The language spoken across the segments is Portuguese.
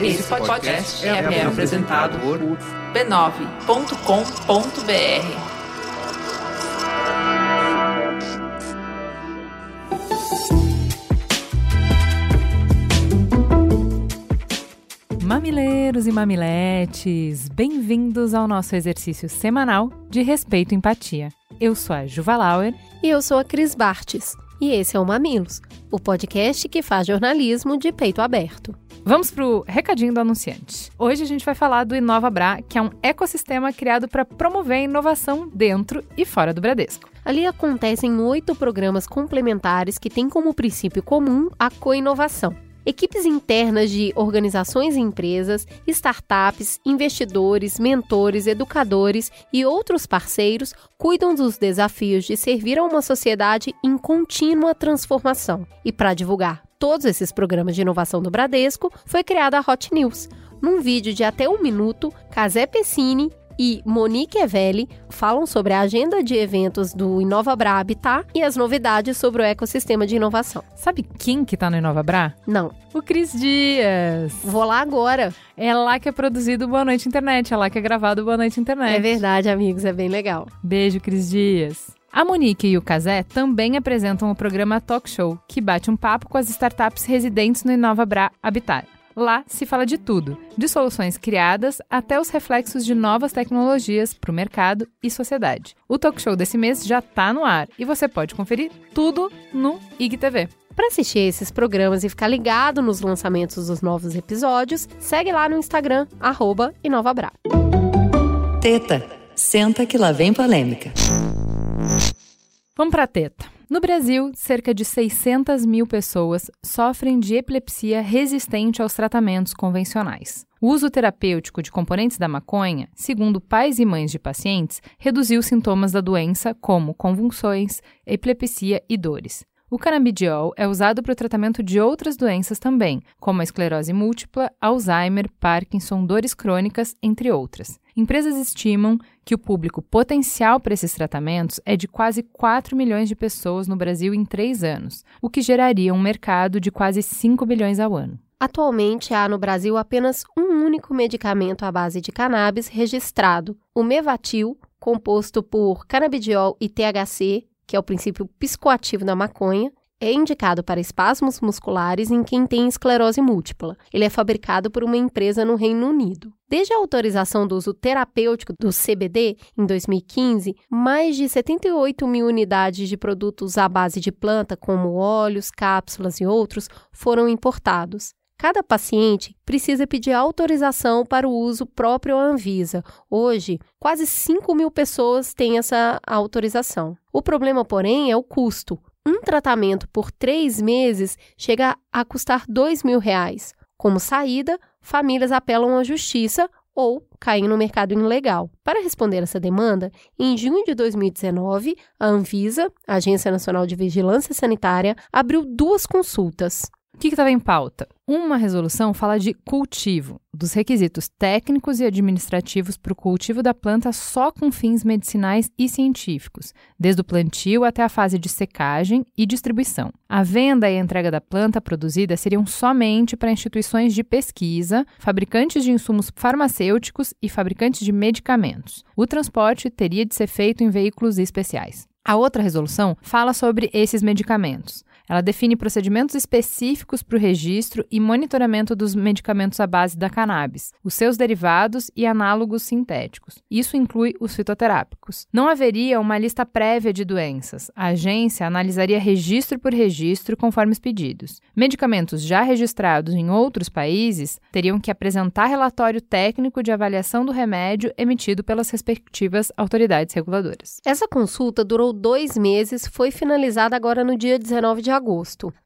Esse podcast é, é apresentado por b9.com.br. Mamileiros e mamiletes, bem-vindos ao nosso exercício semanal de respeito e empatia. Eu sou a Juva Lauer. E eu sou a Cris Bartes. E esse é o Mamilos, o podcast que faz jornalismo de peito aberto. Vamos pro recadinho do anunciante. Hoje a gente vai falar do InovaBra, que é um ecossistema criado para promover a inovação dentro e fora do Bradesco. Ali acontecem oito programas complementares que têm como princípio comum a co-inovação. Equipes internas de organizações e empresas, startups, investidores, mentores, educadores e outros parceiros cuidam dos desafios de servir a uma sociedade em contínua transformação. E para divulgar todos esses programas de inovação do Bradesco, foi criada a Hot News. Num vídeo de até um minuto, Casé Pessini e Monique Evelli falam sobre a agenda de eventos do InovaBra Habitat e as novidades sobre o ecossistema de inovação. Sabe quem que tá no InovaBra? Não. O Cris Dias. Vou lá agora. É lá que é produzido Boa Noite Internet, é lá que é gravado Boa Noite Internet. É verdade, amigos, é bem legal. Beijo, Cris Dias. A Monique e o Casé também apresentam o programa Talk Show, que bate um papo com as startups residentes no InovaBra Habitat. Lá se fala de tudo, de soluções criadas até os reflexos de novas tecnologias para o mercado e sociedade. O talk show desse mês já está no ar e você pode conferir tudo no IGTV. Para assistir esses programas e ficar ligado nos lançamentos dos novos episódios, segue lá no Instagram, arroba InovaBra. Teta, senta que lá vem polêmica. Vamos para a teta. No Brasil, cerca de 600 mil pessoas sofrem de epilepsia resistente aos tratamentos convencionais. O uso terapêutico de componentes da maconha, segundo pais e mães de pacientes, reduziu sintomas da doença como convulsões, epilepsia e dores. O canabidiol é usado para o tratamento de outras doenças também, como a esclerose múltipla, Alzheimer, Parkinson, dores crônicas, entre outras. Empresas estimam que o público potencial para esses tratamentos é de quase 4 milhões de pessoas no Brasil em três anos, o que geraria um mercado de quase 5 bilhões ao ano. Atualmente há no Brasil apenas um único medicamento à base de cannabis registrado, o Mevatil, composto por canabidiol e THC, que é o princípio psicoativo da maconha, é indicado para espasmos musculares em quem tem esclerose múltipla. Ele é fabricado por uma empresa no Reino Unido. Desde a autorização do uso terapêutico do CBD em 2015, mais de 78 mil unidades de produtos à base de planta, como óleos, cápsulas e outros, foram importados. Cada paciente precisa pedir autorização para o uso próprio à Anvisa. Hoje, quase 5 mil pessoas têm essa autorização. O problema, porém, é o custo. Um tratamento por três meses chega a custar 2 mil reais. Como saída, famílias apelam à justiça ou caem no mercado ilegal. Para responder essa demanda, em junho de 2019, a Anvisa, Agência Nacional de Vigilância Sanitária, abriu duas consultas. Que estava em pauta? Uma resolução fala de cultivo, dos requisitos técnicos e administrativos para o cultivo da planta só com fins medicinais e científicos, desde o plantio até a fase de secagem e distribuição. A venda e a entrega da planta produzida seriam somente para instituições de pesquisa, fabricantes de insumos farmacêuticos e fabricantes de medicamentos. O transporte teria de ser feito em veículos especiais. A outra resolução fala sobre esses medicamentos. Ela define procedimentos específicos para o registro e monitoramento dos medicamentos à base da cannabis, os seus derivados e análogos sintéticos. Isso inclui os fitoterápicos. Não haveria uma lista prévia de doenças. A agência analisaria registro por registro conforme os pedidos. Medicamentos já registrados em outros países teriam que apresentar relatório técnico de avaliação do remédio emitido pelas respectivas autoridades reguladoras. Essa consulta durou dois meses, foi finalizada agora no dia 19 de agosto.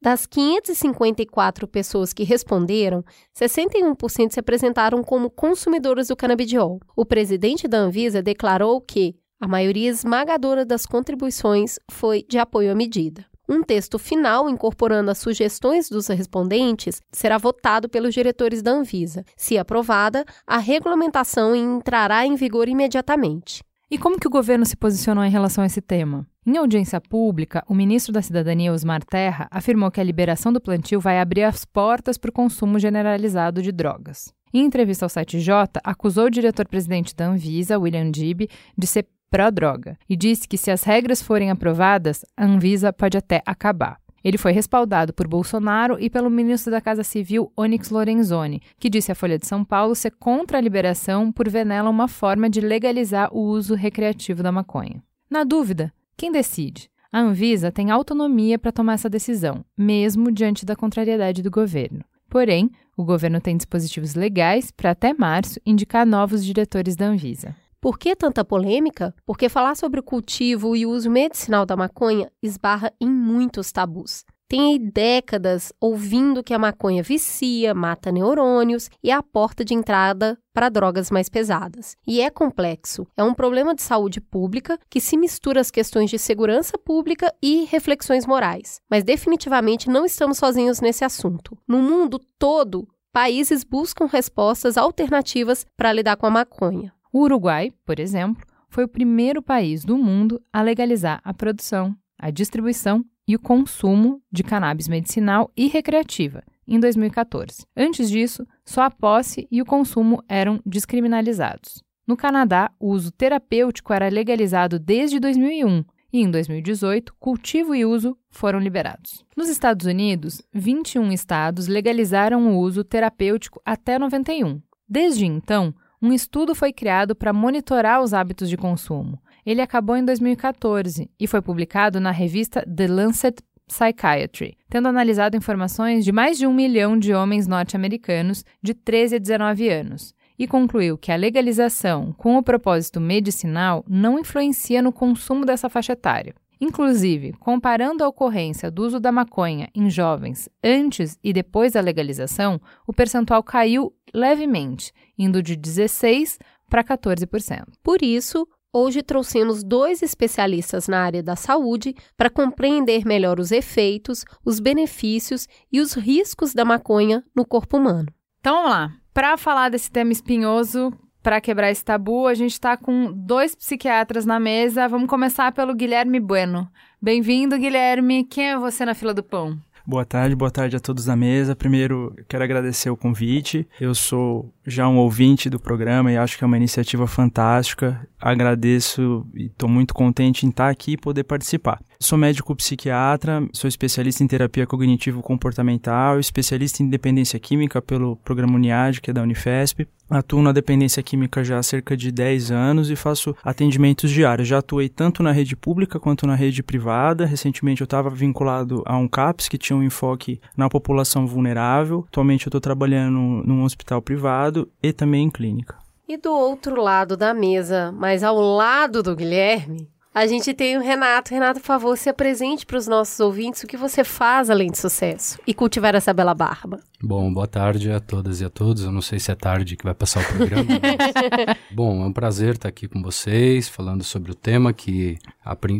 Das 554 pessoas que responderam, 61% se apresentaram como consumidoras do canabidiol. O presidente da Anvisa declarou que a maioria esmagadora das contribuições foi de apoio à medida. Um texto final, incorporando as sugestões dos respondentes, será votado pelos diretores da Anvisa. Se aprovada, a regulamentação entrará em vigor imediatamente. E como que o governo se posicionou em relação a esse tema? Em audiência pública, o ministro da Cidadania, Osmar Terra, afirmou que a liberação do plantio vai abrir as portas para o consumo generalizado de drogas. Em entrevista ao site J, acusou o diretor-presidente da Anvisa, William Dib, de ser pró-droga e disse que se as regras forem aprovadas, a Anvisa pode até acabar. Ele foi respaldado por Bolsonaro e pelo ministro da Casa Civil, Onyx Lorenzoni, que disse à Folha de São Paulo ser contra a liberação por ver nela uma forma de legalizar o uso recreativo da maconha. Na dúvida, quem decide? A Anvisa tem autonomia para tomar essa decisão, mesmo diante da contrariedade do governo. Porém, o governo tem dispositivos legais para até março indicar novos diretores da Anvisa. Por que tanta polêmica? Porque falar sobre o cultivo e o uso medicinal da maconha esbarra em muitos tabus. Tem décadas ouvindo que a maconha vicia, mata neurônios e é a porta de entrada para drogas mais pesadas. E é complexo. É um problema de saúde pública que se mistura às questões de segurança pública e reflexões morais. Mas definitivamente não estamos sozinhos nesse assunto. No mundo todo, países buscam respostas alternativas para lidar com a maconha. O Uruguai, por exemplo, foi o primeiro país do mundo a legalizar a produção, a distribuição e o consumo de cannabis medicinal e recreativa em 2014. Antes disso, só a posse e o consumo eram descriminalizados. No Canadá, o uso terapêutico era legalizado desde 2001 e em 2018, cultivo e uso foram liberados. Nos Estados Unidos, 21 estados legalizaram o uso terapêutico até 91. Desde então, um estudo foi criado para monitorar os hábitos de consumo. Ele acabou em 2014 e foi publicado na revista The Lancet Psychiatry, tendo analisado informações de mais de um milhão de homens norte-americanos de 13 a 19 anos, e concluiu que a legalização com o propósito medicinal não influencia no consumo dessa faixa etária. Inclusive, comparando a ocorrência do uso da maconha em jovens antes e depois da legalização, o percentual caiu levemente, indo de 16% para 14%. Por isso, hoje trouxemos dois especialistas na área da saúde para compreender melhor os efeitos, os benefícios e os riscos da maconha no corpo humano. Então vamos lá. Para falar desse tema espinhoso, para quebrar esse tabu, a gente está com dois psiquiatras na mesa. Vamos começar pelo Guilherme Bueno. Bem-vindo, Guilherme. Quem é você na fila do pão? Boa tarde, boa tarde a todos na mesa. Primeiro, quero agradecer o convite. Eu sou já um ouvinte do programa e acho que é uma iniciativa fantástica. Agradeço e estou muito contente em estar aqui e poder participar. Sou médico psiquiatra, sou especialista em terapia cognitivo-comportamental, especialista em dependência química pelo programa Uniad, que é da Unifesp. Atuo na dependência química já há cerca de 10 anos e faço atendimentos diários. Já atuei tanto na rede pública quanto na rede privada. Recentemente eu estava vinculado a um CAPS que tinha um enfoque na população vulnerável. Atualmente eu estou trabalhando num hospital privado e também em clínica. E do outro lado da mesa, mas ao lado do Guilherme, a gente tem o Renato. Renato, por favor, se apresente para os nossos ouvintes o que você faz além de sucesso e cultivar essa bela barba. Bom, boa tarde a todas e a todos. Eu não sei se é tarde que vai passar o programa. mas... Bom, é um prazer estar aqui com vocês, falando sobre o tema que,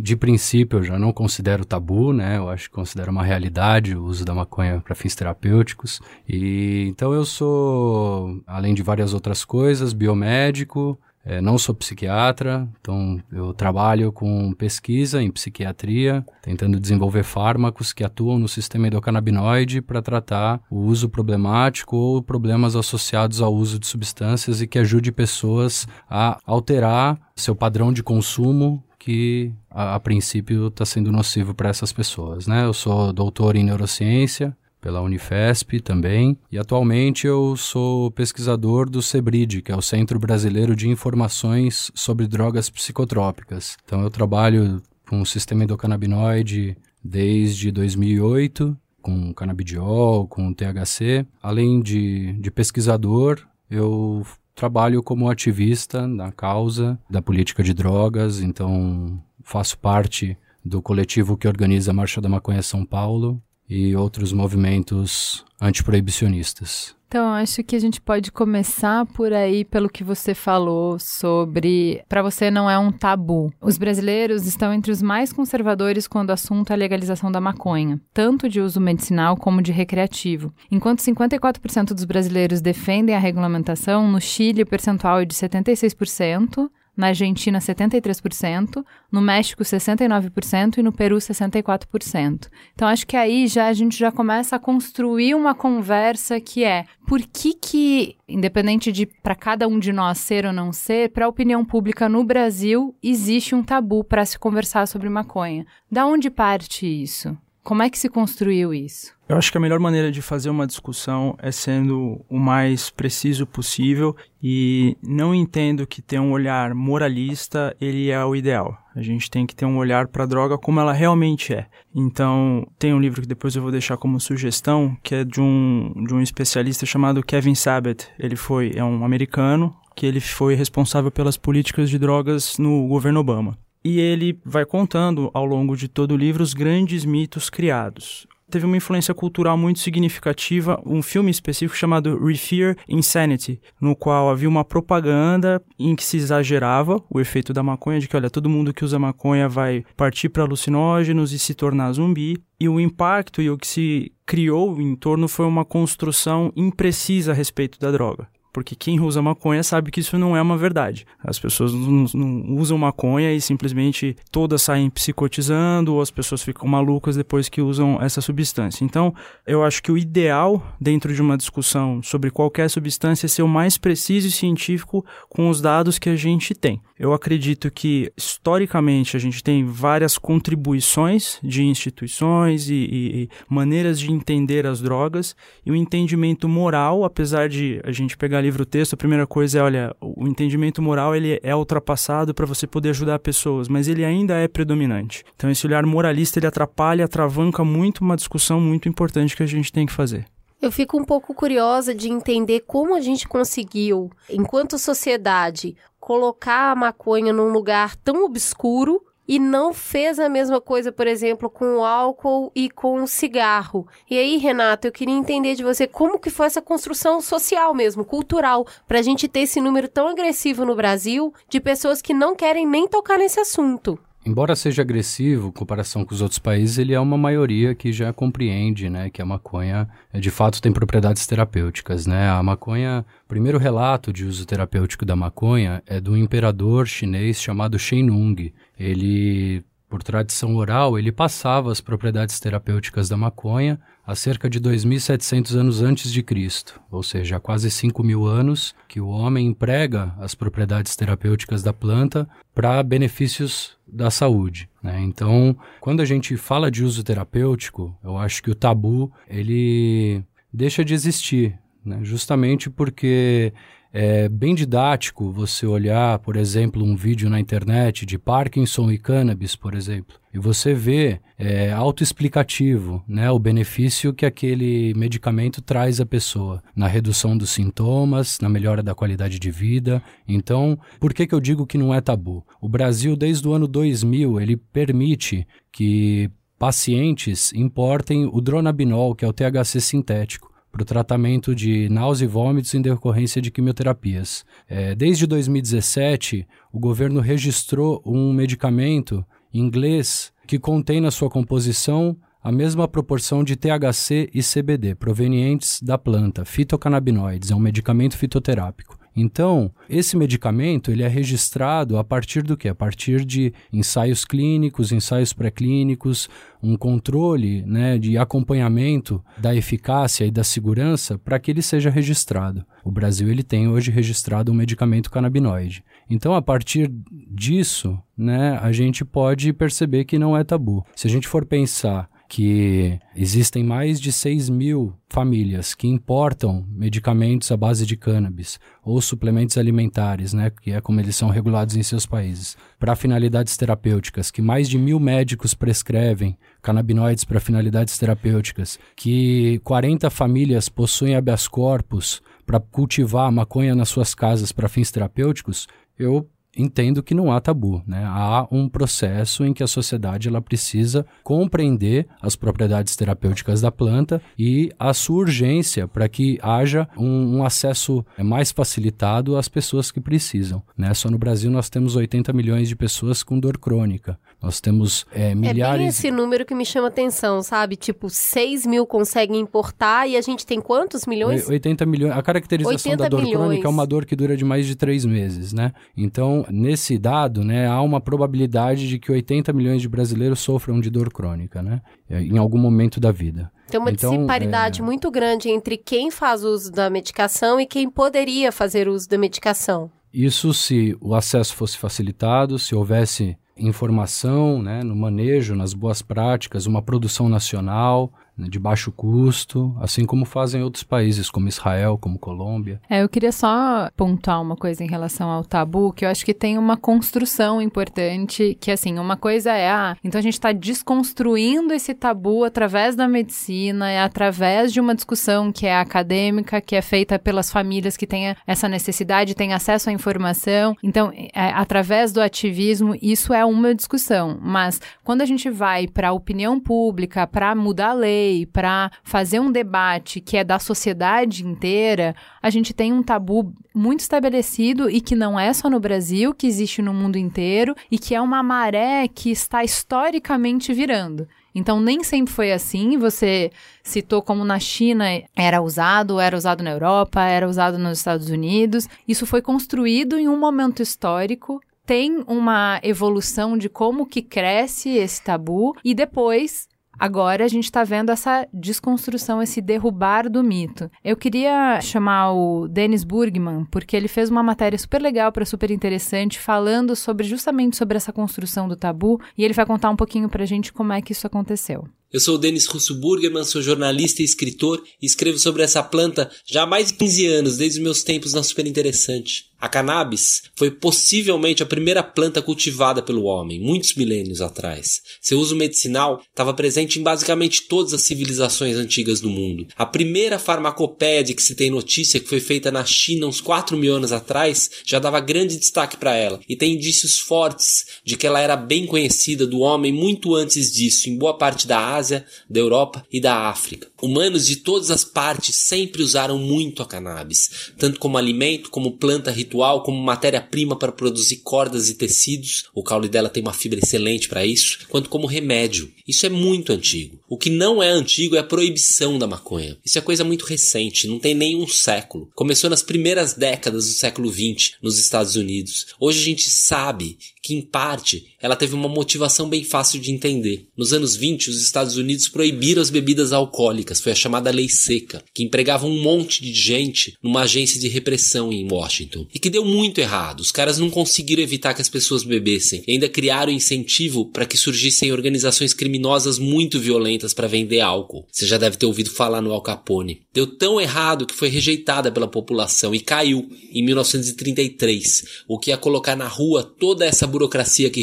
de princípio, eu já não considero tabu, né? Eu acho que considero uma realidade o uso da maconha para fins terapêuticos. E então eu sou, além de várias outras coisas, biomédico, é, não sou psiquiatra, então eu trabalho com pesquisa em psiquiatria, tentando desenvolver fármacos que atuam no sistema endocannabinoide para tratar o uso problemático ou problemas associados ao uso de substâncias e que ajude pessoas a alterar seu padrão de consumo que a, a princípio está sendo nocivo para essas pessoas. Né? Eu sou doutor em neurociência, pela Unifesp também, e atualmente eu sou pesquisador do CEBRID, que é o Centro Brasileiro de Informações sobre Drogas Psicotrópicas. Então eu trabalho com o sistema endocannabinoide desde 2008, com canabidiol, com THC. Além de, de pesquisador, eu trabalho como ativista na causa da política de drogas, então faço parte do coletivo que organiza a Marcha da Maconha São Paulo, e outros movimentos antiproibicionistas. Então, acho que a gente pode começar por aí pelo que você falou sobre para você não é um tabu. Os brasileiros estão entre os mais conservadores quando o assunto é a legalização da maconha, tanto de uso medicinal como de recreativo. Enquanto 54% dos brasileiros defendem a regulamentação, no Chile o percentual é de 76%, na Argentina 73%, no México 69% e no Peru 64%. Então acho que aí já a gente já começa a construir uma conversa que é por que que, independente de para cada um de nós ser ou não ser, para a opinião pública no Brasil existe um tabu para se conversar sobre maconha. Da onde parte isso? Como é que se construiu isso? Eu acho que a melhor maneira de fazer uma discussão é sendo o mais preciso possível e não entendo que ter um olhar moralista ele é o ideal. A gente tem que ter um olhar para a droga como ela realmente é. Então, tem um livro que depois eu vou deixar como sugestão, que é de um, de um especialista chamado Kevin Sabet. Ele foi é um americano que ele foi responsável pelas políticas de drogas no governo Obama e ele vai contando ao longo de todo o livro os grandes mitos criados. Teve uma influência cultural muito significativa, um filme específico chamado Refear Insanity, no qual havia uma propaganda em que se exagerava o efeito da maconha, de que, olha, todo mundo que usa maconha vai partir para alucinógenos e se tornar zumbi. E o impacto e o que se criou em torno foi uma construção imprecisa a respeito da droga porque quem usa maconha sabe que isso não é uma verdade. As pessoas não, não, usam maconha e simplesmente todas saem psicotizando ou as pessoas ficam malucas depois que usam essa substância. Então, eu acho que o ideal dentro de uma discussão sobre qualquer substância é ser o mais preciso e científico com os dados que a gente tem. Eu acredito que, historicamente, a gente tem várias contribuições de instituições e, e, e maneiras de entender as drogas e o entendimento moral, apesar de a gente pegar livro-texto, a primeira coisa é, olha, o entendimento moral ele é ultrapassado para você poder ajudar pessoas, mas ele ainda é predominante. Então esse olhar moralista ele atrapalha, atravanca muito uma discussão muito importante que a gente tem que fazer. Eu fico um pouco curiosa de entender como a gente conseguiu, enquanto sociedade, colocar a maconha num lugar tão obscuro e não fez a mesma coisa, por exemplo, com o álcool e com o cigarro. E aí, Renato, eu queria entender de você como que foi essa construção social mesmo, cultural, para a gente ter esse número tão agressivo no Brasil de pessoas que não querem nem tocar nesse assunto. Embora seja agressivo em comparação com os outros países, ele é uma maioria que já compreende, né, que a maconha eh, de fato tem propriedades terapêuticas, né? A maconha, o primeiro relato de uso terapêutico da maconha é do imperador chinês chamado Nung. Ele por tradição oral, ele passava as propriedades terapêuticas da maconha há cerca de 2.700 anos antes de Cristo, ou seja, há quase 5 mil anos que o homem emprega as propriedades terapêuticas da planta para benefícios da saúde. Né? Então, quando a gente fala de uso terapêutico, eu acho que o tabu ele deixa de existir, né? justamente porque é bem didático você olhar, por exemplo, um vídeo na internet de Parkinson e cannabis, por exemplo, e você vê é, autoexplicativo né, o benefício que aquele medicamento traz à pessoa na redução dos sintomas, na melhora da qualidade de vida. Então, por que, que eu digo que não é tabu? O Brasil, desde o ano 2000, ele permite que pacientes importem o dronabinol, que é o THC sintético para o tratamento de náusea e vômitos em decorrência de quimioterapias. É, desde 2017, o governo registrou um medicamento inglês que contém na sua composição a mesma proporção de THC e CBD provenientes da planta, fitocannabinoides, é um medicamento fitoterápico. Então, esse medicamento ele é registrado a partir do que? A partir de ensaios clínicos, ensaios pré-clínicos, um controle né, de acompanhamento da eficácia e da segurança para que ele seja registrado. O Brasil ele tem hoje registrado um medicamento canabinoide. Então, a partir disso, né, a gente pode perceber que não é tabu. Se a gente for pensar que existem mais de 6 mil famílias que importam medicamentos à base de cannabis ou suplementos alimentares, né, que é como eles são regulados em seus países, para finalidades terapêuticas, que mais de mil médicos prescrevem canabinoides para finalidades terapêuticas, que 40 famílias possuem habeas corpus para cultivar maconha nas suas casas para fins terapêuticos, eu entendo que não há tabu, né? Há um processo em que a sociedade ela precisa compreender as propriedades terapêuticas da planta e a sua urgência para que haja um, um, acesso mais facilitado às pessoas que precisam, né? Só no Brasil nós temos 80 milhões de pessoas com dor crônica. Nós temos é, milhares... É bem esse número que me chama atenção, sabe? Tipo, 6 mil conseguem importar e a gente tem quantos milhões? 80 milhões. A caracterização da dor milhões. crônica é uma dor que dura de mais de três meses, né? Então, nesse dado, né, há uma probabilidade de que 80 milhões de brasileiros sofram de dor crônica, né? Em algum momento da vida. Tem uma então, disparidade é... muito grande entre quem faz uso da medicação e quem poderia fazer uso da medicação. Isso se o acesso fosse facilitado, se houvesse informação né, no manejo, nas boas práticas, uma produção nacional, de baixo custo, assim como fazem outros países, como Israel, como Colômbia. É, eu queria só pontuar uma coisa em relação ao tabu, que eu acho que tem uma construção importante, que assim, uma coisa é, ah, então a gente está desconstruindo esse tabu através da medicina, é através de uma discussão que é acadêmica, que é feita pelas famílias que têm essa necessidade, têm acesso à informação. Então, é, através do ativismo, isso é uma discussão. Mas quando a gente vai para a opinião pública, para mudar a lei, lei, para fazer um debate que é da sociedade inteira, a gente tem um tabu muito estabelecido e que não é só no Brasil, que existe no mundo inteiro e que é uma maré que está historicamente virando. Então, nem sempre foi assim. Você citou como na China era usado, era usado na Europa, era usado nos Estados Unidos. Isso foi construído em um momento histórico tem uma evolução de como que cresce esse tabu e depois Agora a gente está vendo essa desconstrução, esse derrubar do mito. Eu queria chamar o Dennis Burgman, porque ele fez uma matéria super legal para super interessante, falando sobre justamente sobre essa construção do tabu, e ele vai contar um pouquinho para a gente como é que isso aconteceu. Eu sou o Denis Russo Burgerman, sou jornalista e escritor e escrevo sobre essa planta já há mais de 15 anos, desde os meus tempos na Super Interessante. A cannabis foi possivelmente a primeira planta cultivada pelo homem, muitos milênios atrás. Seu uso medicinal estava presente em basicamente todas as civilizações antigas do mundo. A primeira farmacopeia de que se tem notícia, que foi feita na China uns 4 mil anos atrás, já dava grande destaque para ela, e tem indícios fortes de que ela era bem conhecida do homem muito antes disso, em boa parte da Ásia, da Europa e da África. Humanos de todas as partes sempre usaram muito a cannabis, tanto como alimento, como planta ritual, como matéria-prima para produzir cordas e tecidos. O caule dela tem uma fibra excelente para isso, quanto como remédio. Isso é muito antigo. O que não é antigo é a proibição da maconha. Isso é coisa muito recente, não tem nem um século. Começou nas primeiras décadas do século XX nos Estados Unidos. Hoje a gente sabe que, em parte, ela teve uma motivação bem fácil de entender. Nos anos 20, os Estados Unidos proibiram as bebidas alcoólicas, foi a chamada Lei Seca, que empregava um monte de gente numa agência de repressão em Washington. E que deu muito errado. Os caras não conseguiram evitar que as pessoas bebessem e ainda criaram incentivo para que surgissem organizações criminosas muito violentas para vender álcool. Você já deve ter ouvido falar no Al Capone. Deu tão errado que foi rejeitada pela população e caiu em 1933, o que ia colocar na rua toda essa burocracia que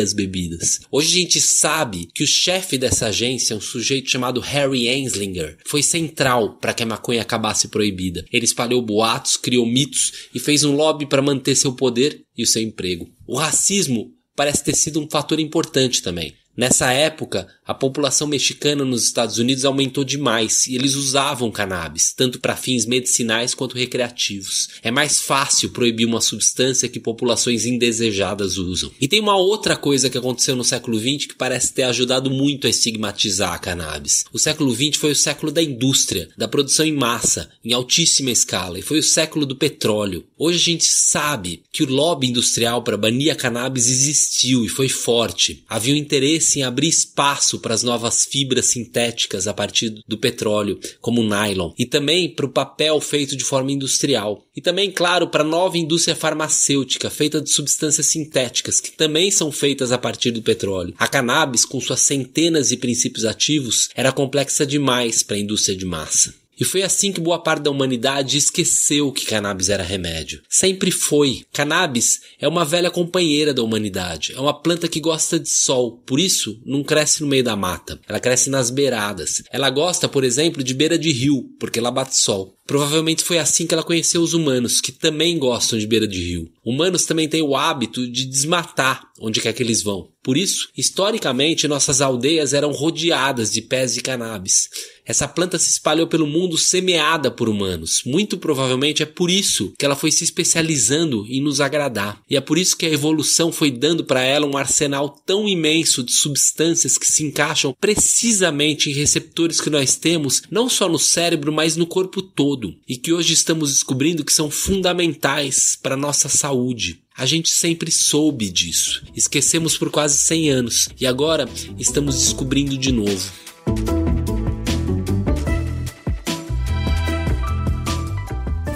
as bebidas. Hoje a gente sabe que o chefe dessa agência, um sujeito chamado Harry Anslinger, foi central para que a maconha acabasse proibida. Ele espalhou boatos, criou mitos e fez um lobby para manter seu poder e o seu emprego. O racismo parece ter sido um fator importante também. Nessa época, a população mexicana nos Estados Unidos aumentou demais e eles usavam cannabis, tanto para fins medicinais quanto recreativos. É mais fácil proibir uma substância que populações indesejadas usam. E tem uma outra coisa que aconteceu no século XX que parece ter ajudado muito a estigmatizar a cannabis. O século XX foi o século da indústria, da produção em massa, em altíssima escala, e foi o século do petróleo. Hoje a gente sabe que o lobby industrial para banir a cannabis existiu e foi forte. Havia um interesse em abrir espaço para as novas fibras sintéticas a partir do petróleo, como o nylon, e também para o papel feito de forma industrial. E também, claro, para a nova indústria farmacêutica feita de substâncias sintéticas, que também são feitas a partir do petróleo. A cannabis, com suas centenas de princípios ativos, era complexa demais para a indústria de massa. E foi assim que boa parte da humanidade esqueceu que cannabis era remédio. Sempre foi. Cannabis é uma velha companheira da humanidade. É uma planta que gosta de sol, por isso não cresce no meio da mata. Ela cresce nas beiradas. Ela gosta, por exemplo, de beira de rio, porque ela bate sol. Provavelmente foi assim que ela conheceu os humanos, que também gostam de beira de rio. Humanos também têm o hábito de desmatar onde quer que eles vão. Por isso, historicamente, nossas aldeias eram rodeadas de pés de cannabis. Essa planta se espalhou pelo mundo semeada por humanos. Muito provavelmente é por isso que ela foi se especializando em nos agradar. E é por isso que a evolução foi dando para ela um arsenal tão imenso de substâncias que se encaixam precisamente em receptores que nós temos, não só no cérebro, mas no corpo todo, e que hoje estamos descobrindo que são fundamentais para nossa saúde. A gente sempre soube disso. Esquecemos por quase 100 anos e agora estamos descobrindo de novo.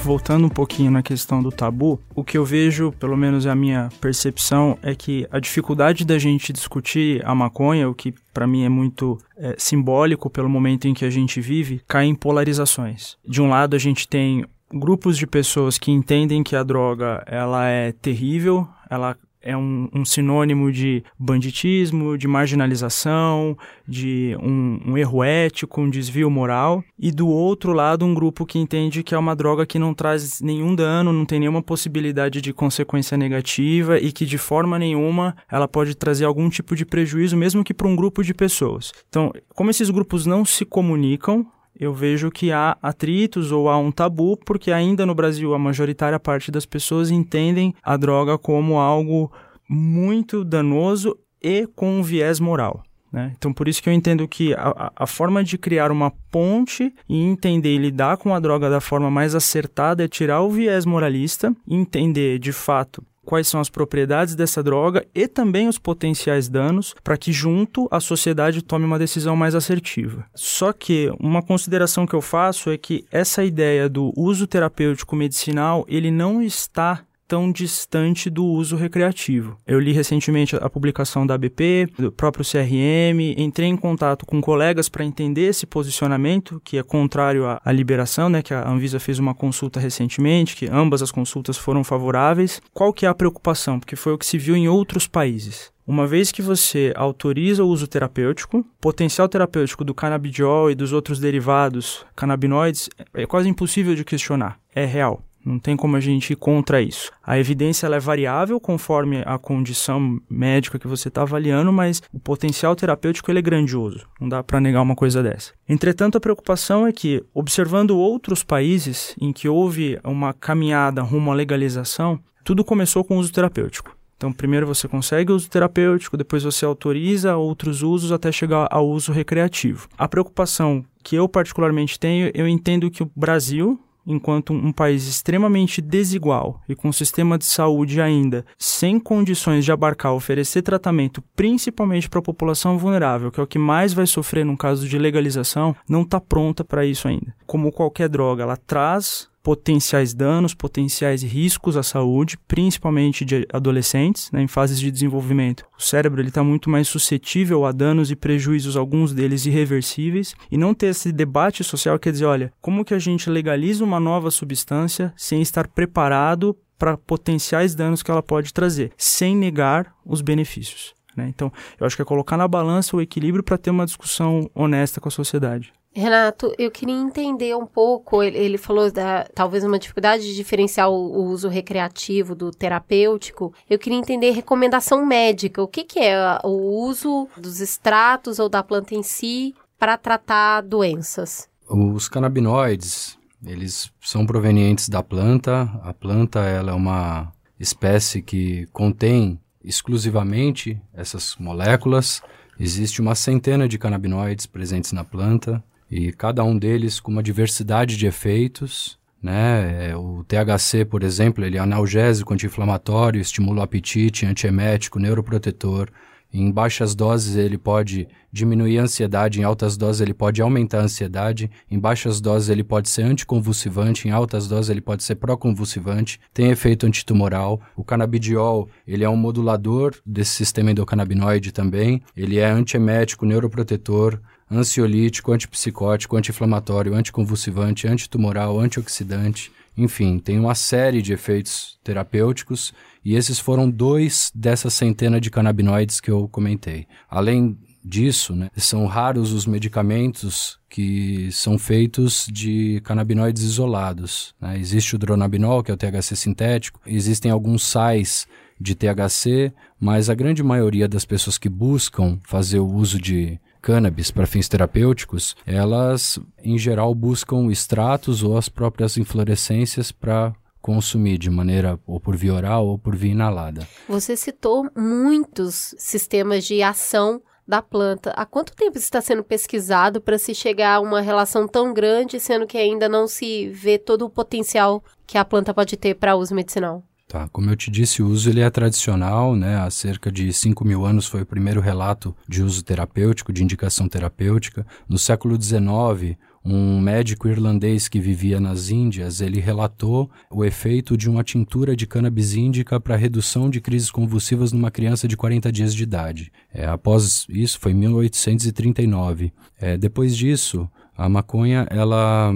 Voltando um pouquinho na questão do tabu, o que eu vejo, pelo menos é a minha percepção, é que a dificuldade da gente discutir a maconha, o que para mim é muito é, simbólico pelo momento em que a gente vive, cai em polarizações. De um lado a gente tem grupos de pessoas que entendem que a droga ela é terrível, ela é um, um, sinônimo de banditismo, de marginalização, de um, um, erro ético, um desvio moral. E do outro lado, um grupo que entende que é uma droga que não traz nenhum dano, não tem nenhuma possibilidade de consequência negativa e que de forma nenhuma ela pode trazer algum tipo de prejuízo, mesmo que para um grupo de pessoas. Então, como esses grupos não se comunicam, eu vejo que há atritos ou há um tabu, porque ainda no Brasil a majoritária parte das pessoas entendem a droga como algo muito danoso e com um viés moral. Né? Então, por isso que eu entendo que a, a, forma de criar uma ponte e entender e lidar com a droga da forma mais acertada é tirar o viés moralista, entender de fato quais são as propriedades dessa droga e também os potenciais danos para que junto a sociedade tome uma decisão mais assertiva. Só que uma consideração que eu faço é que essa ideia do uso terapêutico medicinal, ele não está tão distante do uso recreativo. Eu li recentemente a publicação da ABP, do próprio CRM, entrei em contato com colegas para entender esse posicionamento, que é contrário à, à, liberação, né, que a Anvisa fez uma consulta recentemente, que ambas as consultas foram favoráveis. Qual que é a preocupação? Porque foi o que se viu em outros países. Uma vez que você autoriza o uso terapêutico, potencial terapêutico do canabidiol e dos outros derivados canabinoides é quase impossível de questionar. É real. Não tem como a gente ir contra isso. A evidência é variável conforme a condição médica que você está avaliando, mas o potencial terapêutico ele é grandioso. Não dá para negar uma coisa dessa. Entretanto, a preocupação é que, observando outros países em que houve uma caminhada rumo à legalização, tudo começou com o uso terapêutico. Então, primeiro você consegue o uso terapêutico, depois você autoriza outros usos até chegar ao uso recreativo. A preocupação que eu particularmente tenho, eu entendo que o Brasil, enquanto um país extremamente desigual e com um sistema de saúde ainda sem condições de abarcar oferecer tratamento principalmente para a população vulnerável, que é o que mais vai sofrer no caso de legalização, não está pronta para isso ainda. Como qualquer droga, ela traz potenciais danos, potenciais riscos à saúde, principalmente de adolescentes, né, em fases de desenvolvimento. O cérebro está muito mais suscetível a danos e prejuízos, alguns deles irreversíveis, e não ter esse debate social quer dizer, olha, como que a gente legaliza uma nova substância sem estar preparado para potenciais danos que ela pode trazer, sem negar os benefícios. Né? Então, eu acho que é colocar na balança o equilíbrio para ter uma discussão honesta com a sociedade. Renato, eu queria entender um pouco. Ele, ele, falou da talvez uma dificuldade de diferenciar o, o, uso recreativo do terapêutico. Eu queria entender recomendação médica. O que, que é o uso dos extratos ou da planta em si para tratar doenças? Os canabinoides, eles são provenientes da planta. A planta ela é uma espécie que contém exclusivamente essas moléculas. Existe uma centena de canabinoides presentes na planta e cada um deles com uma diversidade de efeitos. Né? É, o THC, por exemplo, ele é analgésico, anti-inflamatório, estimula o apetite, antiemético, neuroprotetor. Em baixas doses ele pode diminuir a ansiedade, em altas doses ele pode aumentar a ansiedade, em baixas doses ele pode ser anticonvulsivante, em altas doses ele pode ser pró-convulsivante, tem efeito antitumoral. O canabidiol, ele é um modulador desse sistema endocannabinoide também, ele é antiemético, neuroprotetor, ansiolítico, antipsicótico, anti-inflamatório, anticonvulsivante, antitumoral, antioxidante, enfim, tem uma série de efeitos terapêuticos e esses foram dois dessa centena de canabinoides que eu comentei. Além disso, né, são raros os medicamentos que são feitos de canabinoides isolados. Né? Existe o dronabinol, que é o THC sintético, existem alguns sais de THC, mas a grande maioria das pessoas que buscam fazer o uso de cannabis para fins terapêuticos, elas em geral buscam extratos ou as próprias inflorescências para consumir de maneira ou por via oral ou por via inalada. Você citou muitos sistemas de ação da planta. Há quanto tempo está sendo pesquisado para se chegar a uma relação tão grande, sendo que ainda não se vê todo o potencial que a planta pode ter para uso medicinal? Tá, como eu te disse, o uso ele é tradicional, né? Há cerca de 5 mil anos foi o primeiro relato de uso terapêutico, de indicação terapêutica. No século XIX, um médico irlandês que vivia nas Índias, ele relatou o efeito de uma tintura de cannabis índica para redução de crises convulsivas numa criança de 40 dias de idade. É, após isso, foi em 1839. É, depois disso, a maconha ela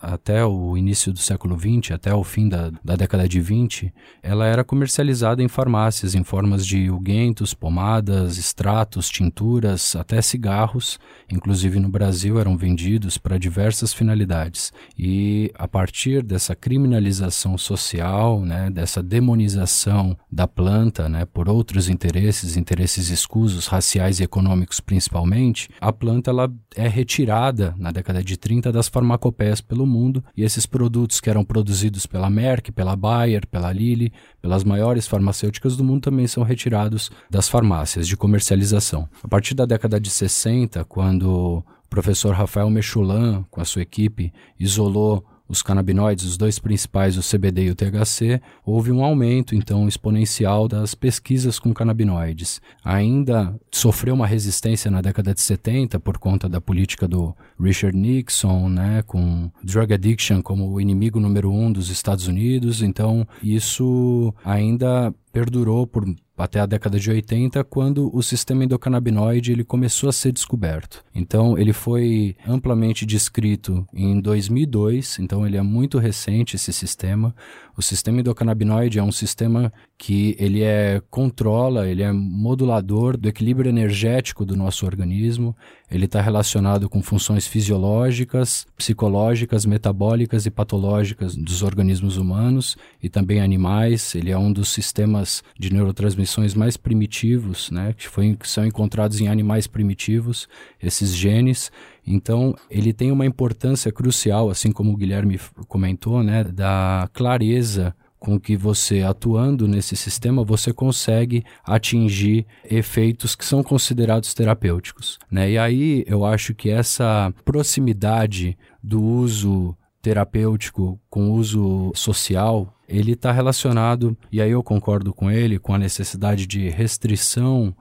até o início do século XX, até o fim da, da década de 20, ela era comercializada em farmácias em formas de unguentos, pomadas, extratos, tinturas, até cigarros, inclusive no Brasil eram vendidos para diversas finalidades. E a partir dessa criminalização social, né, dessa demonização da planta, né, por outros interesses, interesses escusos, raciais e econômicos principalmente, a planta ela é retirada na década de 30 das farmacopeias pelo mundo e esses produtos que eram produzidos pela Merck, pela Bayer, pela Lilly, pelas maiores farmacêuticas do mundo também são retirados das farmácias de comercialização. A partir da década de 60, quando o professor Rafael Mechulan, com a sua equipe, isolou os canabinoides, os dois principais, o CBD e o THC, houve um aumento então exponencial das pesquisas com canabinoides. Ainda sofreu uma resistência na década de 70 por conta da política do Richard Nixon, né, com drug addiction como o inimigo número um dos Estados Unidos. Então isso ainda perdurou por até a década de 80, quando o sistema endocannabinoide ele começou a ser descoberto. Então, ele foi amplamente descrito em 2002, então ele é muito recente esse sistema. O sistema endocannabinoide é um sistema que ele é controla, ele é modulador do equilíbrio energético do nosso organismo. Ele está relacionado com funções fisiológicas, psicológicas, metabólicas e patológicas dos organismos humanos e também animais. Ele é um dos sistemas de neurotransmissões mais primitivos, né, que, foi, que são encontrados em animais primitivos, esses genes. Então, ele tem uma importância crucial, assim como o Guilherme comentou, né, da clareza com que você atuando nesse sistema você consegue atingir efeitos que são considerados terapêuticos, né? E aí eu acho que essa proximidade do uso terapêutico com uso social, ele está relacionado, e aí eu concordo com ele, com a necessidade de restrição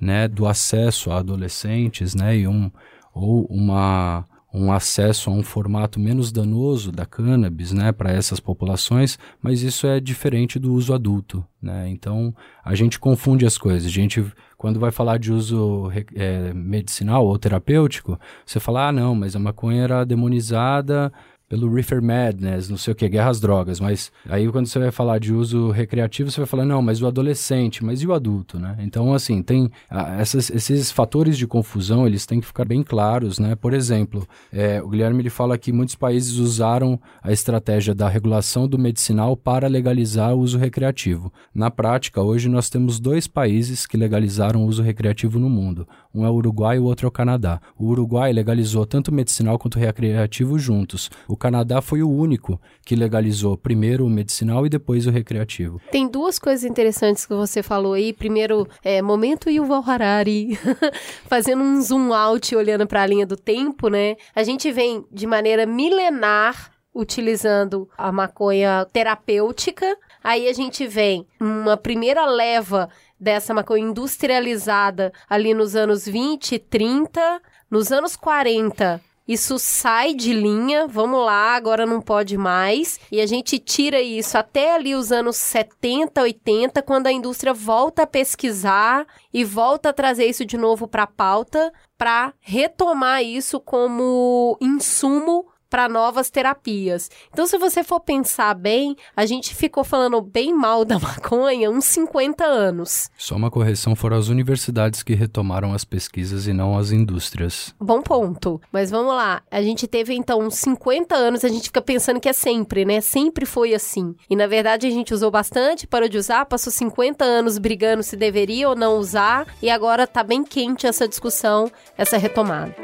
né, do acesso a adolescentes, né, e um, ou uma, um acesso a um formato menos danoso da cannabis né, para essas populações, mas isso é diferente do uso adulto. Né? Então a gente confunde as coisas. A gente, quando vai falar de uso é, medicinal ou terapêutico, você fala, ah, não, mas a maconha era demonizada pelo Reefer Madness, não sei o que, guerra às drogas, mas aí quando você vai falar de uso recreativo, você vai falar, não, mas o adolescente, mas e o adulto, né? Então, assim, tem ah, essas, esses fatores de confusão, eles têm que ficar bem claros, né? Por exemplo, é, o Guilherme ele fala que muitos países usaram a estratégia da regulação do medicinal para legalizar o uso recreativo. Na prática, hoje nós temos dois países que legalizaram o uso recreativo no mundo. Um é o Uruguai e o outro é o Canadá. O Uruguai legalizou tanto o medicinal quanto o recreativo juntos. O o Canadá foi o único que legalizou primeiro o medicinal e depois o recreativo. Tem duas coisas interessantes que você falou aí. Primeiro, é, momento Yuval Harari, fazendo um zoom out, olhando para a linha do tempo, né? A gente vem de maneira milenar utilizando a maconha terapêutica. Aí a gente vem uma primeira leva dessa maconha industrializada ali nos anos 20, 30. Nos anos 40, isso sai de linha, vamos lá, agora não pode mais. E a gente tira isso até ali os anos 70, 80, quando a indústria volta a pesquisar e volta a trazer isso de novo para a pauta, para retomar isso como insumo para novas terapias. Então, se você for pensar bem, a gente ficou falando bem mal da maconha uns 50 anos. Só uma correção, foram as universidades que retomaram as pesquisas e não as indústrias. Bom ponto. Mas vamos lá, a gente teve então uns 50 anos, a gente fica pensando que é sempre, né? Sempre foi assim. E na verdade a gente usou bastante, parou de usar, passou 50 anos brigando se deveria ou não usar, e agora tá bem quente essa discussão, essa retomada.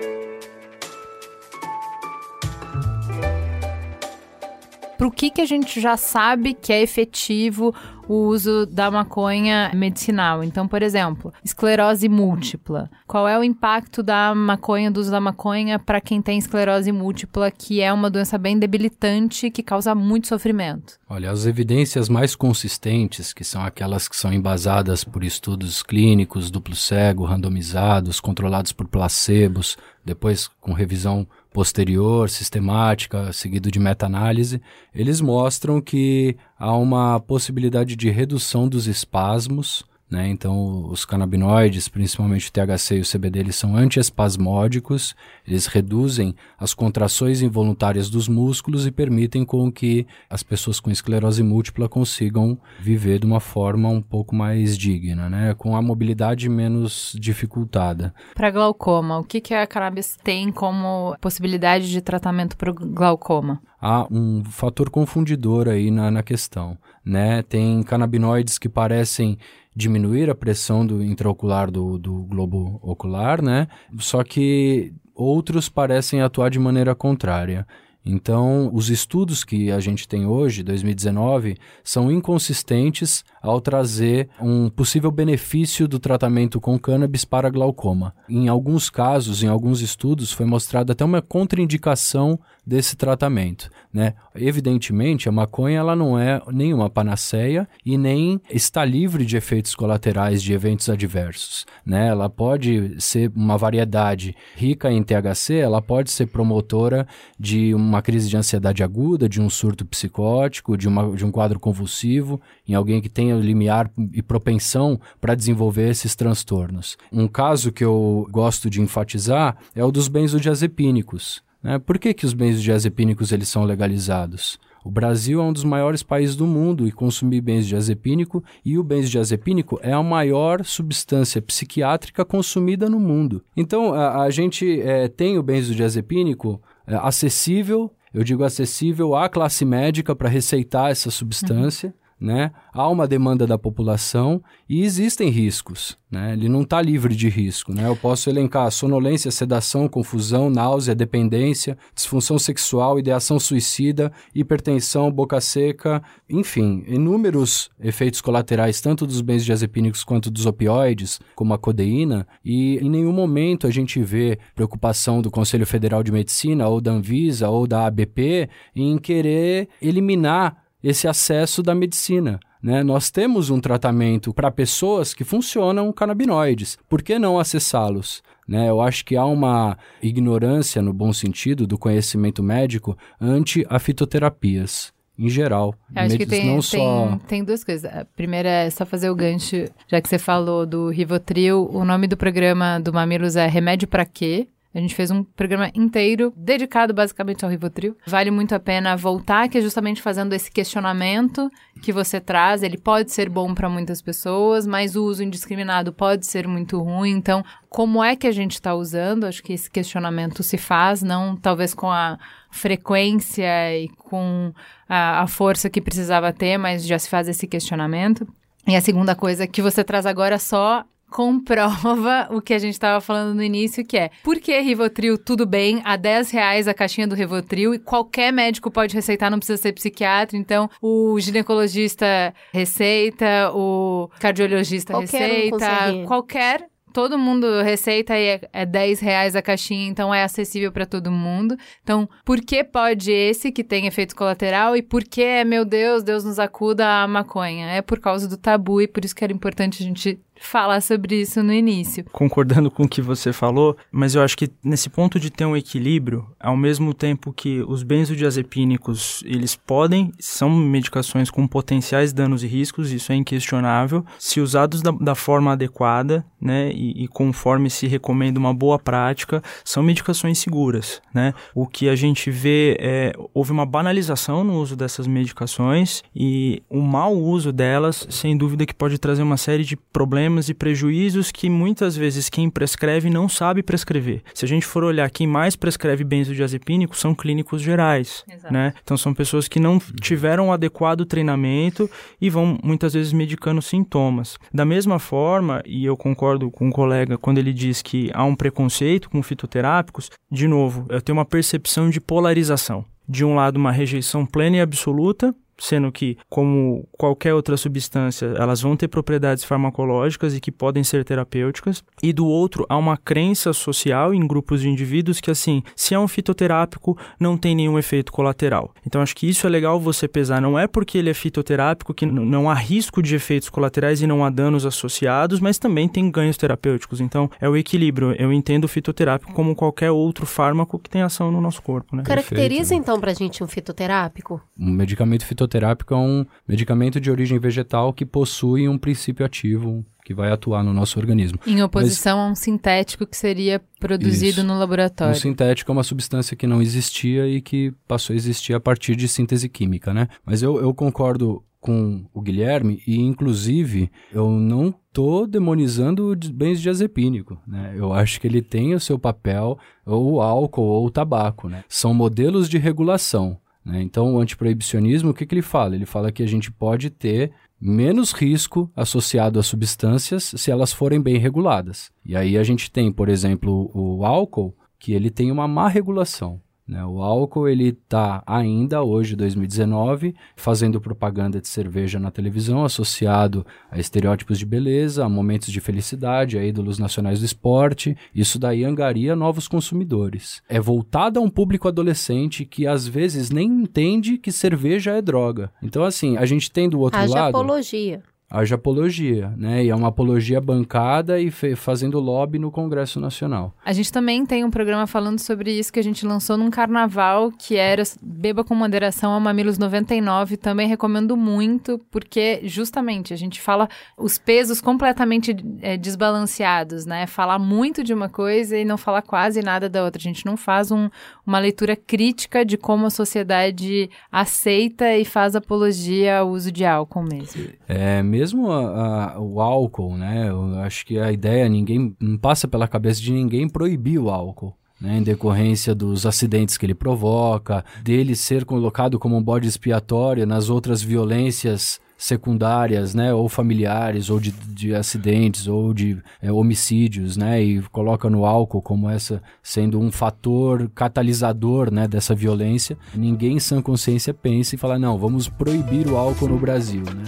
Para o que, que a gente já sabe que é efetivo o uso da maconha medicinal. Então, por exemplo, esclerose múltipla. Qual é o impacto da maconha, do uso da maconha para quem tem esclerose múltipla, que é uma doença bem debilitante que causa muito sofrimento? Olha, as evidências mais consistentes, que são aquelas que são embasadas por estudos clínicos, duplo cego, randomizados, controlados por placebos, depois com revisão posterior, sistemática, seguido de meta-análise, eles mostram que há uma possibilidade de redução dos espasmos né? Então, os canabinoides, principalmente o THC e o CBD, eles são antiespasmódicos, eles reduzem as contrações involuntárias dos músculos e permitem com que as pessoas com esclerose múltipla consigam viver de uma forma um pouco mais digna, né? com a mobilidade menos dificultada. Para glaucoma, o que, que a cannabis tem como possibilidade de tratamento para o glaucoma? Há um fator confundidor aí na, na questão. Né? Tem canabinoides que parecem diminuir a pressão do intraocular do, do globo ocular, né? Só que outros parecem atuar de maneira contrária. Então, os estudos que a gente tem hoje, 2019, são inconsistentes ao trazer um possível benefício do tratamento com cannabis para glaucoma. Em alguns casos, em alguns estudos, foi mostrada até uma contraindicação desse tratamento, né? Evidentemente, a maconha ela não é nenhuma panaceia e nem está livre de efeitos colaterais de eventos adversos, né? Ela pode ser uma variedade rica em THC, ela pode ser promotora de uma crise de ansiedade aguda, de um surto psicótico, de, uma, de um quadro convulsivo, em alguém que tenha limiar e propensão para desenvolver esses transtornos. Um caso que eu gosto de enfatizar é o dos benzodiazepínicos. Né? Por que, que os benzodiazepínicos eles são legalizados? O Brasil é um dos maiores países do mundo em consumir benzodiazepínico e o benzodiazepínico é a maior substância psiquiátrica consumida no mundo. Então, a, a gente é, tem o benzodiazepínico é, acessível, eu digo acessível à classe médica para receitar essa substância. Uhum né? Há uma demanda da população e existem riscos, né? Ele não está livre de risco, né? Eu posso elencar sonolência, sedação, confusão, náusea, dependência, disfunção sexual, ideação suicida, hipertensão, boca seca, enfim, inúmeros efeitos colaterais tanto dos benzodiazepínicos quanto dos opioides, como a codeína, e em nenhum momento a gente vê preocupação do Conselho Federal de Medicina ou da Anvisa ou da ABP em querer eliminar esse acesso da medicina. Né? Nós temos um tratamento para pessoas que funcionam canabinoides. Por que não acessá-los? Né? Eu acho que há uma ignorância, no bom sentido, do conhecimento médico ante a fitoterapias em geral. Eu acho que tem, não tem, só... tem duas coisas. A primeira é só fazer o gancho, já que você falou do Rivotril, o nome do programa do Mamilos é Remédio para Quê? A gente fez um programa inteiro dedicado basicamente ao Rivotril. Vale muito a pena voltar, que é justamente fazendo esse questionamento que você traz. Ele pode ser bom para muitas pessoas, mas o uso indiscriminado pode ser muito ruim. Então, como é que a gente está usando? Acho que esse questionamento se faz, não talvez com a frequência e com a, a força que precisava ter, mas já se faz esse questionamento. E a segunda coisa que você traz agora só comprova o que a gente estava falando no início, que é por que Rivotril tudo bem, a 10 reais a caixinha do Rivotril e qualquer médico pode receitar, não precisa ser psiquiatra, então o ginecologista receita, o cardiologista qualquer receita, um qualquer todo mundo receita e é, é 10 reais a caixinha, então é acessível para todo mundo. Então, por que pode esse que tem efeito colateral e por que, meu Deus, Deus nos acuda a maconha? É por causa do tabu e por isso que era importante a gente falar sobre isso no início. Concordando com o que você falou, mas eu acho que nesse ponto de ter um equilíbrio, ao mesmo tempo que os benzodiazepínicos, eles podem, são medicações com potenciais danos e riscos, isso é inquestionável, se usados da, da forma adequada, né, e, e, conforme se recomenda uma boa prática, são medicações seguras, né. O que a gente vê é, houve uma banalização no uso dessas medicações e o mau uso delas, sem dúvida que pode trazer uma série de problemas e prejuízos que muitas vezes quem prescreve não sabe prescrever. Se a gente for olhar quem mais prescreve benzodiazepínicos são clínicos gerais, Exato. né? Então são pessoas que não tiveram um adequado treinamento e vão muitas vezes medicando sintomas. Da mesma forma, e eu concordo com o colega quando ele diz que há um preconceito com fitoterápicos, de novo, eu tenho uma percepção de polarização. De um lado, uma rejeição plena e absoluta, sendo que, como qualquer outra substância, elas vão ter propriedades farmacológicas e que podem ser terapêuticas, e do outro, há uma crença social em grupos de indivíduos que, assim, se é um fitoterápico, não tem nenhum efeito colateral. Então, acho que isso é legal você pesar. Não é porque ele é fitoterápico que não há risco de efeitos colaterais e não há danos associados, mas também tem ganhos terapêuticos. Então, é o equilíbrio. Eu entendo o fitoterápico como qualquer outro fármaco que tem ação no nosso corpo, né? Caracteriza, Perfeito. então, pra gente um fitoterápico? Um medicamento fitoterápico fitoterápico é um medicamento de origem vegetal que possui um princípio ativo que vai atuar no nosso organismo. Em oposição Mas, a um sintético que seria produzido isso. no laboratório. Um sintético é uma substância que não existia e que passou a existir a partir de síntese química, né? Mas eu, eu concordo com o Guilherme e, inclusive, eu não estou demonizando o bens diazepínico, né? Eu acho que ele tem o seu papel, ou o álcool ou o tabaco, né? São modelos de regulação. Né? Então, o antiproibicionismo, o que, que ele fala? Ele fala que a gente pode ter menos risco associado a substâncias se elas forem bem reguladas. E aí a gente tem, por exemplo, o álcool, que ele tem uma má regulação. Né? O álcool ele está ainda hoje, 2019, fazendo propaganda de cerveja na televisão, associado a estereótipos de beleza, a momentos de felicidade, a ídolos nacionais do esporte. Isso daí angaria novos consumidores. É voltado a um público adolescente que às vezes nem entende que cerveja é droga. Então, assim, a gente tem do outro Haja lado. apologia haja apologia, né? E é uma apologia bancada e fazendo lobby no Congresso Nacional. A gente também tem um programa falando sobre isso que a gente lançou num carnaval, que era Beba com Moderação a Mamilos 99. Também recomendo muito, porque justamente a gente fala os pesos completamente é, desbalanceados, né? Falar muito de uma coisa e não falar quase nada da outra. A gente não faz um, uma leitura crítica de como a sociedade aceita e faz apologia ao uso de álcool mesmo. É, mesmo mesmo a, a, o álcool, né? Eu acho que a ideia, ninguém não passa pela cabeça de ninguém proibir o álcool. Né, em decorrência dos acidentes que ele provoca, dele ser colocado como um bode expiatório nas outras violências secundárias, né, ou familiares, ou de, de acidentes, ou de é, homicídios, né, e coloca no álcool como essa sendo um fator catalisador, né, dessa violência. Ninguém em sã consciência pensa e fala não, vamos proibir o álcool no Brasil, né?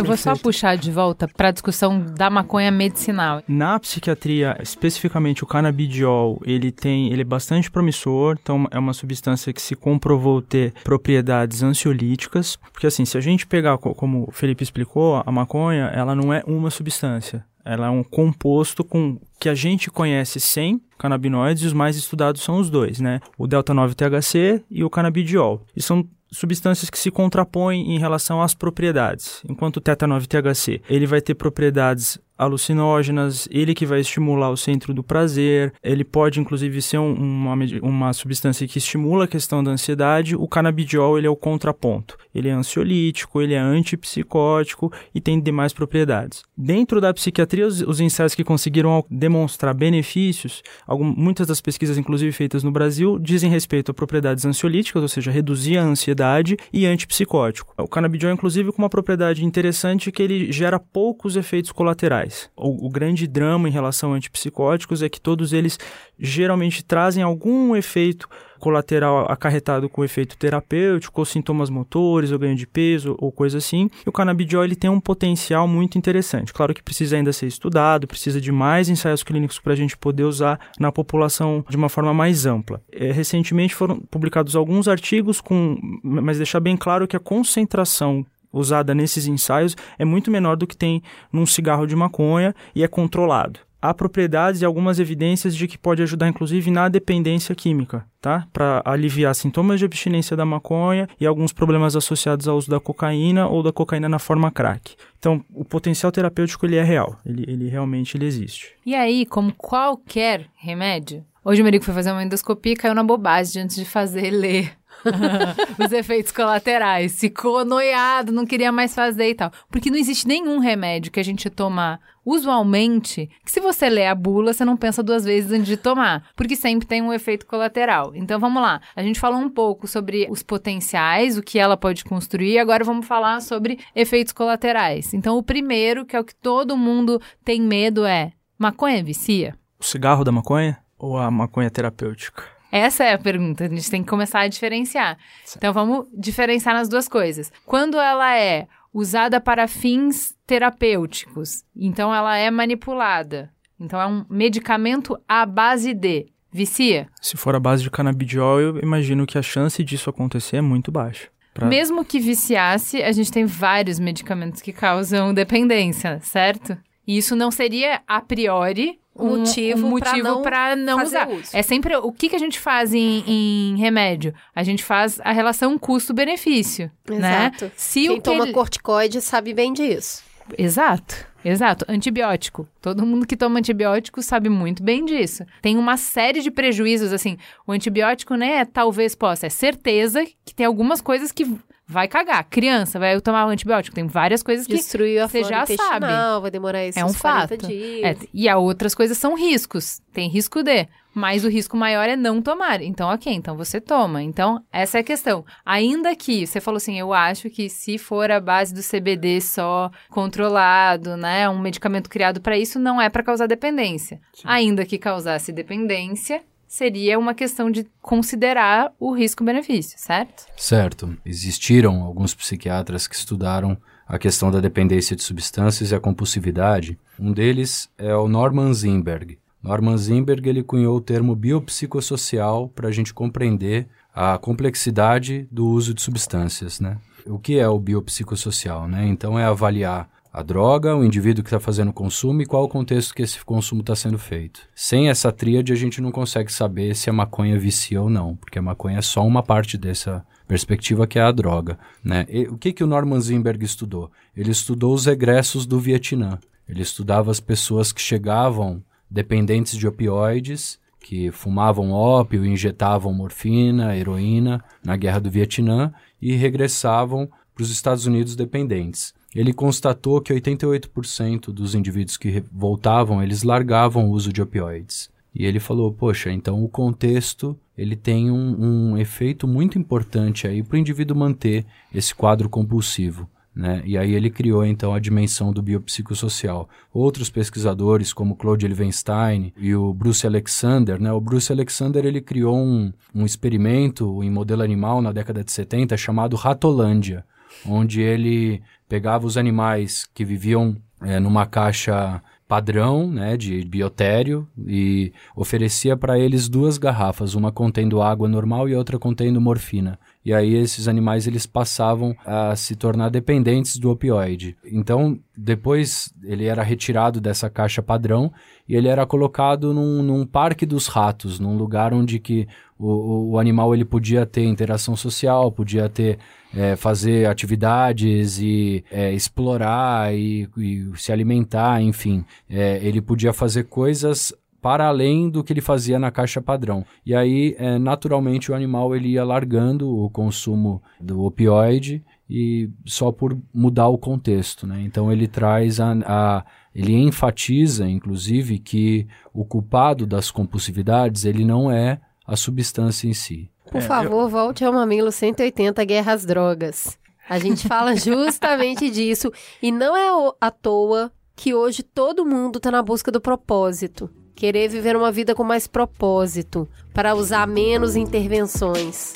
Eu vou só puxar de volta para a discussão da maconha medicinal. Na psiquiatria, especificamente o canabidiol, ele tem, ele é bastante promissor, então é uma substância que se comprovou ter propriedades ansiolíticas, porque assim, se a gente pegar como o Felipe explicou, a maconha, ela não é uma substância. Ela é um composto com que a gente conhece sem canabinoides e os mais estudados são os dois, né? O delta 9 THC e o canabidiol. E são substâncias que se contrapõem em relação às propriedades. Enquanto o teta-9-THC, ele vai ter propriedades alucinógenas, ele que vai estimular o centro do prazer, ele pode inclusive ser um, uma, uma substância que estimula a questão da ansiedade, o canabidiol ele é o contraponto. Ele é ansiolítico, ele é antipsicótico e tem demais propriedades. Dentro da psiquiatria, os, os ensaios que conseguiram demonstrar benefícios, algum, muitas das pesquisas inclusive feitas no Brasil, dizem respeito a propriedades ansiolíticas, ou seja, reduzir a ansiedade e antipsicótico. O canabidiol inclusive com uma propriedade interessante que ele gera poucos efeitos colaterais colaterais. O, o, grande drama em relação a antipsicóticos é que todos eles geralmente trazem algum efeito colateral acarretado com efeito terapêutico, ou sintomas motores, ou ganho de peso, ou coisa assim. E o canabidiol ele tem um potencial muito interessante. Claro que precisa ainda ser estudado, precisa de mais ensaios clínicos para a gente poder usar na população de uma forma mais ampla. É, recentemente foram publicados alguns artigos com, mas deixar bem claro que a concentração usada nesses ensaios é muito menor do que tem num cigarro de maconha e é controlado. Há propriedades e algumas evidências de que pode ajudar, inclusive, na dependência química, tá? Para aliviar sintomas de abstinência da maconha e alguns problemas associados ao uso da cocaína ou da cocaína na forma crack. Então, o potencial terapêutico ele é real, ele, ele realmente ele existe. E aí, como qualquer remédio, hoje o Merico foi fazer uma endoscopia e caiu na bobagem antes de fazer ler os efeitos colaterais. Ficou noiado, não queria mais fazer e tal. Porque não existe nenhum remédio que a gente tomar usualmente, que se você lê a bula, você não pensa duas vezes antes de tomar, porque sempre tem um efeito colateral. Então vamos lá. A gente falou um pouco sobre os potenciais, o que ela pode construir, agora vamos falar sobre efeitos colaterais. Então o primeiro, que é o que todo mundo tem medo é: maconha vicia? O cigarro da maconha ou a maconha terapêutica? Essa é a pergunta, a gente tem que começar a diferenciar. Certo. Então vamos diferenciar nas duas coisas. Quando ela é usada para fins terapêuticos, então ela é manipulada. Então é um medicamento à base de vicia. Se for a base de canabidiol, eu imagino que a chance disso acontecer é muito baixa. Pra... Mesmo que viciasse, a gente tem vários medicamentos que causam dependência, certo? E isso não seria a priori um motivo, um motivo para não, não usar. Uso. É sempre o que, que a gente faz em, em remédio? A gente faz a relação custo-benefício. Né? Exato. Né? Se Quem o que toma ele... corticoide sabe bem disso. Exato. Exato, antibiótico. Todo mundo que toma antibiótico sabe muito bem disso. Tem uma série de prejuízos, assim. O antibiótico, né, talvez possa, é certeza que tem algumas coisas que vai cagar. Criança vai tomar um antibiótico. Tem várias coisas que Destruiu a você já sabe. Vai demorar esses é um fato. dias. É, e as outras coisas são riscos. Tem risco de. Mas o risco maior é não tomar. Então, ok, então você toma. Então, essa é a questão. Ainda que, você falou assim, eu acho que se for a base do CBD só controlado, né, um medicamento criado para isso, não é para causar dependência. Sim. Ainda que causasse dependência, seria uma questão de considerar o risco-benefício, certo? Certo. Existiram alguns psiquiatras que estudaram a questão da dependência de substâncias e a compulsividade. Um deles é o Norman Zinberg. Norman Zinberg ele cunhou o termo biopsicossocial para a gente compreender a complexidade do uso de substâncias, né? O que é o biopsicossocial, né? Então é avaliar a droga, o indivíduo que está fazendo o consumo e qual o contexto que esse consumo está sendo feito. Sem essa tríade, a gente não consegue saber se a maconha vicia ou não, porque a maconha é só uma parte dessa perspectiva que é a droga. Né? E, o que, que o Norman Zinberg estudou? Ele estudou os egressos do Vietnã. Ele estudava as pessoas que chegavam dependentes de opioides, que fumavam ópio, injetavam morfina, heroína na guerra do Vietnã e regressavam para os Estados Unidos dependentes ele constatou que 88% dos indivíduos que voltavam, eles largavam o uso de opioides. E ele falou, poxa, então o contexto ele tem um, um efeito muito importante aí para o indivíduo manter esse quadro compulsivo. Né? E aí ele criou então a dimensão do biopsicossocial. Outros pesquisadores, como Claude Levenstein e o Bruce Alexander, né? o Bruce Alexander ele criou um, um experimento em modelo animal na década de 70 chamado Ratolândia, onde ele pegava os animais que viviam é, numa caixa padrão, né, de biotério e oferecia para eles duas garrafas, uma contendo água normal e outra contendo morfina. E aí esses animais eles passavam a se tornar dependentes do opioide. Então, depois ele era retirado dessa caixa padrão e ele era colocado num, num parque dos ratos, num lugar onde que o, o animal ele podia ter interação social, podia ter é, fazer atividades e é, explorar e, e, se alimentar, enfim. É, ele podia fazer coisas para além do que ele fazia na caixa padrão. E aí, é, naturalmente, o animal ele ia largando o consumo do opioide e só por mudar o contexto, né? Então ele traz a, a ele enfatiza, inclusive, que o culpado das compulsividades ele não é a substância em si. Por é, favor, eu... volte ao Mamilo 180 Guerra às Drogas. A gente fala justamente disso. E não é à toa que hoje todo mundo está na busca do propósito. Querer viver uma vida com mais propósito, para usar menos intervenções.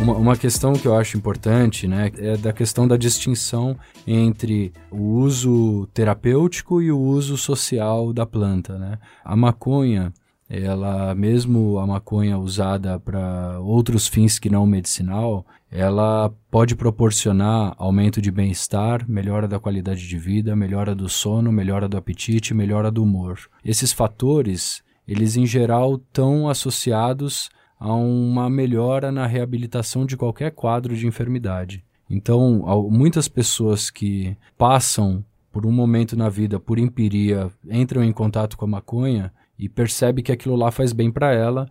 Uma, uma, questão que eu acho importante, né, é da questão da distinção entre o uso terapêutico e o uso social da planta, né? A maconha, ela mesmo a maconha usada para outros fins que não medicinal, ela pode proporcionar aumento de bem-estar, melhora da qualidade de vida, melhora do sono, melhora do apetite, melhora do humor. Esses fatores, eles em geral estão associados a uma melhora na reabilitação de qualquer quadro de enfermidade. Então, muitas pessoas que passam por um momento na vida, por empiria, entram em contato com a maconha e percebe que aquilo lá faz bem para ela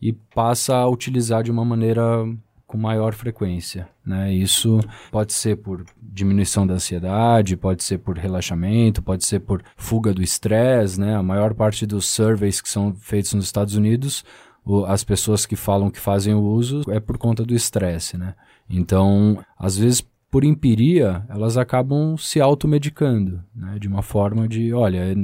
e passa a utilizar de uma maneira com maior frequência. Né? Isso pode ser por diminuição da ansiedade, pode ser por relaxamento, pode ser por fuga do estresse. Né? A maior parte dos surveys que são feitos nos Estados Unidos as pessoas que falam que fazem o uso é por conta do estresse, né? Então, às vezes, por empiria, elas acabam se automedicando, né? De uma forma de, olha,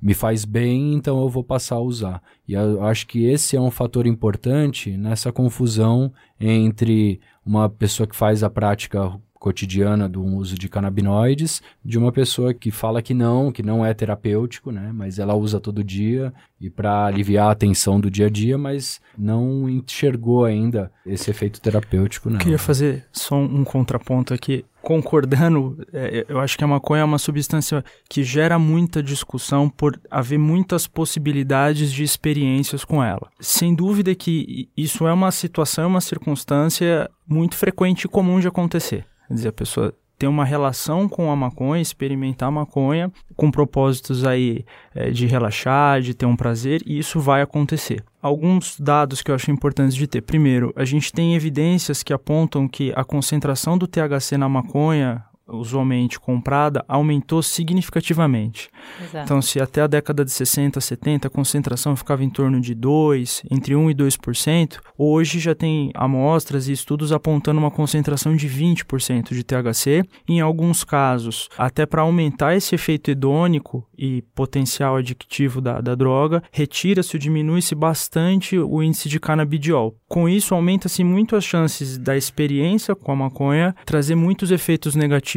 me faz bem, então eu vou passar a usar. E eu acho que esse é um fator importante nessa confusão entre uma pessoa que faz a prática cotidiana do uso de canabinoides de uma pessoa que fala que não, que não é terapêutico, né? Mas ela usa todo dia e para aliviar a tensão do dia a dia, mas não enxergou ainda esse efeito terapêutico. Queria fazer só um contraponto aqui concordando, é, eu acho que a maconha é uma substância que gera muita discussão por haver muitas possibilidades de experiências com ela. Sem dúvida que isso é uma situação, uma circunstância muito frequente e comum de acontecer. Quer dizer, a pessoa tem uma relação com a maconha, experimentar a maconha com propósitos aí é, de relaxar, de ter um prazer, e isso vai acontecer. Alguns dados que eu acho importantes de ter. Primeiro, a gente tem evidências que apontam que a concentração do THC na maconha usualmente comprada aumentou significativamente. Exato. Então, se até a década de 60, 70 a concentração ficava em torno de 2, entre 1 e 2%, hoje já tem amostras e estudos apontando uma concentração de 20% de THC. Em alguns casos, até para aumentar esse efeito hedônico e potencial adictivo da, da droga, retira-se ou diminui-se bastante o índice de canabidiol. Com isso, aumenta-se muito as chances da experiência com a maconha trazer muitos efeitos negativos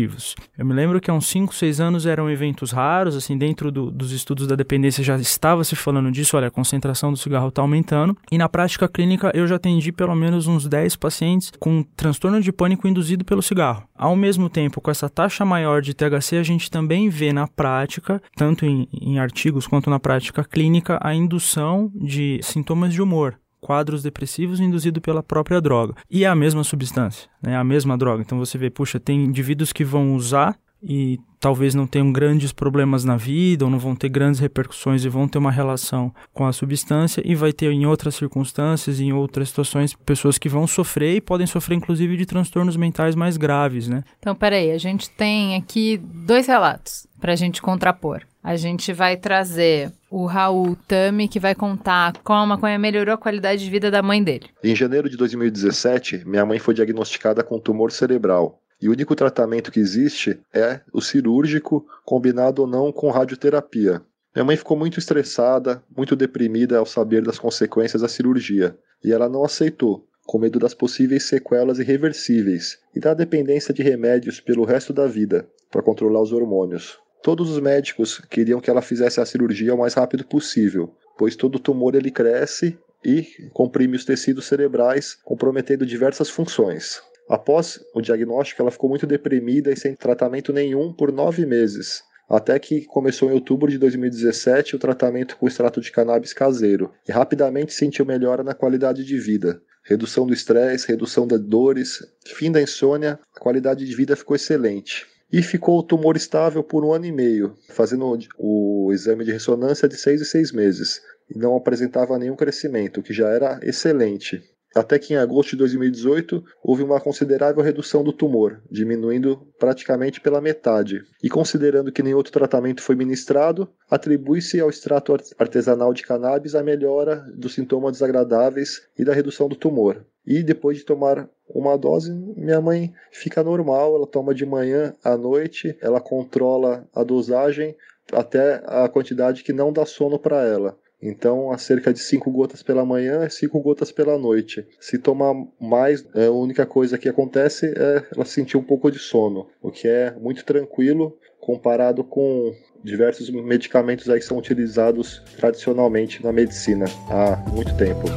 eu me lembro que há uns 5, 6 anos eram eventos raros, assim, dentro do, dos estudos da dependência já estava se falando disso, olha, a concentração do cigarro está aumentando. E na prática clínica eu já atendi pelo menos uns 10 pacientes com transtorno de pânico induzido pelo cigarro. Ao mesmo tempo, com essa taxa maior de THC, a gente também vê na prática, tanto em, em artigos quanto na prática clínica, a indução de sintomas de humor quadros depressivos induzido pela própria droga. E é a mesma substância, né? a mesma droga. Então você vê, puxa, tem indivíduos que vão usar e talvez não tenham grandes problemas na vida ou não vão ter grandes repercussões e vão ter uma relação com a substância e vai ter em outras circunstâncias, em outras situações, pessoas que vão sofrer e podem sofrer inclusive de transtornos mentais mais graves, né? Então, peraí, a gente tem aqui dois relatos para a gente contrapor. A gente vai trazer o Raul Tami, que vai contar como a maconha melhorou a qualidade de vida da mãe dele. Em janeiro de 2017, minha mãe foi diagnosticada com tumor cerebral. E o único tratamento que existe é o cirúrgico, combinado ou não com radioterapia. Minha mãe ficou muito estressada, muito deprimida ao saber das consequências da cirurgia, e ela não aceitou, com medo das possíveis sequelas irreversíveis e da dependência de remédios pelo resto da vida para controlar os hormônios. Todos os médicos queriam que ela fizesse a cirurgia o mais rápido possível, pois todo tumor ele cresce e comprime os tecidos cerebrais, comprometendo diversas funções. Após o diagnóstico, ela ficou muito deprimida e sem tratamento nenhum por nove meses, até que começou em outubro de 2017 o tratamento com extrato de cannabis caseiro e rapidamente sentiu melhora na qualidade de vida. Redução do estresse, redução das dores, fim da insônia, a qualidade de vida ficou excelente e ficou o tumor estável por um ano e meio, fazendo o exame de ressonância de seis e seis meses, e não apresentava nenhum crescimento, o que já era excelente. Até que em agosto de 2018 houve uma considerável redução do tumor, diminuindo praticamente pela metade. E considerando que nenhum outro tratamento foi ministrado, atribui-se ao extrato artesanal de cannabis a melhora dos sintomas desagradáveis e da redução do tumor. E depois de tomar uma dose, minha mãe fica normal, ela toma de manhã à noite, ela controla a dosagem até a quantidade que não dá sono para ela. Então, a cerca de 5 gotas pela manhã e 5 gotas pela noite. Se tomar mais, é, a única coisa que acontece é ela sentir um pouco de sono, o que é muito tranquilo comparado com diversos medicamentos aí que são utilizados tradicionalmente na medicina há muito tempo.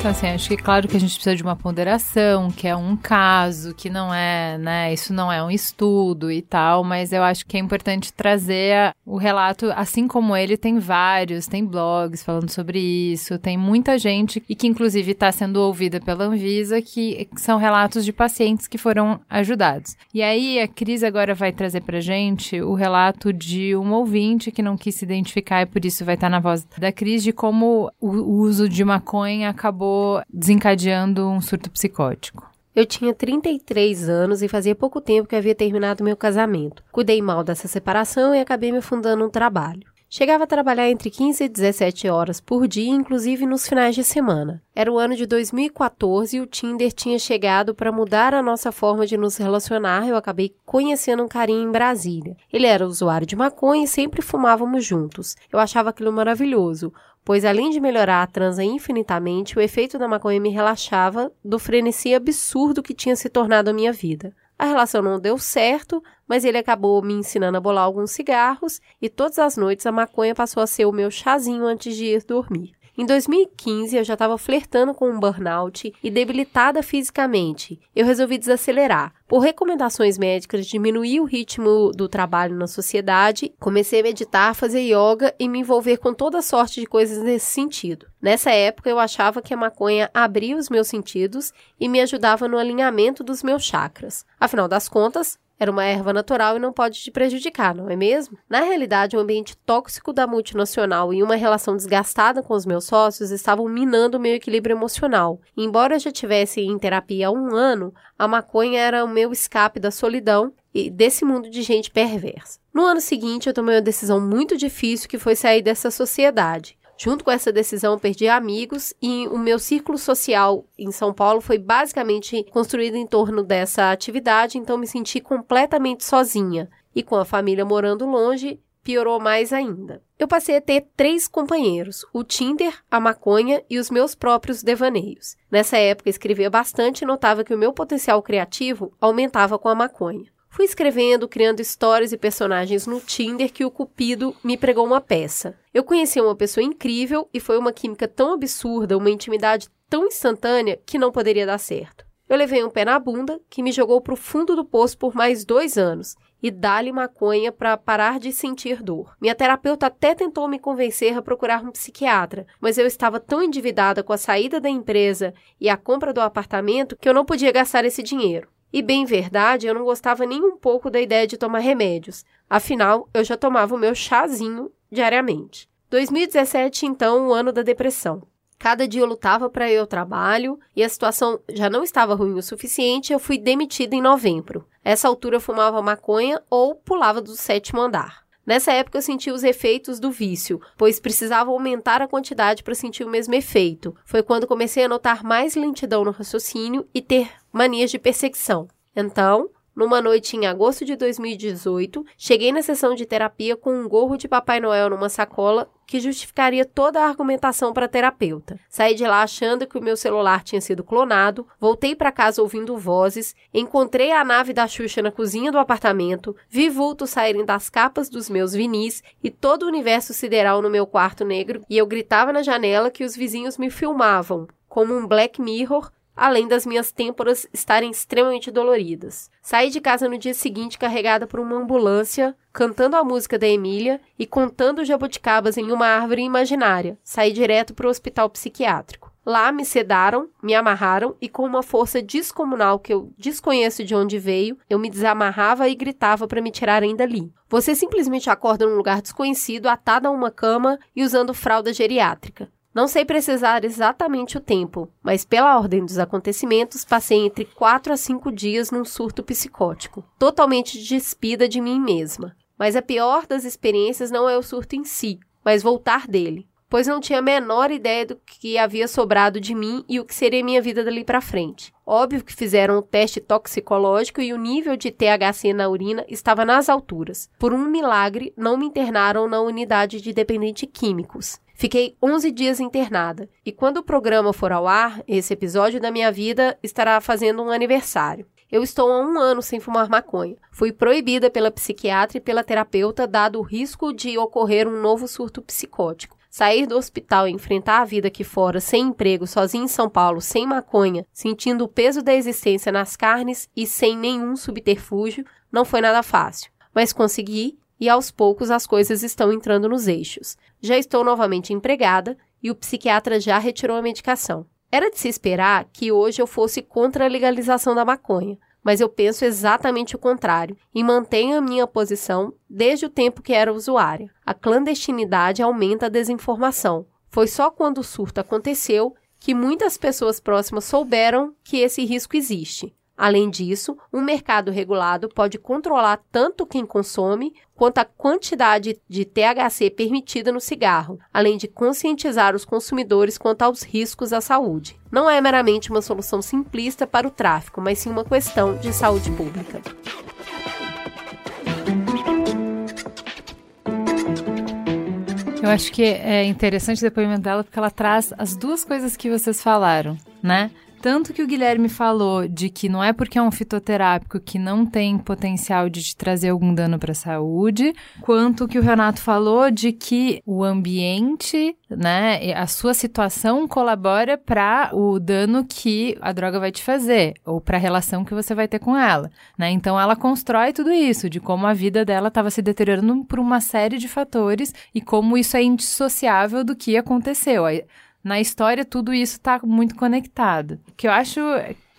Então, assim, acho que claro que a gente precisa de uma ponderação, que é um caso, que não é, né, isso não é um estudo e tal, mas eu acho que é importante trazer o relato, assim como ele, tem vários, tem blogs falando sobre isso, tem muita gente, e que inclusive está sendo ouvida pela Anvisa, que são relatos de pacientes que foram ajudados. E aí a Cris agora vai trazer pra gente o relato de um ouvinte que não quis se identificar e por isso vai estar na voz da Cris, de como o uso de maconha acabou acabou desencadeando um surto psicótico. Eu tinha 33 anos e fazia pouco tempo que havia terminado meu casamento. Cuidei mal dessa separação e acabei me fundando um trabalho. Chegava a trabalhar entre 15 e 17 horas por dia, inclusive nos finais de semana. Era o ano de 2014 e o Tinder tinha chegado para mudar a nossa forma de nos relacionar. Eu acabei conhecendo um carinha em Brasília. Ele era usuário de maconha e sempre fumávamos juntos. Eu achava aquilo maravilhoso pois além de melhorar a transa infinitamente, o efeito da maconha me relaxava do frenesi absurdo que tinha se tornado a minha vida. A relação não deu certo, mas ele acabou me ensinando a bolar alguns cigarros e todas as noites a maconha passou a ser o meu chazinho antes de ir dormir. Em 2015, eu já estava flertando com um burnout e debilitada fisicamente. Eu resolvi desacelerar. Por recomendações médicas, diminuir o ritmo do trabalho na sociedade, comecei a meditar, fazer yoga e me envolver com toda sorte de coisas nesse sentido. Nessa época, eu achava que a maconha abria os meus sentidos e me ajudava no alinhamento dos meus chakras. Afinal das contas, era uma erva natural e não pode te prejudicar, não é mesmo? Na realidade, o ambiente tóxico da multinacional e uma relação desgastada com os meus sócios estavam minando o meu equilíbrio emocional. E embora eu já tivesse em terapia há um ano, a maconha era o meu escape da solidão e desse mundo de gente perversa. No ano seguinte, eu tomei uma decisão muito difícil que foi sair dessa sociedade. Junto com essa decisão, perdi amigos e o meu círculo social em São Paulo foi basicamente construído em torno dessa atividade, então me senti completamente sozinha. E com a família morando longe, piorou mais ainda. Eu passei a ter três companheiros: o Tinder, a maconha e os meus próprios devaneios. Nessa época, escrevia bastante e notava que o meu potencial criativo aumentava com a maconha. Fui escrevendo, criando histórias e personagens no Tinder que o Cupido me pregou uma peça. Eu conheci uma pessoa incrível e foi uma química tão absurda, uma intimidade tão instantânea que não poderia dar certo. Eu levei um pé na bunda que me jogou para o fundo do poço por mais dois anos e dá-lhe maconha para parar de sentir dor. Minha terapeuta até tentou me convencer a procurar um psiquiatra, mas eu estava tão endividada com a saída da empresa e a compra do apartamento que eu não podia gastar esse dinheiro. E bem verdade, eu não gostava nem um pouco da ideia de tomar remédios. Afinal, eu já tomava o meu chazinho diariamente. 2017, então, o ano da depressão. Cada dia eu lutava para ir ao trabalho e a situação já não estava ruim o suficiente, eu fui demitida em novembro. Essa altura eu fumava maconha ou pulava do sétimo andar. Nessa época eu senti os efeitos do vício, pois precisava aumentar a quantidade para sentir o mesmo efeito. Foi quando comecei a notar mais lentidão no raciocínio e ter manias de perseguição. Então, numa noite em agosto de 2018, cheguei na sessão de terapia com um gorro de Papai Noel numa sacola que justificaria toda a argumentação para terapeuta. Saí de lá achando que o meu celular tinha sido clonado, voltei para casa ouvindo vozes, encontrei a nave da Xuxa na cozinha do apartamento, vi vultos saírem das capas dos meus vinis e todo o universo sideral no meu quarto negro, e eu gritava na janela que os vizinhos me filmavam, como um Black Mirror além das minhas têmporas estarem extremamente doloridas. Saí de casa no dia seguinte carregada por uma ambulância, cantando a música da Emília e contando jabuticabas em uma árvore imaginária. Saí direto para o hospital psiquiátrico. Lá me sedaram, me amarraram e com uma força descomunal que eu desconheço de onde veio, eu me desamarrava e gritava para me tirarem dali. Você simplesmente acorda num lugar desconhecido, atada a uma cama e usando fralda geriátrica. Não sei precisar exatamente o tempo, mas pela ordem dos acontecimentos, passei entre 4 a 5 dias num surto psicótico, totalmente despida de mim mesma. Mas a pior das experiências não é o surto em si, mas voltar dele. pois não tinha a menor ideia do que havia sobrado de mim e o que seria minha vida dali para frente. Óbvio que fizeram o teste toxicológico e o nível de THC na urina estava nas alturas. Por um milagre, não me internaram na unidade de dependente químicos. Fiquei 11 dias internada e quando o programa for ao ar, esse episódio da minha vida estará fazendo um aniversário. Eu estou há um ano sem fumar maconha. Fui proibida pela psiquiatra e pela terapeuta, dado o risco de ocorrer um novo surto psicótico. Sair do hospital e enfrentar a vida aqui fora, sem emprego, sozinho em São Paulo, sem maconha, sentindo o peso da existência nas carnes e sem nenhum subterfúgio, não foi nada fácil. Mas consegui e aos poucos as coisas estão entrando nos eixos. Já estou novamente empregada e o psiquiatra já retirou a medicação. Era de se esperar que hoje eu fosse contra a legalização da maconha, mas eu penso exatamente o contrário e mantenho a minha posição desde o tempo que era usuária. A clandestinidade aumenta a desinformação. Foi só quando o surto aconteceu que muitas pessoas próximas souberam que esse risco existe. Além disso, um mercado regulado pode controlar tanto quem consome quanto a quantidade de THC permitida no cigarro, além de conscientizar os consumidores quanto aos riscos à saúde. Não é meramente uma solução simplista para o tráfico, mas sim uma questão de saúde pública. Eu acho que é interessante o depoimento dela porque ela traz as duas coisas que vocês falaram, né? Tanto que o Guilherme falou de que não é porque é um fitoterápico que não tem potencial de te trazer algum dano para a saúde, quanto que o Renato falou de que o ambiente, né, a sua situação colabora para o dano que a droga vai te fazer ou para a relação que você vai ter com ela, né? Então ela constrói tudo isso de como a vida dela estava se deteriorando por uma série de fatores e como isso é indissociável do que aconteceu na história tudo isso está muito conectado. O que eu acho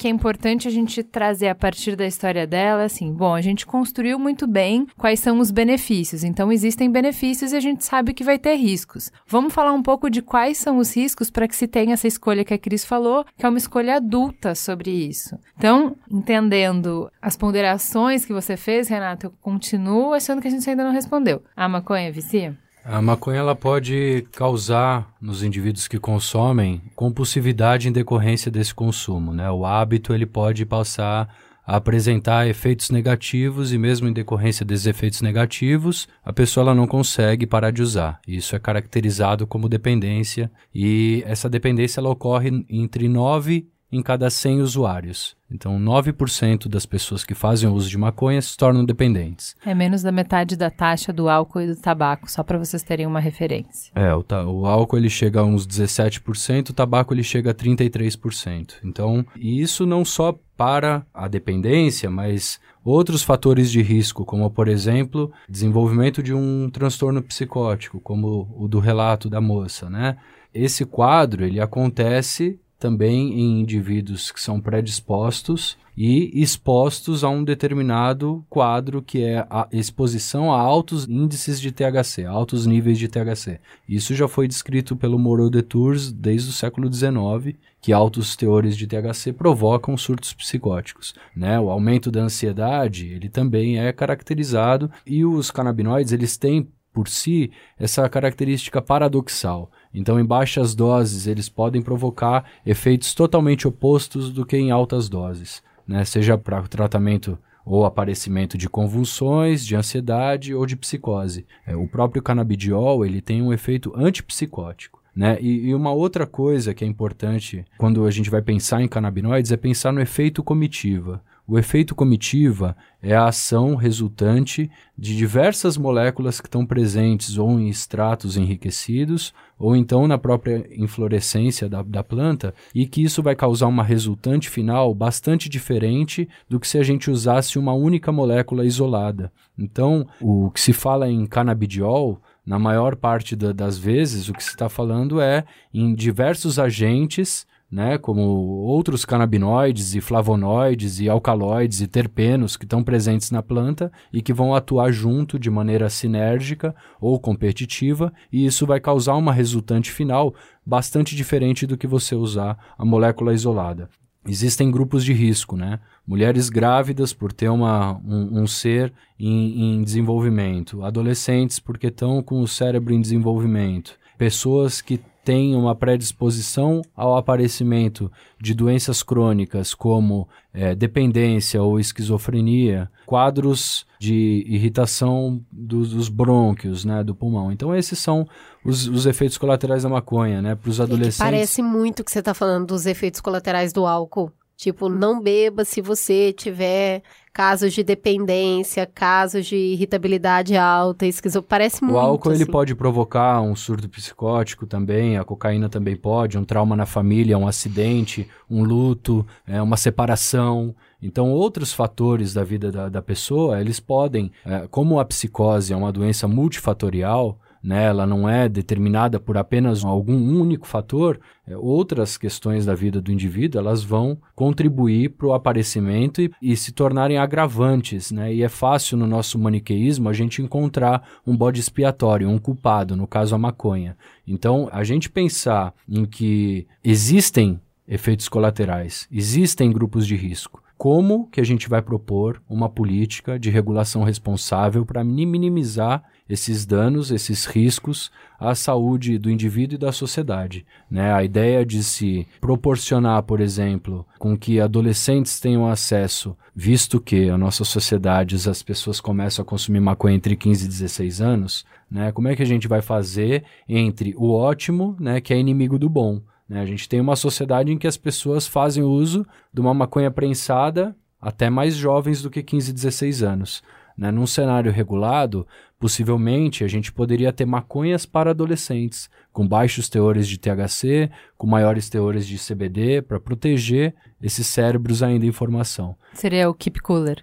que é importante a gente trazer a partir da história dela, assim, bom, a gente construiu muito bem quais são os benefícios. Então existem benefícios e a gente sabe que vai ter riscos. Vamos falar um pouco de quais são os riscos para que se tenha essa escolha que a Cris falou, que é uma escolha adulta sobre isso. Então, entendendo as ponderações que você fez, Renato, eu continuo achando que a gente ainda não respondeu. A maconha vicia? A maconha ela pode causar nos indivíduos que consomem compulsividade em decorrência desse consumo, né? O hábito ele pode passar a apresentar efeitos negativos e mesmo em decorrência desses efeitos negativos, a pessoa ela não consegue parar de usar. Isso é caracterizado como dependência e essa dependência ela ocorre entre 9 em cada 100 usuários. Então, 9% das pessoas que fazem uso de maconha se tornam dependentes. É menos da metade da taxa do álcool e do tabaco, só para vocês terem uma referência. É, o, o, álcool ele chega a uns 17%, o tabaco ele chega a 33%. Então, isso não só para a dependência, mas outros fatores de risco, como por exemplo, desenvolvimento de um transtorno psicótico, como o do relato da moça, né? Esse quadro, ele acontece também em indivíduos que são predispostos e expostos a um determinado quadro que é a exposição a altos índices de THC, altos níveis de THC. Isso já foi descrito pelo Moreau de Tours desde o século XIX, que altos teores de THC provocam surtos psicóticos. Né? O aumento da ansiedade ele também é caracterizado e os canabinoides eles têm por si essa característica paradoxal. Então, em baixas doses, eles podem provocar efeitos totalmente opostos do que em altas doses, né? seja para tratamento ou aparecimento de convulsões, de ansiedade ou de psicose. É, o próprio canabidiol ele tem um efeito antipsicótico. Né? E, e, uma outra coisa que é importante quando a gente vai pensar em canabinoides é pensar no efeito comitiva. O efeito comitiva é a ação resultante de diversas moléculas que estão presentes ou em extratos enriquecidos ou então na própria inflorescência da, da planta e que isso vai causar uma resultante final bastante diferente do que se a gente usasse uma única molécula isolada. Então, o que se fala em canabidiol na maior parte da, das vezes, o que se está falando é em diversos agentes né, como outros canabinoides e flavonoides e alcaloides e terpenos que estão presentes na planta e que vão atuar junto de maneira sinérgica ou competitiva, e isso vai causar uma resultante final bastante diferente do que você usar a molécula isolada. Existem grupos de risco, né? Mulheres grávidas por ter uma, um, um ser em, em desenvolvimento, adolescentes porque estão com o cérebro em desenvolvimento, pessoas que têm uma predisposição ao aparecimento de doenças crônicas como é, dependência ou esquizofrenia, quadros de irritação dos, dos brônquios, né, do pulmão. Então esses são os, os efeitos colaterais da maconha, né, para os adolescentes. Parece muito que você está falando dos efeitos colaterais do álcool. Tipo, não beba se você tiver casos de dependência, casos de irritabilidade alta, esquizo... parece muito. O álcool assim. ele pode provocar um surto psicótico também, a cocaína também pode, um trauma na família, um acidente, um luto, é, uma separação. Então, outros fatores da vida da, da pessoa, eles podem, é, como a psicose é uma doença multifatorial, né, ela não é determinada por apenas algum único fator, é, outras questões da vida do indivíduo elas vão contribuir para o aparecimento e, e, se tornarem agravantes. Né? E é fácil no nosso maniqueísmo a gente encontrar um bode expiatório, um culpado, no caso a maconha. Então, a gente pensar em que existem efeitos colaterais, existem grupos de risco como que a gente vai propor uma política de regulação responsável para minimizar esses danos, esses riscos à saúde do indivíduo e da sociedade. Né? A ideia de se proporcionar, por exemplo, com que adolescentes tenham acesso, visto que a nossa sociedade, as pessoas começam a consumir maconha entre 15 e 16 anos, né? como é que a gente vai fazer entre o ótimo, né, que é inimigo do bom? Né? A gente tem uma sociedade em que as pessoas fazem uso de uma maconha prensada até mais jovens do que 15, 16 anos. Né? Num cenário regulado, possivelmente a gente poderia ter maconhas para adolescentes, com baixos teores de THC, com maiores teores de CBD, para proteger esses cérebros ainda em formação. Seria o keep cooler.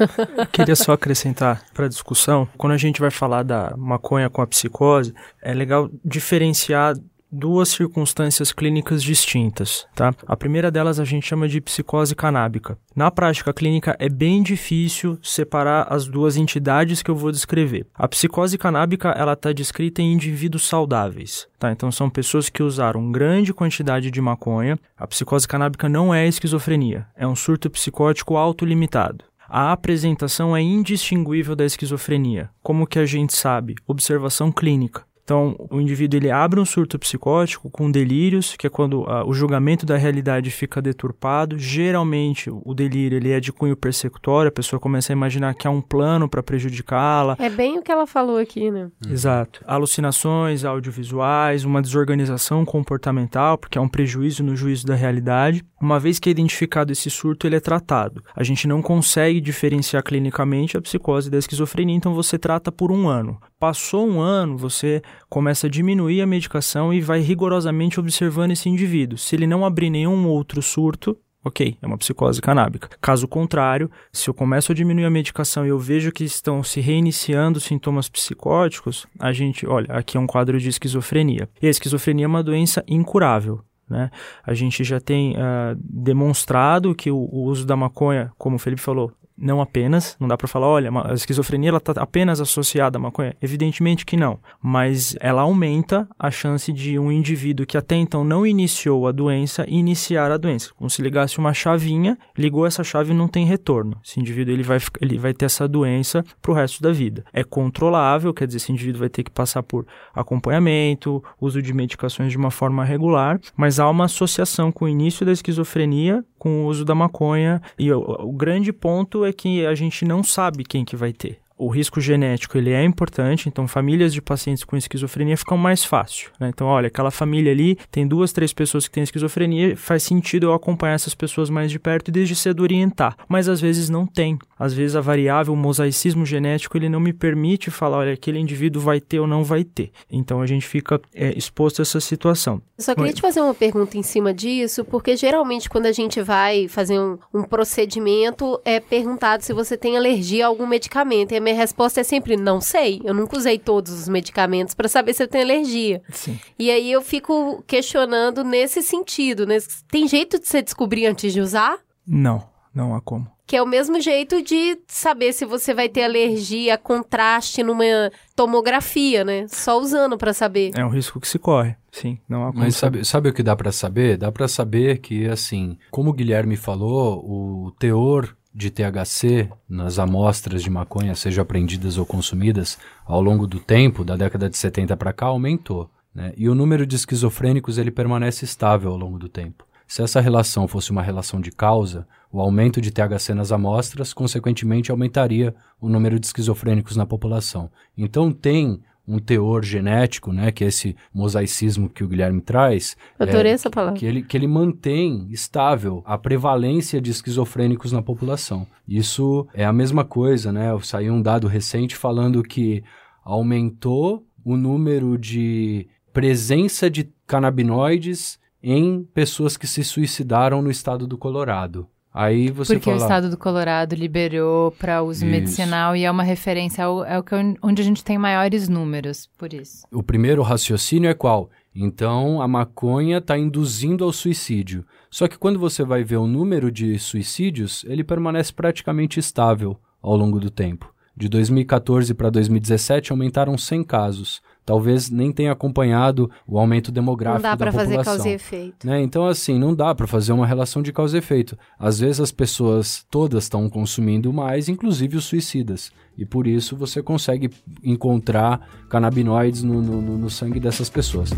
Queria só acrescentar para a discussão, quando a gente vai falar da maconha com a psicose, é legal diferenciar duas circunstâncias clínicas distintas, tá? A primeira delas a gente chama de psicose canábica. Na prática clínica é bem difícil separar as duas entidades que eu vou descrever. A psicose canábica ela está descrita em indivíduos saudáveis, tá? Então são pessoas que usaram grande quantidade de maconha. A psicose canábica não é esquizofrenia, é um surto psicótico autolimitado. A apresentação é indistinguível da esquizofrenia. Como que a gente sabe? Observação clínica. Então, o indivíduo ele abre um surto psicótico com delírios, que é quando uh, o julgamento da realidade fica deturpado. Geralmente, o delírio ele é de cunho persecutório, a pessoa começa a imaginar que há um plano para prejudicá-la. É bem o que ela falou aqui, né? Exato. Alucinações audiovisuais, uma desorganização comportamental, porque é um prejuízo no juízo da realidade. Uma vez que é identificado esse surto, ele é tratado. A gente não consegue diferenciar clinicamente a psicose da esquizofrenia, então você trata por um ano. Passou um ano, você começa a diminuir a medicação e vai rigorosamente observando esse indivíduo. Se ele não abrir nenhum outro surto, ok, é uma psicose canábica. Caso contrário, se eu começo a diminuir a medicação e eu vejo que estão se reiniciando sintomas psicóticos, a gente, olha, aqui é um quadro de esquizofrenia. E a esquizofrenia é uma doença incurável. Né? A gente já tem uh, demonstrado que o, o, uso da maconha, como o Felipe falou, não apenas, não dá para falar, olha, a esquizofrenia ela tá apenas associada à maconha. Evidentemente que não, mas ela aumenta a chance de um indivíduo que até então não iniciou a doença iniciar a doença. Como se ligasse uma chavinha, ligou essa chave e não tem retorno. Esse indivíduo ele vai, ele vai ter essa doença pro resto da vida. É controlável, quer dizer, esse indivíduo vai ter que passar por acompanhamento, uso de medicações de uma forma regular, mas há uma associação com o início da esquizofrenia com o uso da maconha. E o, o grande ponto é que a gente não sabe quem que vai ter o risco genético ele é importante, então famílias de pacientes com esquizofrenia ficam mais fácil. Né? Então, olha, aquela família ali tem duas, três pessoas que têm esquizofrenia, faz sentido eu acompanhar essas pessoas mais de perto e desde cedo orientar. Mas às vezes não tem. Às vezes a variável, o mosaicismo genético, ele não me permite falar, olha, aquele indivíduo vai ter ou não vai ter. Então a gente fica é, exposto a essa situação. Eu só queria te fazer uma pergunta em cima disso, porque geralmente quando a gente vai fazer um, um procedimento, é perguntado se você tem alergia a algum medicamento. E a minha resposta é sempre não sei. Eu nunca usei todos os medicamentos para saber se eu tenho alergia. Sim. E aí eu fico questionando nesse sentido. Né? Tem jeito de você descobrir antes de usar? Não, não há como. Que é o mesmo jeito de saber se você vai ter alergia a contraste numa tomografia, né? Só usando para saber. É um risco que se corre, sim. Não há como Mas sabe, sabe o que dá para saber? Dá para saber que, assim, como o Guilherme falou, o teor de THC nas amostras de maconha, seja apreendidas ou consumidas, ao longo do tempo, da década de 70 para cá, aumentou. Né? E o número de esquizofrênicos ele permanece estável ao longo do tempo. Se essa relação fosse uma relação de causa, o aumento de THC nas amostras, consequentemente, aumentaria o número de esquizofrênicos na população. Então, tem um teor genético, né, que é esse mosaicismo que o Guilherme traz. Eu adorei é, essa palavra. Que ele, que ele mantém estável a prevalência de esquizofrênicos na população. Isso é a mesma coisa, né? Saiu um dado recente falando que aumentou o número de presença de canabinoides em pessoas que se suicidaram no estado do Colorado. Aí você Porque fala... o estado do Colorado liberou para uso isso. medicinal e é uma referência ao, é o que, onde a gente tem maiores números, por isso. O primeiro raciocínio é qual? Então, a maconha está induzindo ao suicídio. Só que quando você vai ver o número de suicídios, ele permanece praticamente estável ao longo do tempo. De 2014 para 2017 aumentaram 100 casos talvez nem tenha acompanhado o aumento demográfico da população. Não dá para fazer causa e efeito. Né? Então, assim, não dá para fazer uma relação de causa e efeito. Às vezes as pessoas todas estão consumindo mais, inclusive os suicidas. E por isso você consegue encontrar canabinoides no, no, no sangue dessas pessoas.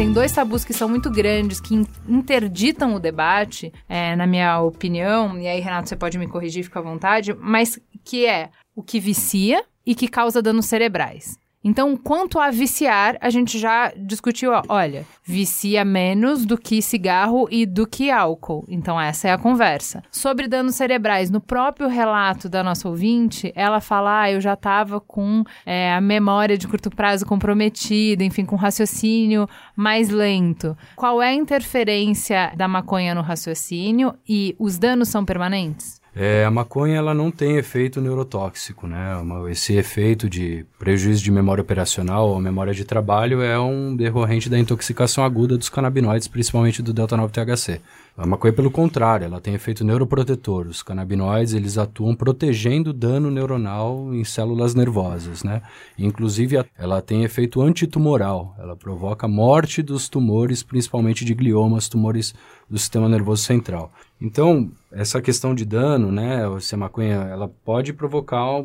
Tem dois tabus que são muito grandes, que interditam o debate, é, na minha opinião, e aí, Renato, você pode me corrigir, fica à vontade, mas que é o que vicia e que causa danos cerebrais. Então, quanto a viciar, a gente já discutiu, olha, vicia menos do que cigarro e do que álcool. Então, essa é a conversa. Sobre danos cerebrais, no próprio relato da nossa ouvinte, ela fala, ah, eu já estava com é, a memória de curto prazo comprometida, enfim, com raciocínio mais lento. Qual é a interferência da maconha no raciocínio e os danos são permanentes? É, a maconha ela não tem efeito neurotóxico, né? Esse efeito de prejuízo de memória operacional ou memória de trabalho é um decorrente da intoxicação aguda dos canabinoides, principalmente do delta-9-THC. A maconha, pelo contrário, ela tem efeito neuroprotetor. Os canabinoides, eles atuam protegendo o dano neuronal em células nervosas, né? Inclusive, ela tem efeito antitumoral. Ela provoca morte dos tumores, principalmente de gliomas, tumores do sistema nervoso central. Então, essa questão de dano, né, se a maconha, ela pode provocar,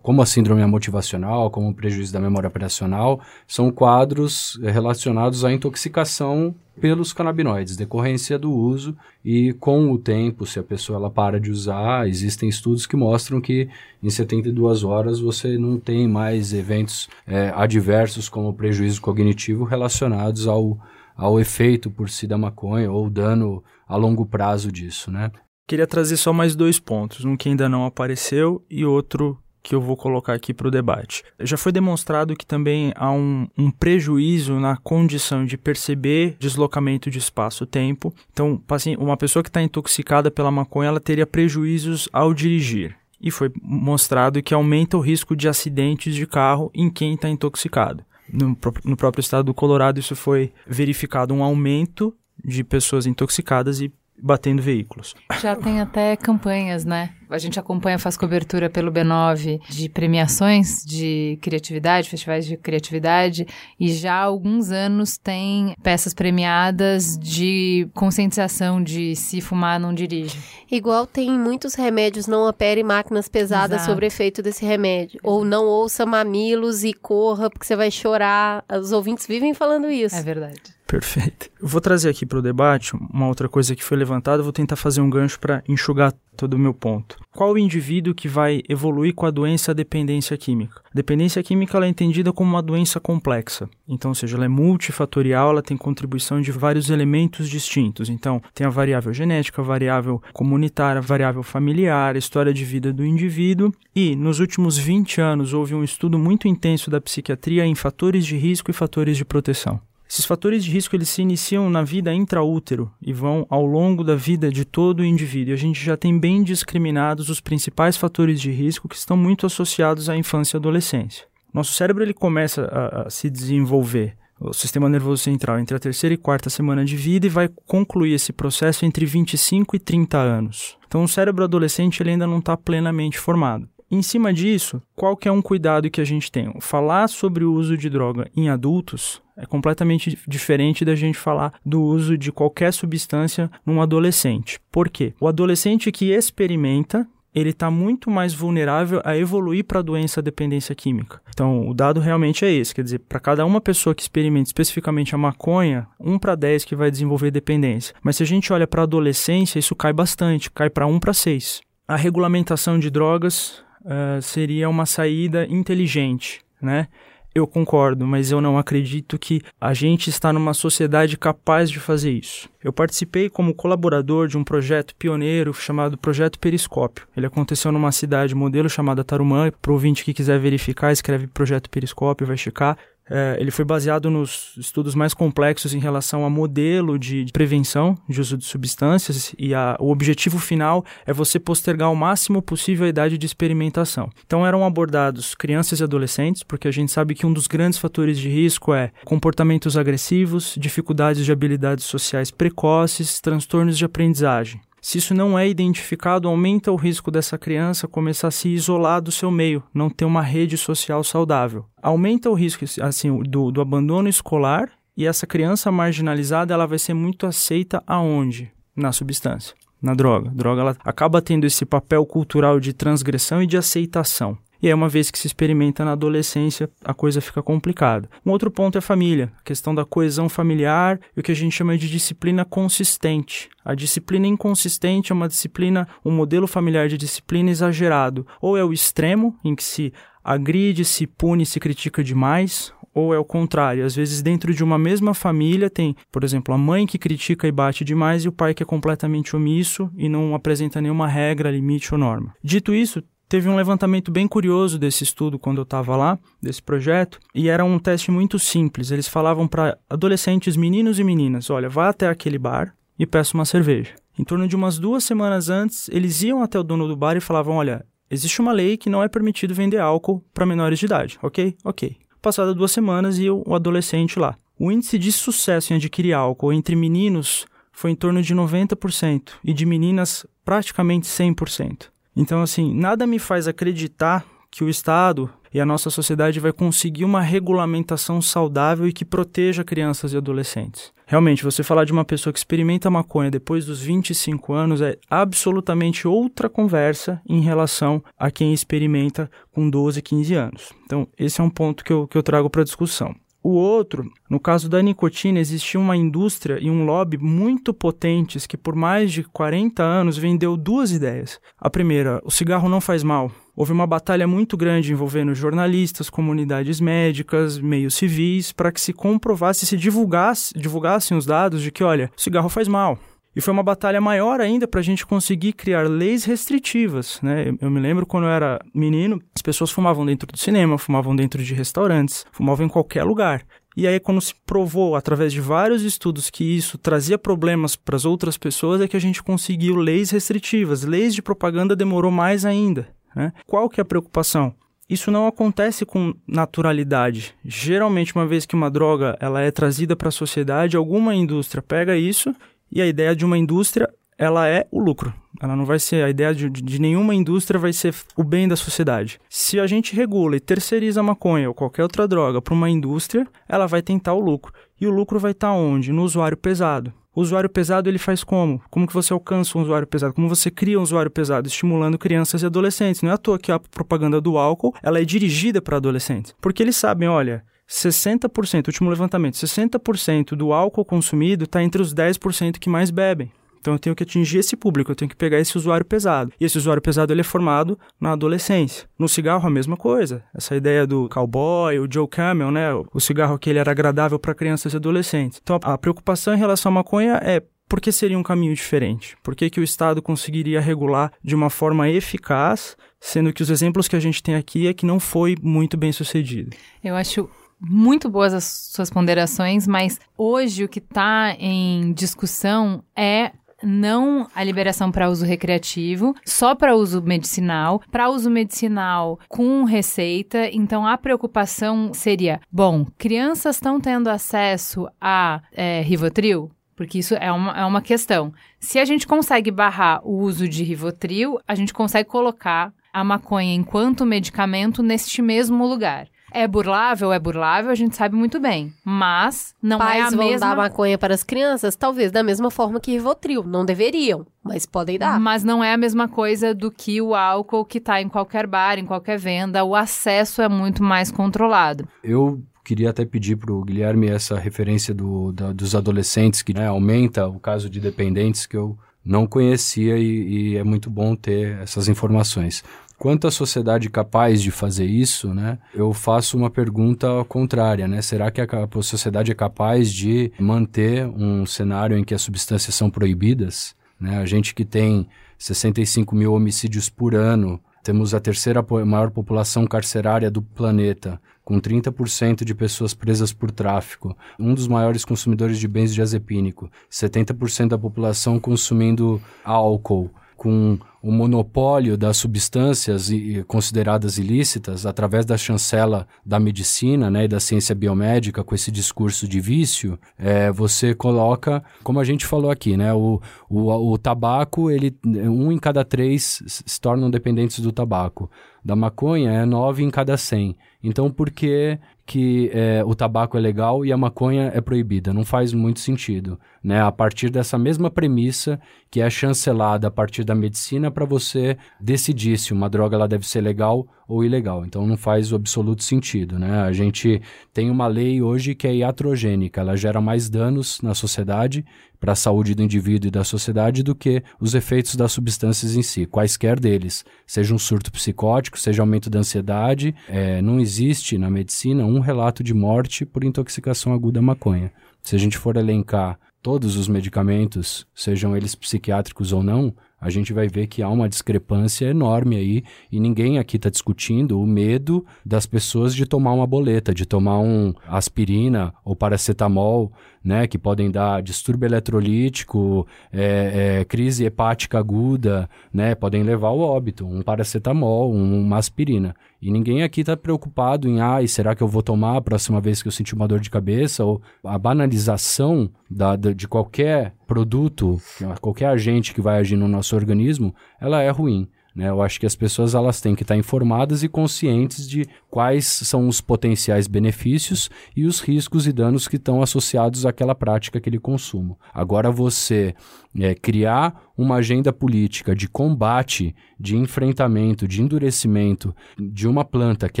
como a síndrome motivacional, como o prejuízo da memória operacional, são quadros relacionados à intoxicação pelos canabinoides, decorrência do uso e com o tempo, se a pessoa ela para de usar, existem estudos que mostram que em 72 horas você não tem mais eventos é, adversos como prejuízo cognitivo relacionados ao, ao efeito por si da maconha ou dano a longo prazo disso, né? Queria trazer só mais dois pontos, um que ainda não apareceu e outro que eu vou colocar aqui para o debate. Já foi demonstrado que também há um, um prejuízo na condição de perceber deslocamento de espaço-tempo. Então, uma pessoa que está intoxicada pela maconha, ela teria prejuízos ao dirigir. E foi mostrado que aumenta o risco de acidentes de carro em quem está intoxicado. No, no próprio estado do Colorado, isso foi verificado um aumento de pessoas intoxicadas e batendo veículos. Já tem até campanhas, né? A gente acompanha, faz cobertura pelo B9 de premiações de criatividade, festivais de criatividade, e já há alguns anos tem peças premiadas de conscientização de se fumar não dirige. Igual tem muitos remédios não opere máquinas pesadas Exato. sobre efeito desse remédio. Ou não ouça mamilos e corra porque você vai chorar. Os ouvintes vivem falando isso. É verdade. Perfeito. Eu vou trazer aqui para o debate uma outra coisa que foi levantada, vou tentar fazer um gancho para enxugar todo o meu ponto. Qual o indivíduo que vai evoluir com a doença dependência química? Dependência química é entendida como uma doença complexa. Então, ou seja, ela é multifatorial, ela tem contribuição de vários elementos distintos. Então, tem a variável genética, a variável comunitária, a variável familiar, a história de vida do indivíduo. E, nos últimos 20 anos, houve um estudo muito intenso da psiquiatria em fatores de risco e fatores de proteção. Esses fatores de risco eles se iniciam na vida intraútero e vão ao longo da vida de todo o indivíduo. A gente já tem bem discriminados os principais fatores de risco que estão muito associados à infância e adolescência. Nosso cérebro ele começa a, a se desenvolver o sistema nervoso central entre a terceira e quarta semana de vida e vai concluir esse processo entre 25 e 30 anos. Então o cérebro adolescente ele ainda não está plenamente formado. Em cima disso, qual que é um cuidado que a gente tem? Falar sobre o uso de droga em adultos é completamente diferente da gente falar do uso de qualquer substância num adolescente. Por quê? O adolescente que experimenta, ele está muito mais vulnerável a evoluir para a doença dependência química. Então, o dado realmente é esse, quer dizer, para cada uma pessoa que experimenta especificamente a maconha, 1 para 10 que vai desenvolver dependência. Mas se a gente olha para a adolescência, isso cai bastante, cai para 1 para 6. A regulamentação de drogas uh, seria uma saída inteligente, né? Eu concordo, mas eu não acredito que a gente está numa sociedade capaz de fazer isso. Eu participei como colaborador de um projeto pioneiro chamado Projeto Periscópio. Ele aconteceu numa cidade modelo chamada Tarumã. Para o ouvinte que quiser verificar, escreve Projeto Periscópio, vai checar. É, ele foi baseado nos estudos mais complexos em relação a modelo de, prevenção de uso de substâncias e a, o objetivo final é você postergar o máximo possível a idade de experimentação. Então eram abordados crianças e adolescentes, porque a gente sabe que um dos grandes fatores de risco é comportamentos agressivos, dificuldades de habilidades sociais precoces, transtornos de aprendizagem. Se isso não é identificado, aumenta o risco dessa criança começar a se isolar do seu meio, não ter uma rede social saudável. Aumenta o risco assim, do, do abandono escolar e essa criança marginalizada ela vai ser muito aceita aonde? Na substância, na droga. A droga ela acaba tendo esse papel cultural de transgressão e de aceitação. E aí, uma vez que se experimenta na adolescência, a coisa fica complicada. Um outro ponto é a família, a questão da coesão familiar e o que a gente chama de disciplina consistente. A disciplina inconsistente é uma disciplina, um modelo familiar de disciplina exagerado. Ou é o extremo, em que se agride, se pune, se critica demais, ou é o contrário. Às vezes, dentro de uma mesma família, tem, por exemplo, a mãe que critica e bate demais e o pai que é completamente omisso e não apresenta nenhuma regra, limite ou norma. Dito isso, Teve um levantamento bem curioso desse estudo quando eu estava lá, desse projeto, e era um teste muito simples. Eles falavam para adolescentes, meninos e meninas: olha, vá até aquele bar e peça uma cerveja. Em torno de umas duas semanas antes, eles iam até o dono do bar e falavam: olha, existe uma lei que não é permitido vender álcool para menores de idade, ok? Ok. Passadas duas semanas, ia o adolescente lá. O índice de sucesso em adquirir álcool entre meninos foi em torno de 90% e de meninas praticamente 100%. Então, assim, nada me faz acreditar que o Estado e a nossa sociedade vai conseguir uma regulamentação saudável e que proteja crianças e adolescentes. Realmente, você falar de uma pessoa que experimenta maconha depois dos 25 anos é absolutamente outra conversa em relação a quem experimenta com 12, 15 anos. Então, esse é um ponto que eu, que eu trago para discussão. O outro, no caso da nicotina, existia uma indústria e um lobby muito potentes que por mais de 40 anos vendeu duas ideias. A primeira, o cigarro não faz mal. Houve uma batalha muito grande envolvendo jornalistas, comunidades médicas, meios civis, para que se comprovasse, se divulgasse, divulgassem os dados de que, olha, o cigarro faz mal. E foi uma batalha maior ainda para a gente conseguir criar leis restritivas. Né? Eu, me lembro quando eu era menino, as pessoas fumavam dentro do cinema, fumavam dentro de restaurantes, fumavam em qualquer lugar. E aí, quando se provou, através de vários estudos, que isso trazia problemas para as outras pessoas, é que a gente conseguiu leis restritivas. Leis de propaganda demorou mais ainda. Né? Qual que é a preocupação? Isso não acontece com naturalidade. Geralmente, uma vez que uma droga ela é trazida para a sociedade, alguma indústria pega isso e a ideia de uma indústria, ela é o lucro. Ela não vai ser a ideia de, de, nenhuma indústria vai ser o bem da sociedade. Se a gente regula e terceiriza a maconha ou qualquer outra droga para uma indústria, ela vai tentar o lucro. E o lucro vai estar tá onde? No usuário pesado. O usuário pesado ele faz como? Como que você alcança um usuário pesado? Como você cria um usuário pesado? Estimulando crianças e adolescentes. Não é à toa que a propaganda do álcool ela é dirigida para adolescentes. Porque eles sabem, olha, 60%, último levantamento, 60% do álcool consumido está entre os 10% que mais bebem. Então eu tenho que atingir esse público, eu tenho que pegar esse usuário pesado. E esse usuário pesado ele é formado na adolescência. No cigarro a mesma coisa. Essa ideia do cowboy, o Joe Camel, né? O cigarro que ele era agradável para crianças e adolescentes. Então a preocupação em relação à maconha é por que seria um caminho diferente? Por que, que o Estado conseguiria regular de uma forma eficaz, sendo que os exemplos que a gente tem aqui é que não foi muito bem sucedido? Eu acho muito boas as suas ponderações, mas hoje o que está em discussão é não a liberação para uso recreativo, só para uso medicinal, para uso medicinal com receita. Então a preocupação seria: bom, crianças estão tendo acesso a é, Rivotril? Porque isso é uma, é uma questão. Se a gente consegue barrar o uso de Rivotril, a gente consegue colocar a maconha enquanto medicamento neste mesmo lugar. É burlável, é burlável, a gente sabe muito bem. Mas não Pais é a vão mesma dar maconha para as crianças, talvez da mesma forma que Rivotril. Não deveriam, mas podem dar. Mas não é a mesma coisa do que o álcool que tá em qualquer bar, em qualquer venda. O acesso é muito mais controlado. Eu queria até pedir para o Guilherme essa referência do, da, dos adolescentes, que né, aumenta o caso de dependentes, que eu não conhecia e, e é muito bom ter essas informações. Quanto à sociedade capaz de fazer isso, né, eu faço uma pergunta contrária, né? Será que a, a sociedade é capaz de manter um cenário em que as substâncias são proibidas? Né? A gente que tem 65 mil homicídios por ano, temos a terceira maior população carcerária do planeta, com 30% de pessoas presas por tráfico, um dos maiores consumidores de bens diazepínico, 70% da população consumindo álcool, com o monopólio das substâncias consideradas ilícitas através da chancela da medicina né, e da ciência biomédica com esse discurso de vício, é, você coloca, como a gente falou aqui, né, o, o, o tabaco, ele, um em cada três se tornam dependentes do tabaco. Da maconha é nove em cada cem. Então, por que, que é, o tabaco é legal e a maconha é proibida? Não faz muito sentido. Né? A partir dessa mesma premissa que é chancelada a partir da medicina para você decidir se uma droga ela deve ser legal ou ilegal. Então não faz o absoluto sentido, né? A gente tem uma lei hoje que é iatrogênica, ela gera mais danos na sociedade, para a saúde do indivíduo e da sociedade do que os efeitos das substâncias em si, quaisquer deles, seja um surto psicótico, seja aumento da ansiedade. É, não existe na medicina um relato de morte por intoxicação aguda à maconha. Se a gente for elencar todos os medicamentos, sejam eles psiquiátricos ou não, a gente vai ver que há uma discrepância enorme aí e ninguém aqui está discutindo o medo das pessoas de tomar uma boleta, de tomar um aspirina ou paracetamol, né, que podem dar distúrbio eletrolítico, é, é, crise hepática aguda, né, podem levar ao óbito, um paracetamol, um, uma aspirina. E ninguém aqui está preocupado em, ah, será que eu vou tomar a próxima vez que eu sentir uma dor de cabeça? Ou a banalização da, de qualquer produto, qualquer agente que vai agir no nosso organismo, ela é ruim. Né? Eu acho que as pessoas elas têm que estar informadas e conscientes de quais são os potenciais benefícios e os riscos e danos que estão associados àquela prática, aquele consumo. Agora você é, criar uma agenda política de combate, de enfrentamento, de endurecimento de uma planta que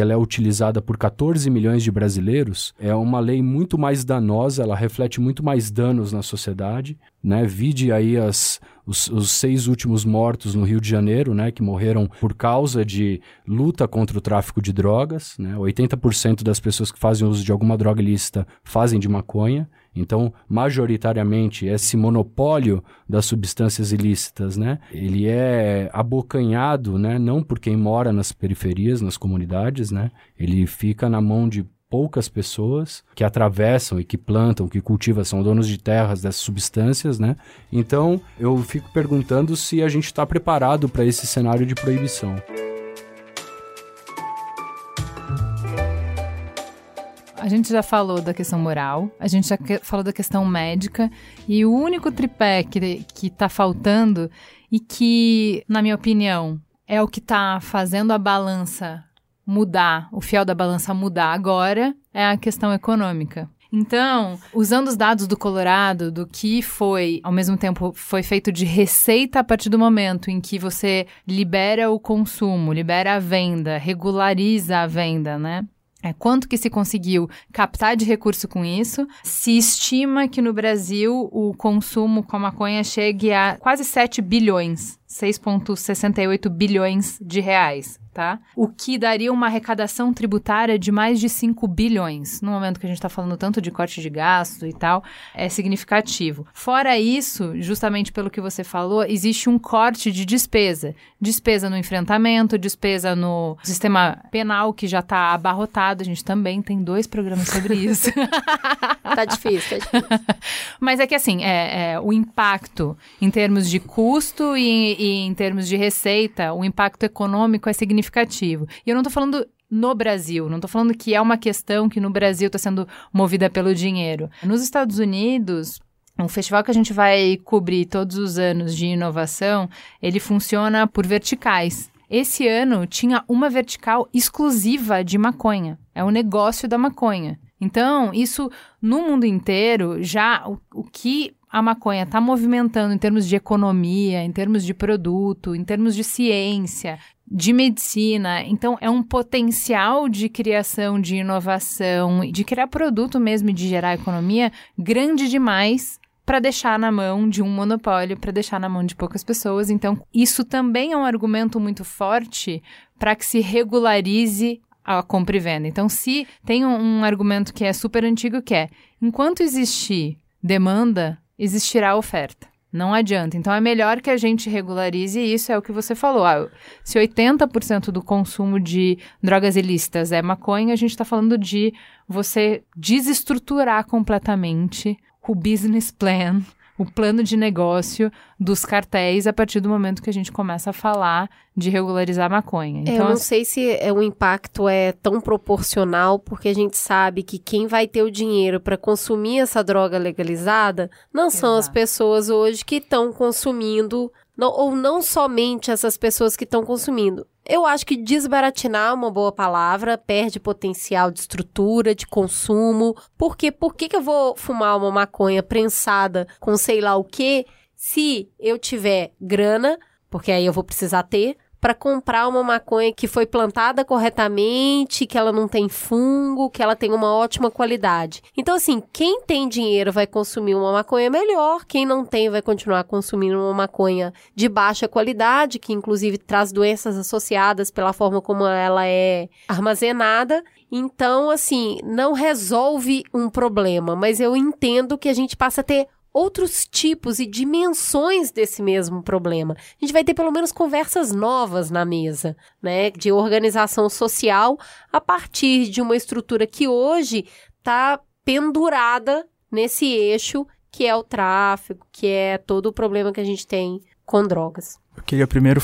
ela é utilizada por 14 milhões de brasileiros, é uma lei muito mais danosa, ela reflete muito mais danos na sociedade, né? Vide aí as, os, os, seis últimos mortos no Rio de Janeiro, né? Que morreram por causa de luta contra o tráfico de drogas, né? 80% das pessoas que fazem uso de alguma droga ilícita fazem de maconha. Então, majoritariamente, esse monopólio das substâncias ilícitas, né, ele é abocanhado, né, não por quem mora nas periferias, nas comunidades, né, ele fica na mão de poucas pessoas que atravessam e que plantam, que cultivam, são donos de terras dessas substâncias, né? Então, eu fico perguntando se a gente está preparado para esse cenário de proibição. A gente já falou da questão moral, a gente já falou da questão médica, e o único tripé que, que tá faltando e que, na minha opinião, é o que tá fazendo a balança mudar, o fiel da balança mudar agora, é a questão econômica. Então, usando os dados do Colorado, do que foi, ao mesmo tempo, foi feito de receita a partir do momento em que você libera o consumo, libera a venda, regulariza a venda, né? É, quanto que se conseguiu captar de recurso com isso? Se estima que no Brasil o consumo com a maconha chegue a quase 7 bilhões, 6,68 bilhões de reais tá? O que daria uma arrecadação tributária de mais de 5 bilhões. No momento que a gente está falando tanto de corte de gasto e tal, é significativo. Fora isso, justamente pelo que você falou, existe um corte de despesa. Despesa no enfrentamento, despesa no sistema penal, que já está abarrotado. A gente também tem dois programas sobre isso. tá difícil, tá difícil. Mas é que assim, é, é, o impacto em termos de custo e, e em termos de receita, o impacto econômico é significativo. E eu não estou falando no Brasil, não estou falando que é uma questão que no Brasil está sendo movida pelo dinheiro. Nos Estados Unidos, um festival que a gente vai cobrir todos os anos de inovação, ele funciona por verticais. esse ano tinha uma vertical exclusiva de maconha. É o negócio da maconha. Então, isso no mundo inteiro, já o, o que a maconha está movimentando em termos de economia, em termos de produto, em termos de ciência, de medicina. Então, é um potencial de criação, de inovação, de criar produto mesmo e de gerar economia grande demais para deixar na mão de um monopólio, para deixar na mão de poucas pessoas. Então, isso também é um argumento muito forte para que se regularize a compra e venda. Então, se tem um, um argumento que é super antigo que é, enquanto existir demanda, existirá oferta. Não adianta. Então é melhor que a gente regularize isso, é o que você falou. Ah, se 80% do consumo de drogas ilícitas é maconha, a gente está falando de você desestruturar completamente o business plan o plano de negócio dos cartéis a partir do momento que a gente começa a falar de regularizar a maconha. Então, eu não sei se é, o impacto é tão proporcional, porque a gente sabe que quem vai ter o dinheiro para consumir essa droga legalizada não Exato. são as pessoas hoje que estão consumindo não, ou não somente essas pessoas que estão consumindo. Eu acho que desbaratinar é uma boa palavra, perde potencial de estrutura, de consumo. Porque por que, que eu vou fumar uma maconha prensada com sei lá o quê se eu tiver grana, porque aí eu vou precisar ter, para comprar uma maconha que foi plantada corretamente, que ela não tem fungo, que ela tem uma ótima qualidade. Então, assim, quem tem dinheiro vai consumir uma maconha melhor, quem não tem vai continuar consumindo uma maconha de baixa qualidade, que inclusive traz doenças associadas pela forma como ela é armazenada. Então, assim, não resolve um problema, mas eu entendo que a gente passa a ter outros tipos e dimensões desse mesmo problema. A gente vai ter pelo menos conversas novas na mesa, né, de organização social a partir de uma estrutura que hoje está pendurada nesse eixo que é o tráfico, que é todo o problema que a gente tem com drogas. Eu queria primeiro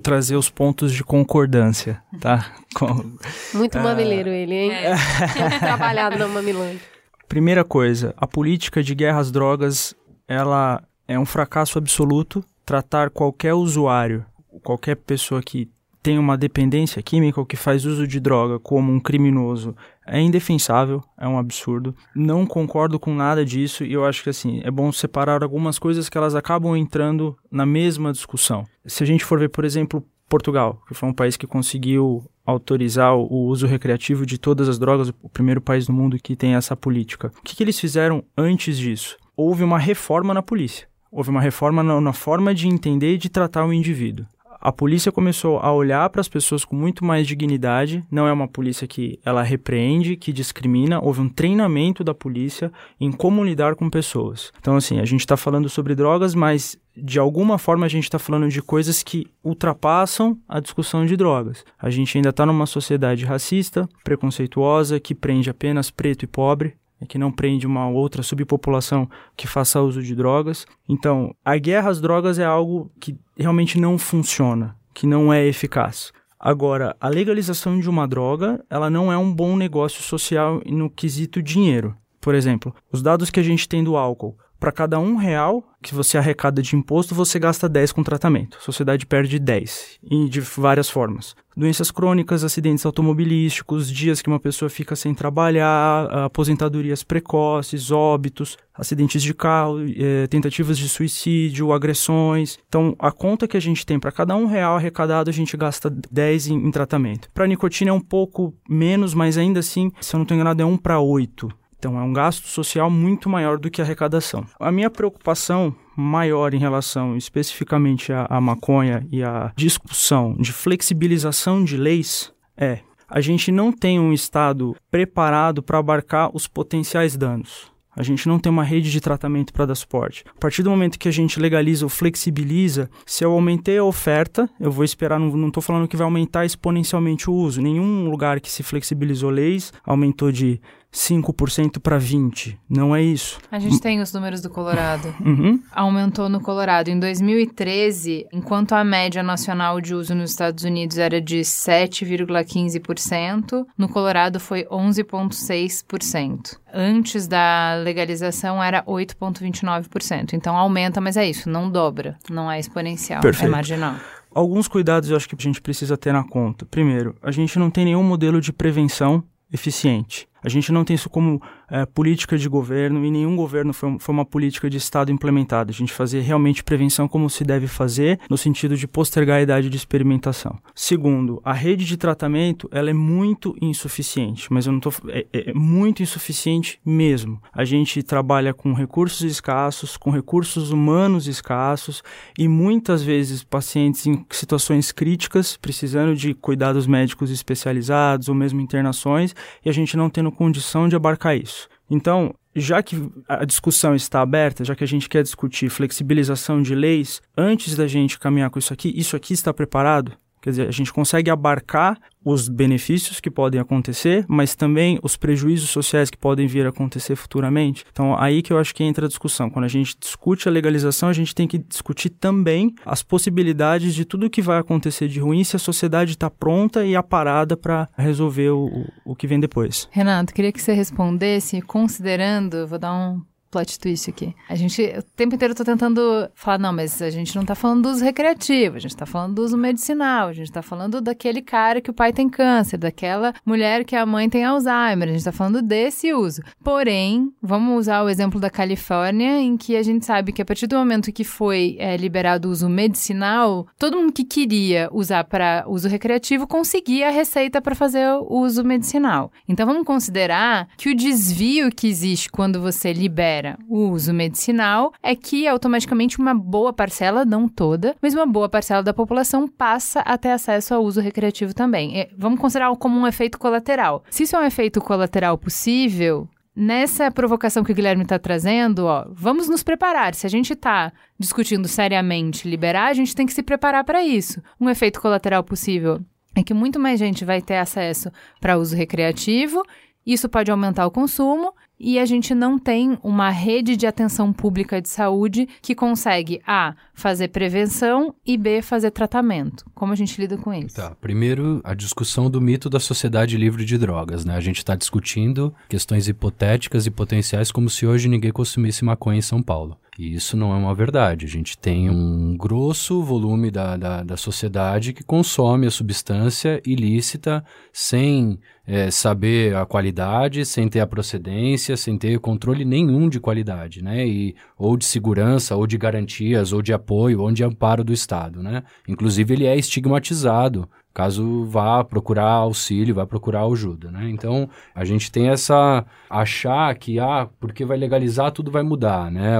trazer os pontos de concordância, tá? Com, Muito uh... mamileiro ele, hein? É. Trabalhado na mamilândia. Primeira coisa, a política de guerra às drogas, ela é um fracasso absoluto. Tratar qualquer usuário, qualquer pessoa que tem uma dependência química ou que faz uso de droga como um criminoso é indefensável, é um absurdo. Não concordo com nada disso e eu acho que assim, é bom separar algumas coisas que elas acabam entrando na mesma discussão. Se a gente for ver, por exemplo, Portugal, que foi um país que conseguiu autorizar o uso recreativo de todas as drogas, o primeiro país do mundo que tem essa política. O que, que eles fizeram antes disso? Houve uma reforma na polícia. Houve uma reforma na, na forma de entender e de tratar o indivíduo a polícia começou a olhar para as pessoas com muito mais dignidade. Não é uma polícia que ela repreende, que discrimina. Houve um treinamento da polícia em como lidar com pessoas. Então, assim, a gente está falando sobre drogas, mas de alguma forma a gente está falando de coisas que ultrapassam a discussão de drogas. A gente ainda está numa sociedade racista, preconceituosa, que prende apenas preto e pobre que não prende uma outra subpopulação que faça uso de drogas. Então, a guerra às drogas é algo que realmente não funciona, que não é eficaz. Agora, a legalização de uma droga, ela não é um bom negócio social no quesito dinheiro. Por exemplo, os dados que a gente tem do álcool, para cada um real que você arrecada de imposto, você gasta 10 com tratamento. A sociedade perde 10, e de várias formas. Doenças crônicas, acidentes automobilísticos, dias que uma pessoa fica sem trabalhar, aposentadorias precoces, óbitos, acidentes de carro, é, tentativas de suicídio, agressões. Então, a conta que a gente tem para cada um real arrecadado, a gente gasta 10 em, em tratamento. Para nicotina é um pouco menos, mas ainda assim, se eu não estou enganado, é 1 para 8. Então é um gasto social muito maior do que a arrecadação. A minha preocupação maior em relação especificamente à, à maconha e à discussão de flexibilização de leis é a gente não tem um Estado preparado para abarcar os potenciais danos. A gente não tem uma rede de tratamento para dar suporte. A partir do momento que a gente legaliza ou flexibiliza, se eu aumentei a oferta, eu vou esperar, não estou falando que vai aumentar exponencialmente o uso. Nenhum lugar que se flexibilizou leis aumentou de 5% para 20%. Não é isso. A gente tem os números do Colorado. Uhum. Aumentou no Colorado. Em 2013, enquanto a média nacional de uso nos Estados Unidos era de 7,15%, no Colorado foi 11,6%. Antes da legalização era 8,29%. Então aumenta, mas é isso, não dobra. Não é exponencial, é Perfeito. é marginal. Alguns cuidados eu acho que a gente precisa ter na conta. Primeiro, a gente não tem nenhum modelo de prevenção eficiente. A gente não tem isso como é, política de governo e nenhum governo foi, foi, uma política de Estado implementada. A gente fazer realmente prevenção como se deve fazer, no sentido de postergar a idade de experimentação. Segundo, a rede de tratamento ela é muito insuficiente, mas eu não tô, é, é muito insuficiente mesmo. A gente trabalha com recursos escassos, com recursos humanos escassos e muitas vezes pacientes em situações críticas, precisando de cuidados médicos especializados ou mesmo internações, e a gente não tendo condição de abarcar isso. Então, já que a discussão está aberta, já que a gente quer discutir flexibilização de leis, antes da gente caminhar com isso aqui, isso aqui está preparado? Quer dizer, a gente consegue abarcar os benefícios que podem acontecer, mas também os prejuízos sociais que podem vir a acontecer futuramente. Então, aí que eu acho que entra a discussão. Quando a gente discute a legalização, a gente tem que discutir também as possibilidades de tudo que vai acontecer de ruim se a sociedade está pronta e aparada para resolver o, o que vem depois. Renato, queria que você respondesse considerando, vou dar um plot twist aqui. A gente, o tempo inteiro eu tô tentando falar, não, mas a gente não tá falando do uso recreativo, a gente tá falando do uso medicinal, a gente tá falando daquele cara que o pai tem câncer, daquela mulher que a mãe tem Alzheimer, a gente tá falando desse uso. Porém, vamos usar o exemplo da Califórnia, em que a gente sabe que a partir do momento que foi é, liberado o uso medicinal, todo mundo que queria usar para uso recreativo conseguia a receita para fazer o uso medicinal. Então vamos considerar que o desvio que existe quando você libera o uso medicinal é que automaticamente uma boa parcela, não toda, mas uma boa parcela da população passa a ter acesso ao uso recreativo também. É, vamos considerar como um efeito colateral. Se isso é um efeito colateral possível, nessa provocação que o Guilherme está trazendo, ó, vamos nos preparar. Se a gente está discutindo seriamente liberar, a gente tem que se preparar para isso. Um efeito colateral possível é que muito mais gente vai ter acesso para uso recreativo. Isso pode aumentar o consumo e a gente não tem uma rede de atenção pública de saúde que consegue A, fazer prevenção e B, fazer tratamento. Como a gente lida com isso? Tá, primeiro a discussão do mito da sociedade livre de drogas, né? A gente está discutindo questões hipotéticas e potenciais como se hoje ninguém consumisse maconha em São Paulo. E isso não é uma verdade. A gente tem um grosso volume da, da, da sociedade que consome a substância ilícita sem é, saber a qualidade, sem ter a procedência, sem ter controle nenhum de qualidade, né? E, ou de segurança, ou de garantias, ou de apoio, ou de amparo do Estado, né? Inclusive, ele é estigmatizado caso vá procurar auxílio, vá procurar ajuda, né? Então, a gente tem essa achar que ah, porque vai legalizar tudo vai mudar, né?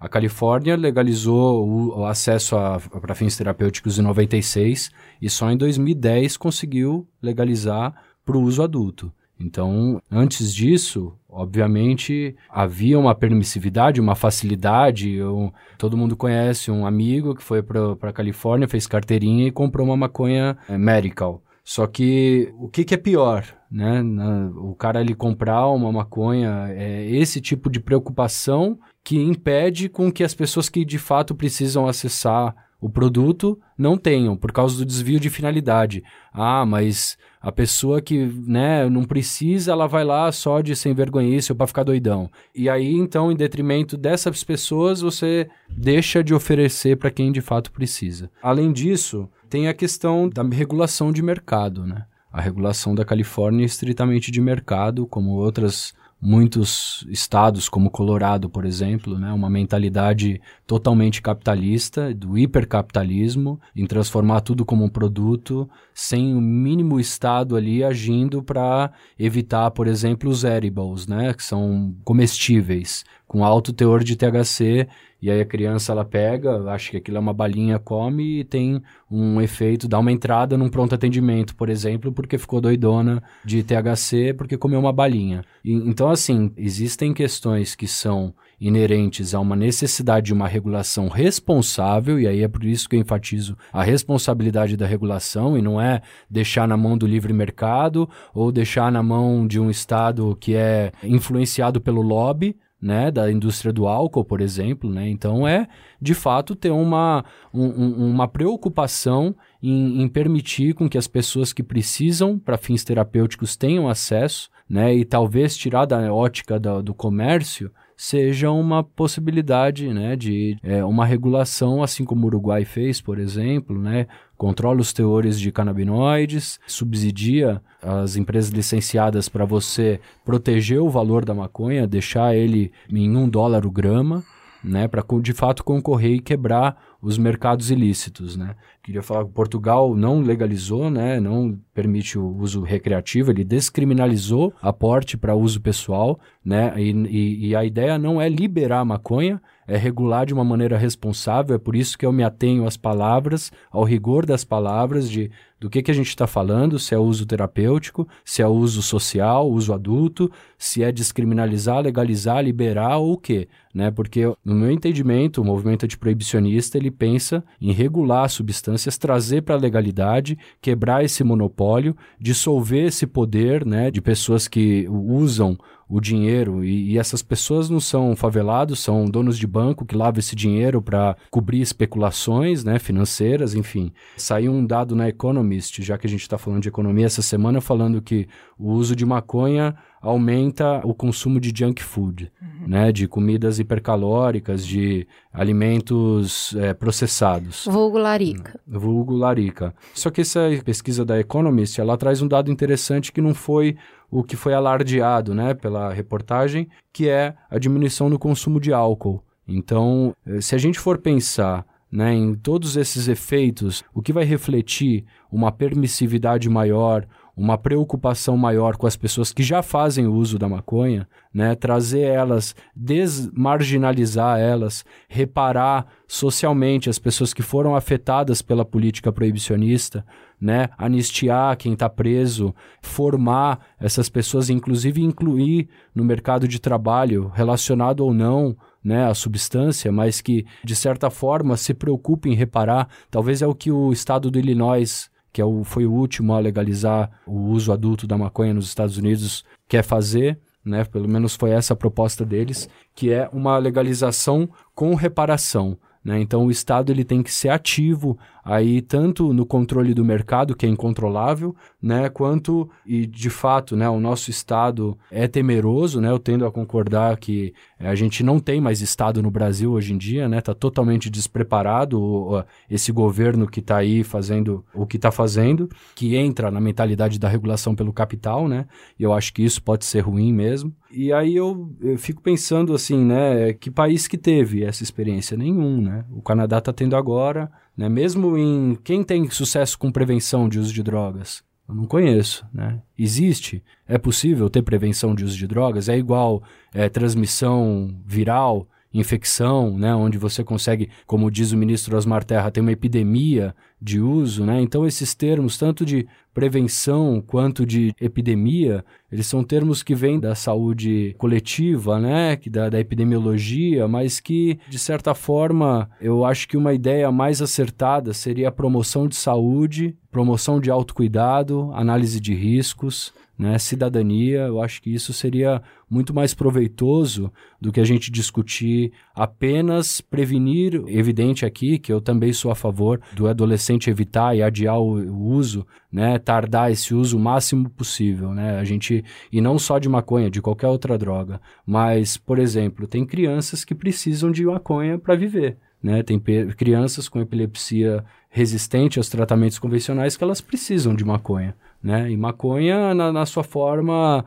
A Califórnia legalizou o, o acesso para fins terapêuticos em 96 e só em 2010 conseguiu legalizar para o uso adulto. Então, antes disso, obviamente, havia uma permissividade, uma facilidade. Eu, todo mundo conhece um amigo que foi para a Califórnia, fez carteirinha e comprou uma maconha é, medical. Só que o que, que é pior, né? Na, o cara ele comprar uma maconha, é esse tipo de preocupação que impede com que as pessoas que de fato precisam acessar o produto não tenham, por causa do desvio de finalidade. Ah, mas a pessoa que né, não precisa, ela vai lá só de sem vergonhice ou para ficar doidão. E aí, então, em detrimento dessas pessoas, você deixa de oferecer para quem de fato precisa. Além disso, tem a questão da regulação de mercado, né? A regulação da Califórnia é estritamente de mercado, como outras muitos estados, como Colorado, por exemplo, né, uma mentalidade totalmente capitalista, do hipercapitalismo, em transformar tudo como um produto, sem o mínimo estado ali agindo para evitar, por exemplo, os edibles, né, que são comestíveis, com alto teor de THC e aí a criança ela pega, acha que aquilo é uma balinha, come e tem um efeito, dá uma entrada num pronto atendimento, por exemplo, porque ficou doidona de THC porque comeu uma balinha. E, então, assim, existem questões que são inerentes a uma necessidade de uma regulação responsável, e aí é por isso que eu enfatizo a responsabilidade da regulação, e não é deixar na mão do livre mercado ou deixar na mão de um Estado que é influenciado pelo lobby né, da indústria do álcool, por exemplo, né? Então é de fato ter uma, um, uma preocupação em, em, permitir com que as pessoas que precisam para fins terapêuticos tenham acesso, né? E talvez tirar da ótica do, do comércio seja uma possibilidade né, de é, uma regulação, assim como o Uruguai fez, por exemplo, né, controla os teores de canabinoides, subsidia as empresas licenciadas para você proteger o valor da maconha, deixar ele em um dólar o grama, né, para de fato concorrer e quebrar os mercados ilícitos, né. Queria falar que Portugal não legalizou, né, não permite o uso recreativo, ele descriminalizou aporte para uso pessoal, né, e, e, e a ideia não é liberar a maconha, é regular de uma maneira responsável, é por isso que eu me atenho às palavras, ao rigor das palavras, de do que, que a gente está falando, se é uso terapêutico, se é uso social, uso adulto, se é descriminalizar, legalizar, liberar ou o quê, né? Porque, no meu entendimento, o movimento antiproibicionista, ele pensa em regular substâncias, trazer para a legalidade, quebrar esse monopólio, dissolver esse poder, né, de pessoas que usam o dinheiro e, e, essas pessoas não são favelados, são donos de banco que lavam esse dinheiro para cobrir especulações né, financeiras, enfim. Saiu um dado na Economist, já que a gente está falando de economia essa semana, falando que o uso de maconha aumenta o consumo de junk food, uhum. né, de comidas hipercalóricas, de alimentos é, processados. Vulgo larica. Vulgo larica. Só que essa pesquisa da Economist, ela traz um dado interessante que não foi o que foi alardeado né, pela reportagem, que é a diminuição no consumo de álcool. Então, eh, se a gente for pensar né, em todos esses efeitos, o que vai refletir uma permissividade maior, uma preocupação maior com as pessoas que já fazem uso da maconha, né, trazer elas, desmarginalizar elas, reparar socialmente as pessoas que foram afetadas pela política proibicionista, né, anistiar quem está preso, formar essas pessoas, inclusive incluir no mercado de trabalho, relacionado ou não né, à substância, mas que de certa forma se preocupe em reparar. Talvez é o que o estado do Illinois que é o, foi o último a legalizar o uso adulto da maconha nos Estados Unidos, quer fazer, né? Pelo menos foi essa a proposta deles, que é uma legalização com reparação. Né? Então o Estado ele tem que ser ativo aí tanto no controle do mercado que é incontrolável, né, quanto e de fato, né, o nosso Estado é temeroso, né, eu tendo a concordar que a gente não tem mais Estado no Brasil hoje em dia, né, está totalmente despreparado esse governo que está aí fazendo o que está fazendo, que entra na mentalidade da regulação pelo capital, né, e eu acho que isso pode ser ruim mesmo. E aí eu, eu fico pensando assim, né, que país que teve essa experiência? Nenhum, né? O Canadá está tendo agora, né? Mesmo em quem tem sucesso com prevenção de uso de drogas? Eu não conheço, né? Existe? É possível ter prevenção de uso de drogas? É igual é, transmissão viral? infecção, né, onde você consegue, como diz o ministro Osmar Terra, ter uma epidemia de uso, né? Então esses termos, tanto de prevenção quanto de epidemia, eles são termos que vêm da saúde coletiva, né, que da, da epidemiologia, mas que de certa forma eu acho que uma ideia mais acertada seria a promoção de saúde, promoção de autocuidado, análise de riscos, né, cidadania, eu acho que isso seria muito mais proveitoso do que a gente discutir apenas prevenir. Evidente aqui que eu também sou a favor do adolescente evitar e adiar o, o uso, né, tardar esse uso o máximo possível, né, a gente e não só de maconha, de qualquer outra droga, mas, por exemplo, tem crianças que precisam de maconha para viver. Né? Tem crianças com epilepsia resistente aos tratamentos convencionais que elas precisam de maconha né? E maconha na, na sua forma,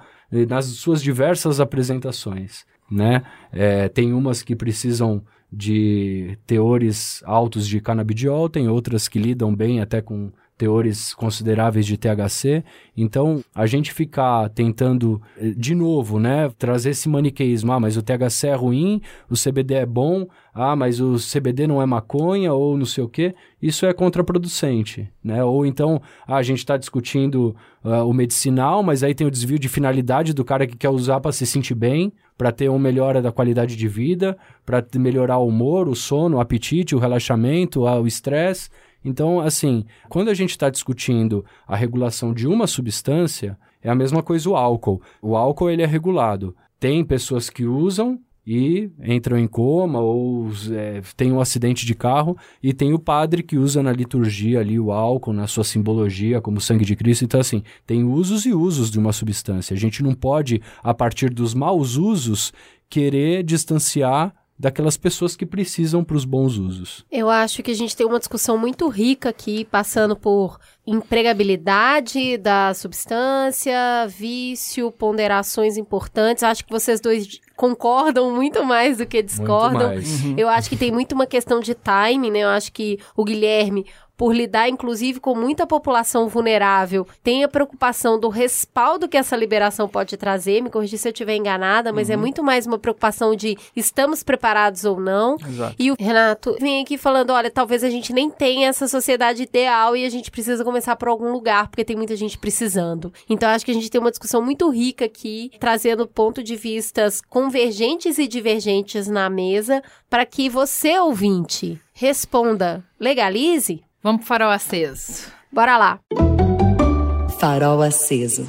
nas suas diversas apresentações, né? É, tem umas que precisam de teores altos de canabidiol, tem outras que lidam bem até com teores consideráveis de THC. Então, a gente ficar tentando, eh, de novo, né, trazer esse maniqueísmo, ah, mas o THC é ruim, o CBD é bom, ah, mas o CBD não é maconha, ou não sei o quê, isso é contraproducente, né? Ou então, ah, a gente está discutindo uh, o medicinal, mas aí tem o desvio de finalidade do cara que quer usar para se sentir bem, para ter uma melhora da qualidade de vida, para melhorar o humor, o sono, o apetite, o relaxamento, ah, o estresse. Então, assim, quando a gente está discutindo a regulação de uma substância, é a mesma coisa o álcool. O álcool ele é regulado. Tem pessoas que usam e entram em coma ou é, tem um acidente de carro e tem o padre que usa na liturgia ali o álcool na sua simbologia como sangue de Cristo então assim tem usos e usos de uma substância a gente não pode a partir dos maus usos querer distanciar daquelas pessoas que precisam para os bons usos. Eu acho que a gente tem uma discussão muito rica aqui, passando por empregabilidade da substância, vício, ponderações importantes. Acho que vocês dois concordam muito mais do que discordam. Muito mais. Eu acho que tem muito uma questão de timing, né? Eu acho que o Guilherme por lidar inclusive com muita população vulnerável, tem a preocupação do respaldo que essa liberação pode trazer. Me corrija se eu estiver enganada, mas é muito mais uma preocupação de estamos preparados ou não. Exato. E o Renato vem aqui falando: olha, talvez a gente nem tenha essa sociedade ideal e a gente precisa começar por algum lugar, porque tem muita gente precisando. Então, acho que a gente tem uma discussão muito rica aqui, trazendo ponto de vistas convergentes e divergentes na mesa, para que você, ouvinte, responda: legalize? Vamos pro farol aceso. Bora lá. Farol aceso.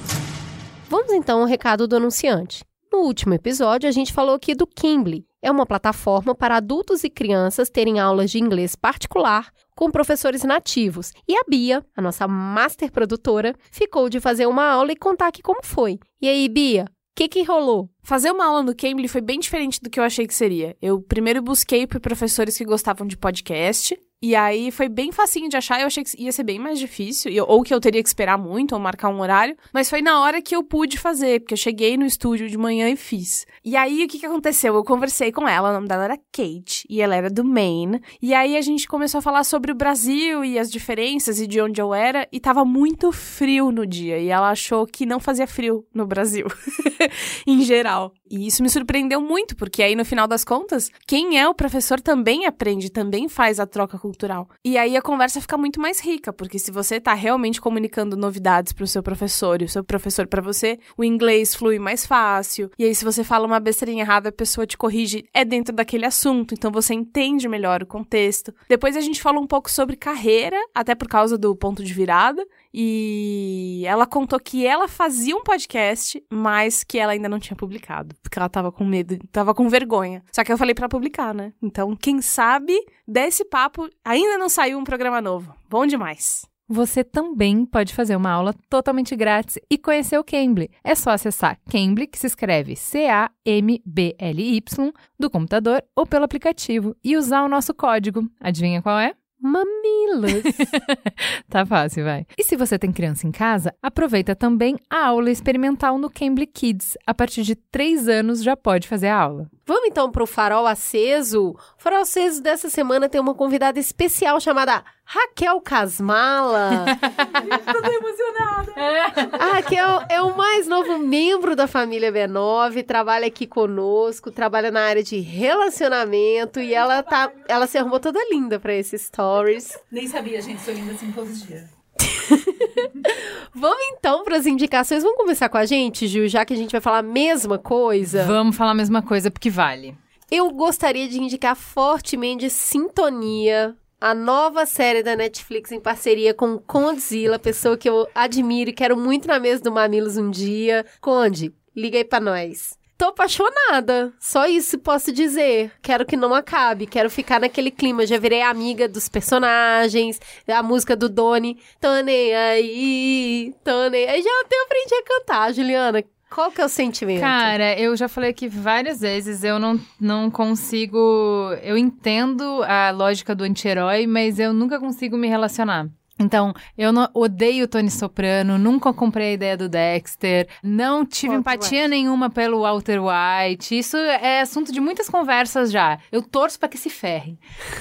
Vamos então ao recado do anunciante. No último episódio, a gente falou aqui do Kimbly. É uma plataforma para adultos e crianças terem aulas de inglês particular com professores nativos. E a Bia, a nossa master produtora, ficou de fazer uma aula e contar aqui como foi. E aí, Bia, o que, que rolou? Fazer uma aula no Cambly foi bem diferente do que eu achei que seria. Eu primeiro busquei por professores que gostavam de podcast, e aí foi bem facinho de achar, eu achei que ia ser bem mais difícil, ou que eu teria que esperar muito, ou marcar um horário, mas foi na hora que eu pude fazer, porque eu cheguei no estúdio de manhã e fiz. E aí, o que que aconteceu? Eu conversei com ela, o nome dela era Kate, e ela era do Maine, e aí a gente começou a falar sobre o Brasil e as diferenças e de onde eu era, e tava muito frio no dia, e ela achou que não fazia frio no Brasil, em geral. E isso me surpreendeu muito, porque aí no final das contas, quem é o professor também aprende, também faz a troca cultural. E aí a conversa fica muito mais rica, porque se você tá realmente comunicando novidades pro seu professor e o seu professor para você, o inglês flui mais fácil. E aí se você fala uma besteirinha errada, a pessoa te corrige, é dentro daquele assunto, então você entende melhor o contexto. Depois a gente falou um pouco sobre carreira, até por causa do ponto de virada, e ela contou que ela fazia um podcast, mas que ela ainda não tinha publicado, porque ela tava com medo, tava com vergonha. Só que eu falei pra publicar, né? Então, quem sabe desse papo ainda não saiu um programa novo. Bom demais. Você também pode fazer uma aula totalmente grátis e conhecer o Cambly. É só acessar Cambly, que se escreve C-A-M-B-L-Y, do computador ou pelo aplicativo e usar o nosso código. Adivinha qual é? Mamilos. Tá fácil, vai. E se você tem criança em casa, aproveita também a aula experimental no Cambly Kids. A partir de 3 anos já pode fazer a aula. Vamos então pro Farol Aceso. O Farol Aceso dessa semana tem uma convidada especial chamada Raquel Casmala. Tô emocionada. A Raquel é o mais novo membro da família B9, trabalha aqui conosco, trabalha na área de relacionamento e ela tá, ela se arrumou toda linda pra esses stories. Nem sabia, gente, sou linda assim todos os dias. Vamos então para as indicações. Vamos começar com a gente, Gil, já que a gente vai falar a mesma coisa. Vamos falar a mesma coisa porque vale. Eu gostaria de indicar fortemente Sintonia, a nova série da Netflix em parceria com Condzilla, pessoa que eu admiro e quero muito na mesa do Mamilos um dia. Conde, liga aí pra nós. Tô apaixonada, só isso posso dizer. Quero que não acabe, quero ficar naquele clima. Já virei amiga dos personagens, a música do Doni. Tô nem aí, tô nem aí. Já até aprendi a cantar, Juliana. Qual que é o sentimento? Cara, eu já falei aqui várias vezes, eu não, não consigo. Eu entendo a lógica do anti-herói, mas eu nunca consigo me relacionar. Então, eu não, odeio o Tony Soprano, nunca comprei a ideia do Dexter, não tive Walter empatia nenhuma pelo Walter White. Isso é assunto de muitas conversas já. Eu torço pra que se ferre.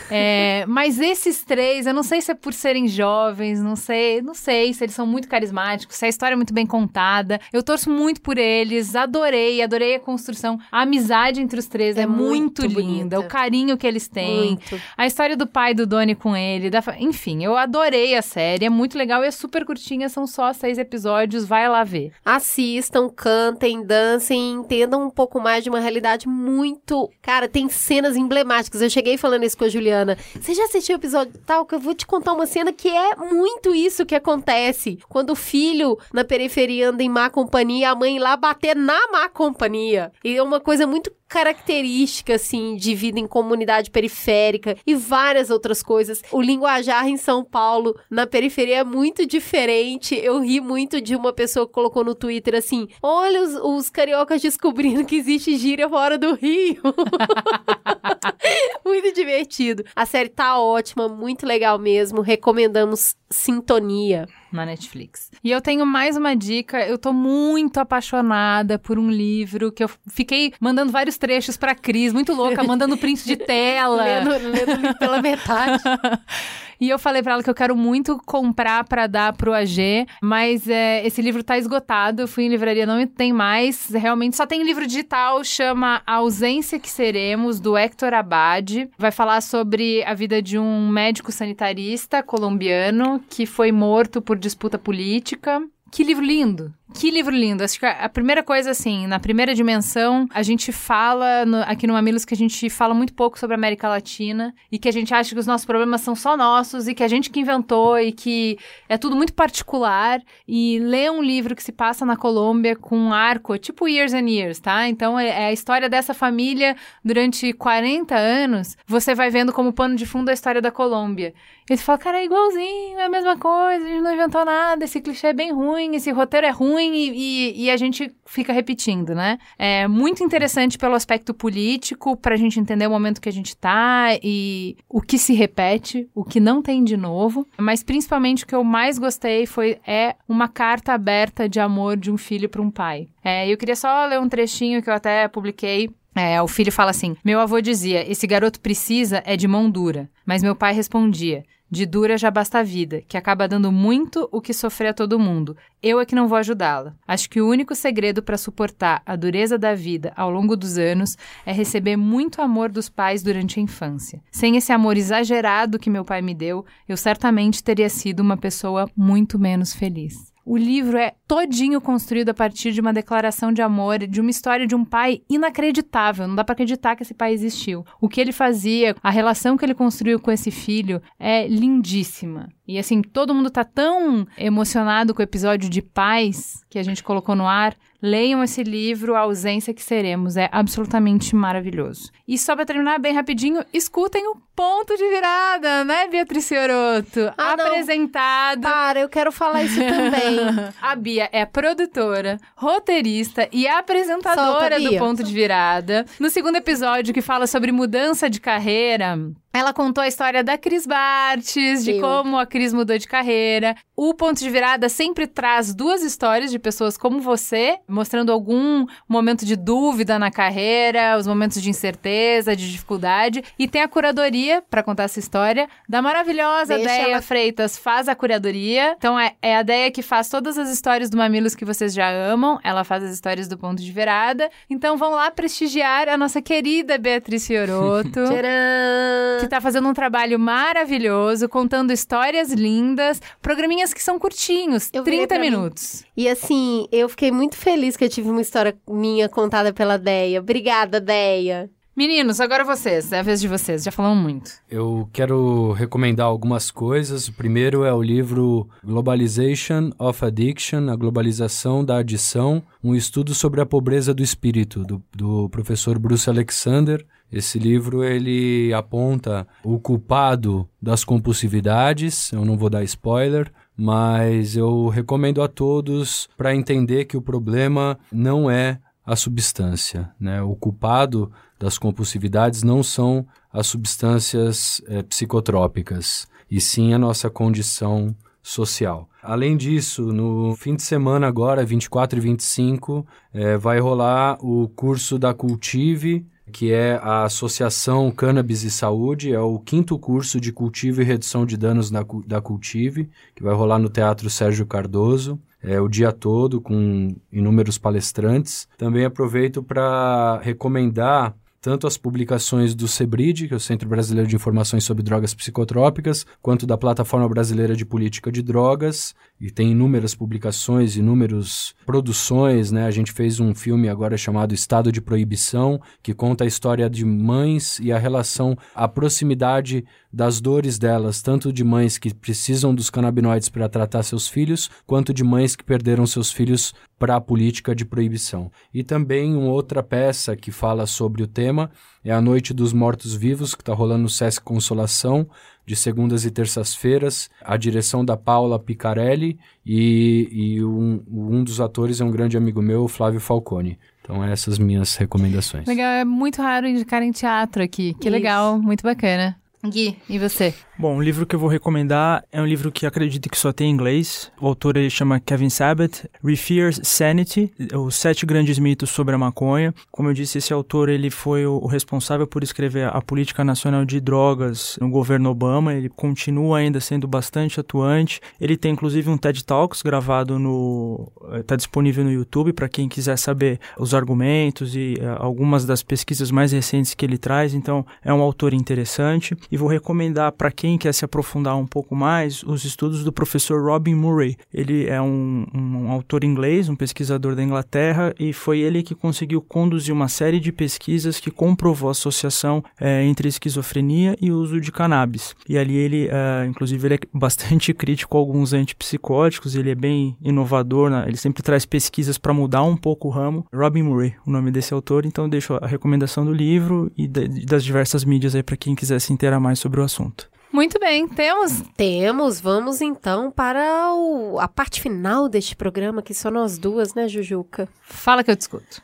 É, mas esses três, eu não sei se é por serem jovens, não sei, não sei se eles são muito carismáticos, se a história é muito bem contada. Eu torço muito por eles, adorei, adorei a construção. A amizade entre os três é, É muito, muito linda, bonita. o carinho que eles têm. Muito. A história do pai do Doni com ele, da enfim, eu adorei a série, é muito legal e é super curtinha, são só seis episódios, vai lá ver. Assistam, cantem, dancem, entendam um pouco mais de uma realidade muito. Cara, tem cenas emblemáticas. Eu cheguei falando isso com a Juliana. Você já assistiu o episódio tal? Que eu vou te contar uma cena que é muito isso que acontece. Quando o filho na periferia anda em má companhia, a mãe lá bater na má companhia. E é uma coisa muito característica, assim, de vida em comunidade periférica e várias outras coisas. O linguajar em São Paulo, na periferia, é muito diferente. Eu ri muito de uma pessoa que colocou no Twitter assim: olha os, os cariocas descobrindo que existe gíria fora do Rio. muito divertido. A série tá ótima, muito legal mesmo. Recomendamos Sintonia na Netflix. E eu tenho mais uma dica. Eu tô muito apaixonada por um livro que eu fiquei mandando vários trechos pra Cris, muito louca, mandando print de tela. lendo, lendo pela metade. E eu falei para ela que eu quero muito comprar para dar pro AG, mas é, esse livro tá esgotado. Eu fui em livraria, não tem mais. Realmente só tem livro digital, chama A Ausência que Seremos, do Hector Abad. Vai falar sobre a vida de um médico sanitarista colombiano que foi morto por disputa política. Que livro lindo! Que livro lindo. Acho que a primeira coisa, assim, na primeira dimensão, a gente fala no, aqui no Mamilos que a gente fala muito pouco sobre a América Latina e que a gente acha que os nossos problemas são só nossos e que a gente que inventou e que é tudo muito particular. E ler um livro que se passa na Colômbia com um arco, tipo Years and Years, tá? Então é, é a história dessa família durante 40 anos. Você vai vendo como pano de fundo a história da Colômbia. E você fala, cara, é igualzinho, é a mesma coisa, a gente não inventou nada, esse clichê é bem ruim, esse roteiro é ruim e, e, e, a gente fica repetindo, né? É muito interessante pelo aspecto político, para a gente entender o momento que a gente tá e o que se repete, o que não tem de novo. Mas principalmente o que eu mais gostei foi é uma carta aberta de amor de um filho para um pai. É, eu queria só ler um trechinho que eu até publiquei é, o filho fala assim: Meu avô dizia: Esse garoto precisa é de mão dura. Mas meu pai respondia: de dura já basta a vida, que acaba dando muito o que sofrer a todo mundo. Eu é que não vou ajudá-la. Acho que o único segredo para suportar a dureza da vida ao longo dos anos é receber muito amor dos pais durante a infância. Sem esse amor exagerado que meu pai me deu, eu certamente teria sido uma pessoa muito menos feliz. O livro é todinho construído a partir de uma declaração de amor, de uma história de um pai inacreditável. Não dá para acreditar que esse pai existiu. O que ele fazia, a relação que ele construiu com esse filho é lindíssima. E assim, todo mundo tá tão emocionado com o episódio de pais que a gente colocou no ar. Leiam esse livro, A Ausência que Seremos. É absolutamente maravilhoso. E só pra terminar bem rapidinho, escutem o Ponto de Virada, né, Beatriz Fioroto? Ah, Apresentado. Não. Para, eu quero falar isso também. a Bia é produtora, roteirista e apresentadora Solta, do Ponto de Virada. No segundo episódio, que fala sobre mudança de carreira, ela contou a história da Cris Bartes, de Eu. como a Cris mudou de carreira. O Ponto de Virada sempre traz duas histórias de pessoas como você, mostrando algum momento de dúvida na carreira, os momentos de incerteza, de dificuldade. E tem a curadoria, para contar essa história, da maravilhosa Deixa Deia ela... Freitas, faz a curadoria. Então é, é a Deia que faz todas as histórias do Mamilos que vocês já amam. Ela faz as histórias do Ponto de Virada. Então vão lá prestigiar a nossa querida Beatriz Fioroto. Tcharam! Que tá fazendo um trabalho maravilhoso, contando histórias lindas, programinhas que são curtinhos, eu 30 minutos. Mim. E assim, eu fiquei muito feliz que eu tive uma história minha contada pela Deia. Obrigada, Deia. Meninos, agora vocês, é a vez de vocês, já falamos muito. Eu quero recomendar algumas coisas. O primeiro é o livro Globalization of Addiction, a globalização da adição, um estudo sobre a pobreza do espírito, do, do professor Bruce Alexander. Esse livro ele aponta o culpado das compulsividades, eu não vou dar spoiler, mas eu recomendo a todos para entender que o problema não é a substância, né? O culpado das compulsividades não são as substâncias é, psicotrópicas, e sim a nossa condição social. Além disso, no fim de semana agora, 24 e 25, é, vai rolar o curso da Cultive, que é a Associação Cannabis e Saúde, é o quinto curso de cultivo e redução de danos na, da Cultive, que vai rolar no Teatro Sérgio Cardoso é, o dia todo com inúmeros palestrantes. Também aproveito para recomendar tanto as publicações do CEBRID, que é o Centro Brasileiro de Informações sobre Drogas Psicotrópicas, quanto da Plataforma Brasileira de Política de Drogas, e tem inúmeras publicações, inúmeras produções, né? A gente fez um filme agora chamado Estado de Proibição, que conta a história de mães e a relação, a proximidade das dores delas, tanto de mães que precisam dos canabinoides para tratar seus filhos, quanto de mães que perderam seus filhos para a política de proibição. E também uma outra peça que fala sobre o tema é A Noite dos Mortos-Vivos, que está rolando no Sesc Consolação, de segundas e terças-feiras, a direção da Paula Picarelli e, e um, um dos atores é um grande amigo meu, Flávio Falcone. Então, essas minhas recomendações. Legal, é muito raro indicar em teatro aqui. Que Isso. legal, muito bacana. Gui, e você? Bom, o livro que eu vou recomendar é um livro que acredito que só tem em inglês. O autor ele chama Kevin Sabbath, Refears Sanity, os sete grandes mitos sobre a maconha. Como eu disse, esse autor ele foi o responsável por escrever a política nacional de drogas no governo Obama. Ele continua ainda sendo bastante atuante. Ele tem inclusive um TED Talks gravado no, está disponível no YouTube para quem quiser saber os argumentos e uh, algumas das pesquisas mais recentes que ele traz. Então, é um autor interessante e vou recomendar para quem quer se aprofundar um pouco mais os estudos do professor Robin Murray. Ele é um, um, autor inglês, um pesquisador da Inglaterra, e foi ele que conseguiu conduzir uma série de pesquisas que comprovou a associação é, entre esquizofrenia e uso de cannabis. E ali ele, é, inclusive, ele é bastante crítico a alguns antipsicóticos, ele é bem inovador, né? ele sempre traz pesquisas para mudar um pouco o ramo. Robin Murray, o nome desse autor, então deixo a recomendação do livro e de, das diversas mídias aí para quem quiser se mais sobre o assunto. Muito bem, temos. Temos, vamos então para o, a parte final deste programa, que só nós duas, né, Jujuca? Fala que eu te escuto.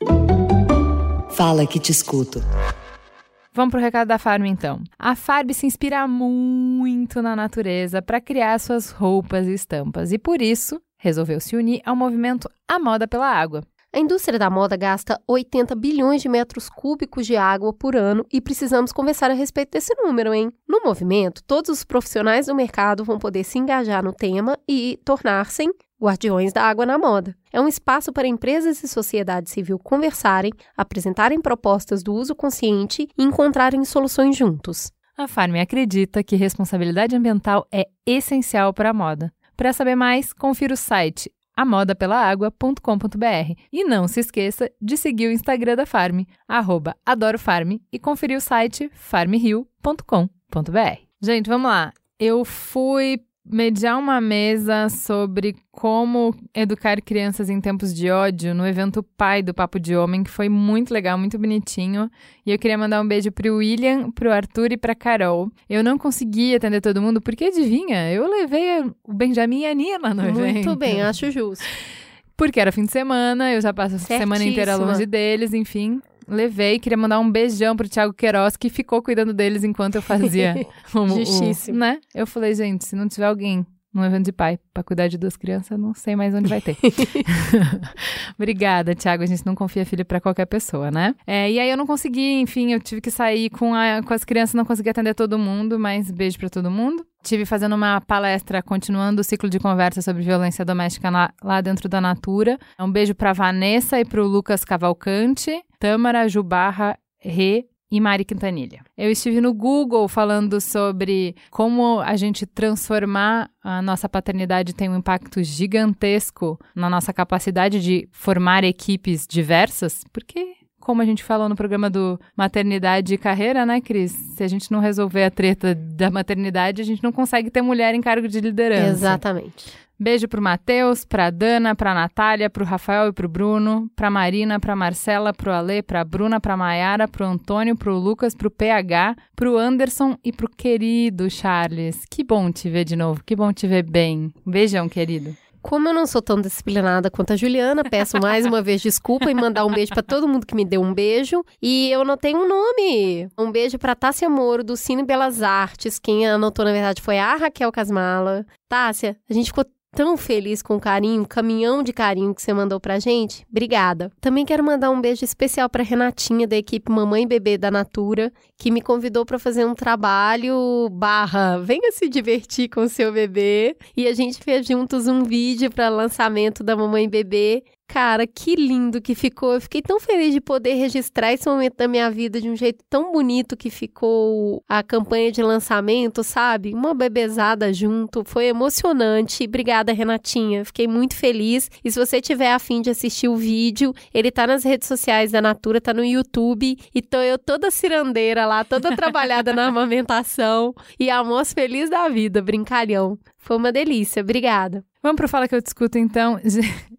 Fala que te escuto. Vamos pro recado da Farm então. A Farb se inspira muito na natureza para criar suas roupas e estampas e por isso resolveu se unir ao movimento A Moda pela Água. A indústria da moda gasta 80 bilhões de metros cúbicos de água por ano e precisamos conversar a respeito desse número, hein? No movimento, todos os profissionais do mercado vão poder se engajar no tema e tornar-se guardiões da água na moda. É um espaço para empresas e sociedade civil conversarem, apresentarem propostas do uso consciente e encontrarem soluções juntos. A Farm acredita que responsabilidade ambiental é essencial para a moda. Para saber mais, confira o site amodapelaagua.com.br. E não se esqueça de seguir o Instagram da Farm, arroba adorofarm, e conferir o site farmrio.com.br. Gente, vamos lá. Eu fui mediar uma mesa sobre como educar crianças em tempos de ódio no evento Pai do Papo de Homem, que foi muito legal, muito bonitinho. E eu queria mandar um beijo pro William, pro Arthur e pra Carol. Eu não consegui atender todo mundo, porque adivinha, eu levei o Benjamin e a Nina no evento. Muito bem, acho justo. Porque era fim de semana, eu já passo a semana inteira longe deles, enfim. Levei, queria mandar um beijão pro Thiago Queiroz, que ficou cuidando deles enquanto eu fazia o, Justíssimo. o, né? Eu falei, gente, se não tiver alguém num evento de pai para cuidar de duas crianças, não sei mais onde vai ter. Obrigada, Thiago. A gente não confia filho para qualquer pessoa, né? É, e aí eu não consegui, enfim, eu tive que sair com, a, com as crianças, não consegui atender todo mundo, mas beijo para todo mundo. Tive fazendo uma palestra, continuando o ciclo de conversa sobre violência doméstica na, lá dentro da Natura. Um beijo para Vanessa e para o Lucas Cavalcante, Tâmara Jubarra Rê e Mari Quintanilha. Eu estive no Google falando sobre como a gente transformar a nossa paternidade tem um impacto gigantesco na nossa capacidade de formar equipes diversas, porque como a gente falou no programa do Maternidade e Carreira, né, Cris? Se a gente não resolver a treta da maternidade, a gente não consegue ter mulher em cargo de liderança. Exatamente. Beijo pro Matheus, pra Dana, pra Natália, pro Rafael e pro Bruno, pra Marina, pra Marcela, pro Ale, pra Bruna, pra Maiara, pro Antônio, pro Lucas, pro PH, pro Anderson e pro querido Charles. Que bom te ver de novo, que bom te ver bem. Beijão, querido. Como eu não sou tão disciplinada quanto a Juliana, peço mais uma vez desculpa e mandar um beijo para todo mundo que me deu um beijo. E eu anotei um nome. Um beijo para Tássia Moro, do Cine Belas Artes. Quem anotou, na verdade, foi a Raquel Casmala. Tássia, a gente ficou tão feliz com o carinho, caminhão de carinho que você mandou pra gente. Obrigada. Também quero mandar um beijo especial pra Renatinha da equipe Mamãe e Bebê da Natura, que me convidou para fazer um trabalho barra, venha se divertir com seu bebê. E a gente fez juntos um vídeo para lançamento da Mamãe Bebê Cara, que lindo que ficou. Eu fiquei tão feliz de poder registrar esse momento da minha vida de um jeito tão bonito que ficou a campanha de lançamento, sabe? Uma bebezada junto. Foi emocionante. Obrigada, Renatinha. Fiquei muito feliz. E se você tiver afim de assistir o vídeo, ele tá nas redes sociais da Natura, tá no YouTube. E tô eu toda cirandeira lá, toda trabalhada na amamentação. E a moça feliz da vida, brincalhão. Foi uma delícia. Obrigada. Vamos pro Fala Que Eu Discuto, então.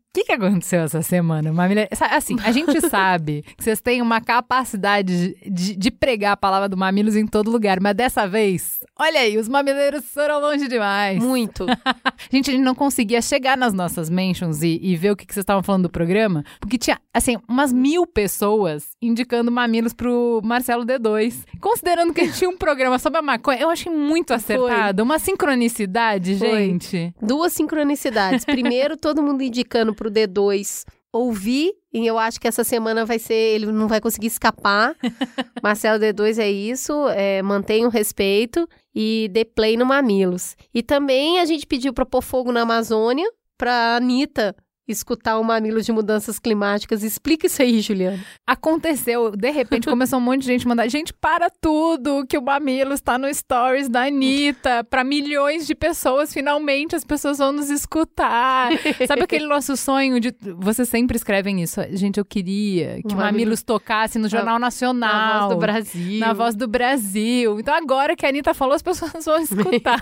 O que, que aconteceu essa semana, Mamília? Assim, a gente sabe que vocês têm uma capacidade de, de, pregar a palavra do Mamilos em todo lugar, mas dessa vez, olha aí, os mamileiros foram longe demais. Muito. gente, a gente não conseguia chegar nas nossas mentions e, e ver o que, que vocês estavam falando do programa, porque tinha, assim, umas mil pessoas indicando Mamilos pro Marcelo D2. Considerando que a gente tinha um programa sobre a maconha, eu achei muito acertado. Foi. Uma sincronicidade, Foi. gente. Duas sincronicidades. Primeiro, todo mundo indicando pro D2 ouvir, e eu acho que essa semana vai ser, ele não vai conseguir escapar. Marcelo D2 é isso, é, mantenha o respeito e dê play no Mamilos. E também a gente pediu para pôr fogo na Amazônia, pra Anitta escutar o Mamilos de Mudanças Climáticas. Explica isso aí, Juliana. Aconteceu, de repente começou um monte de gente mandar, gente, para tudo, que o Mamilos está no Stories da Anitta, para milhões de pessoas, finalmente as pessoas vão nos escutar. Sabe aquele nosso sonho de, vocês sempre escrevem isso, gente, eu queria que o Mamilos tocasse no Jornal Nacional. Na Voz do Brasil. Na Voz do Brasil. Então agora que a Anitta falou, as pessoas vão escutar.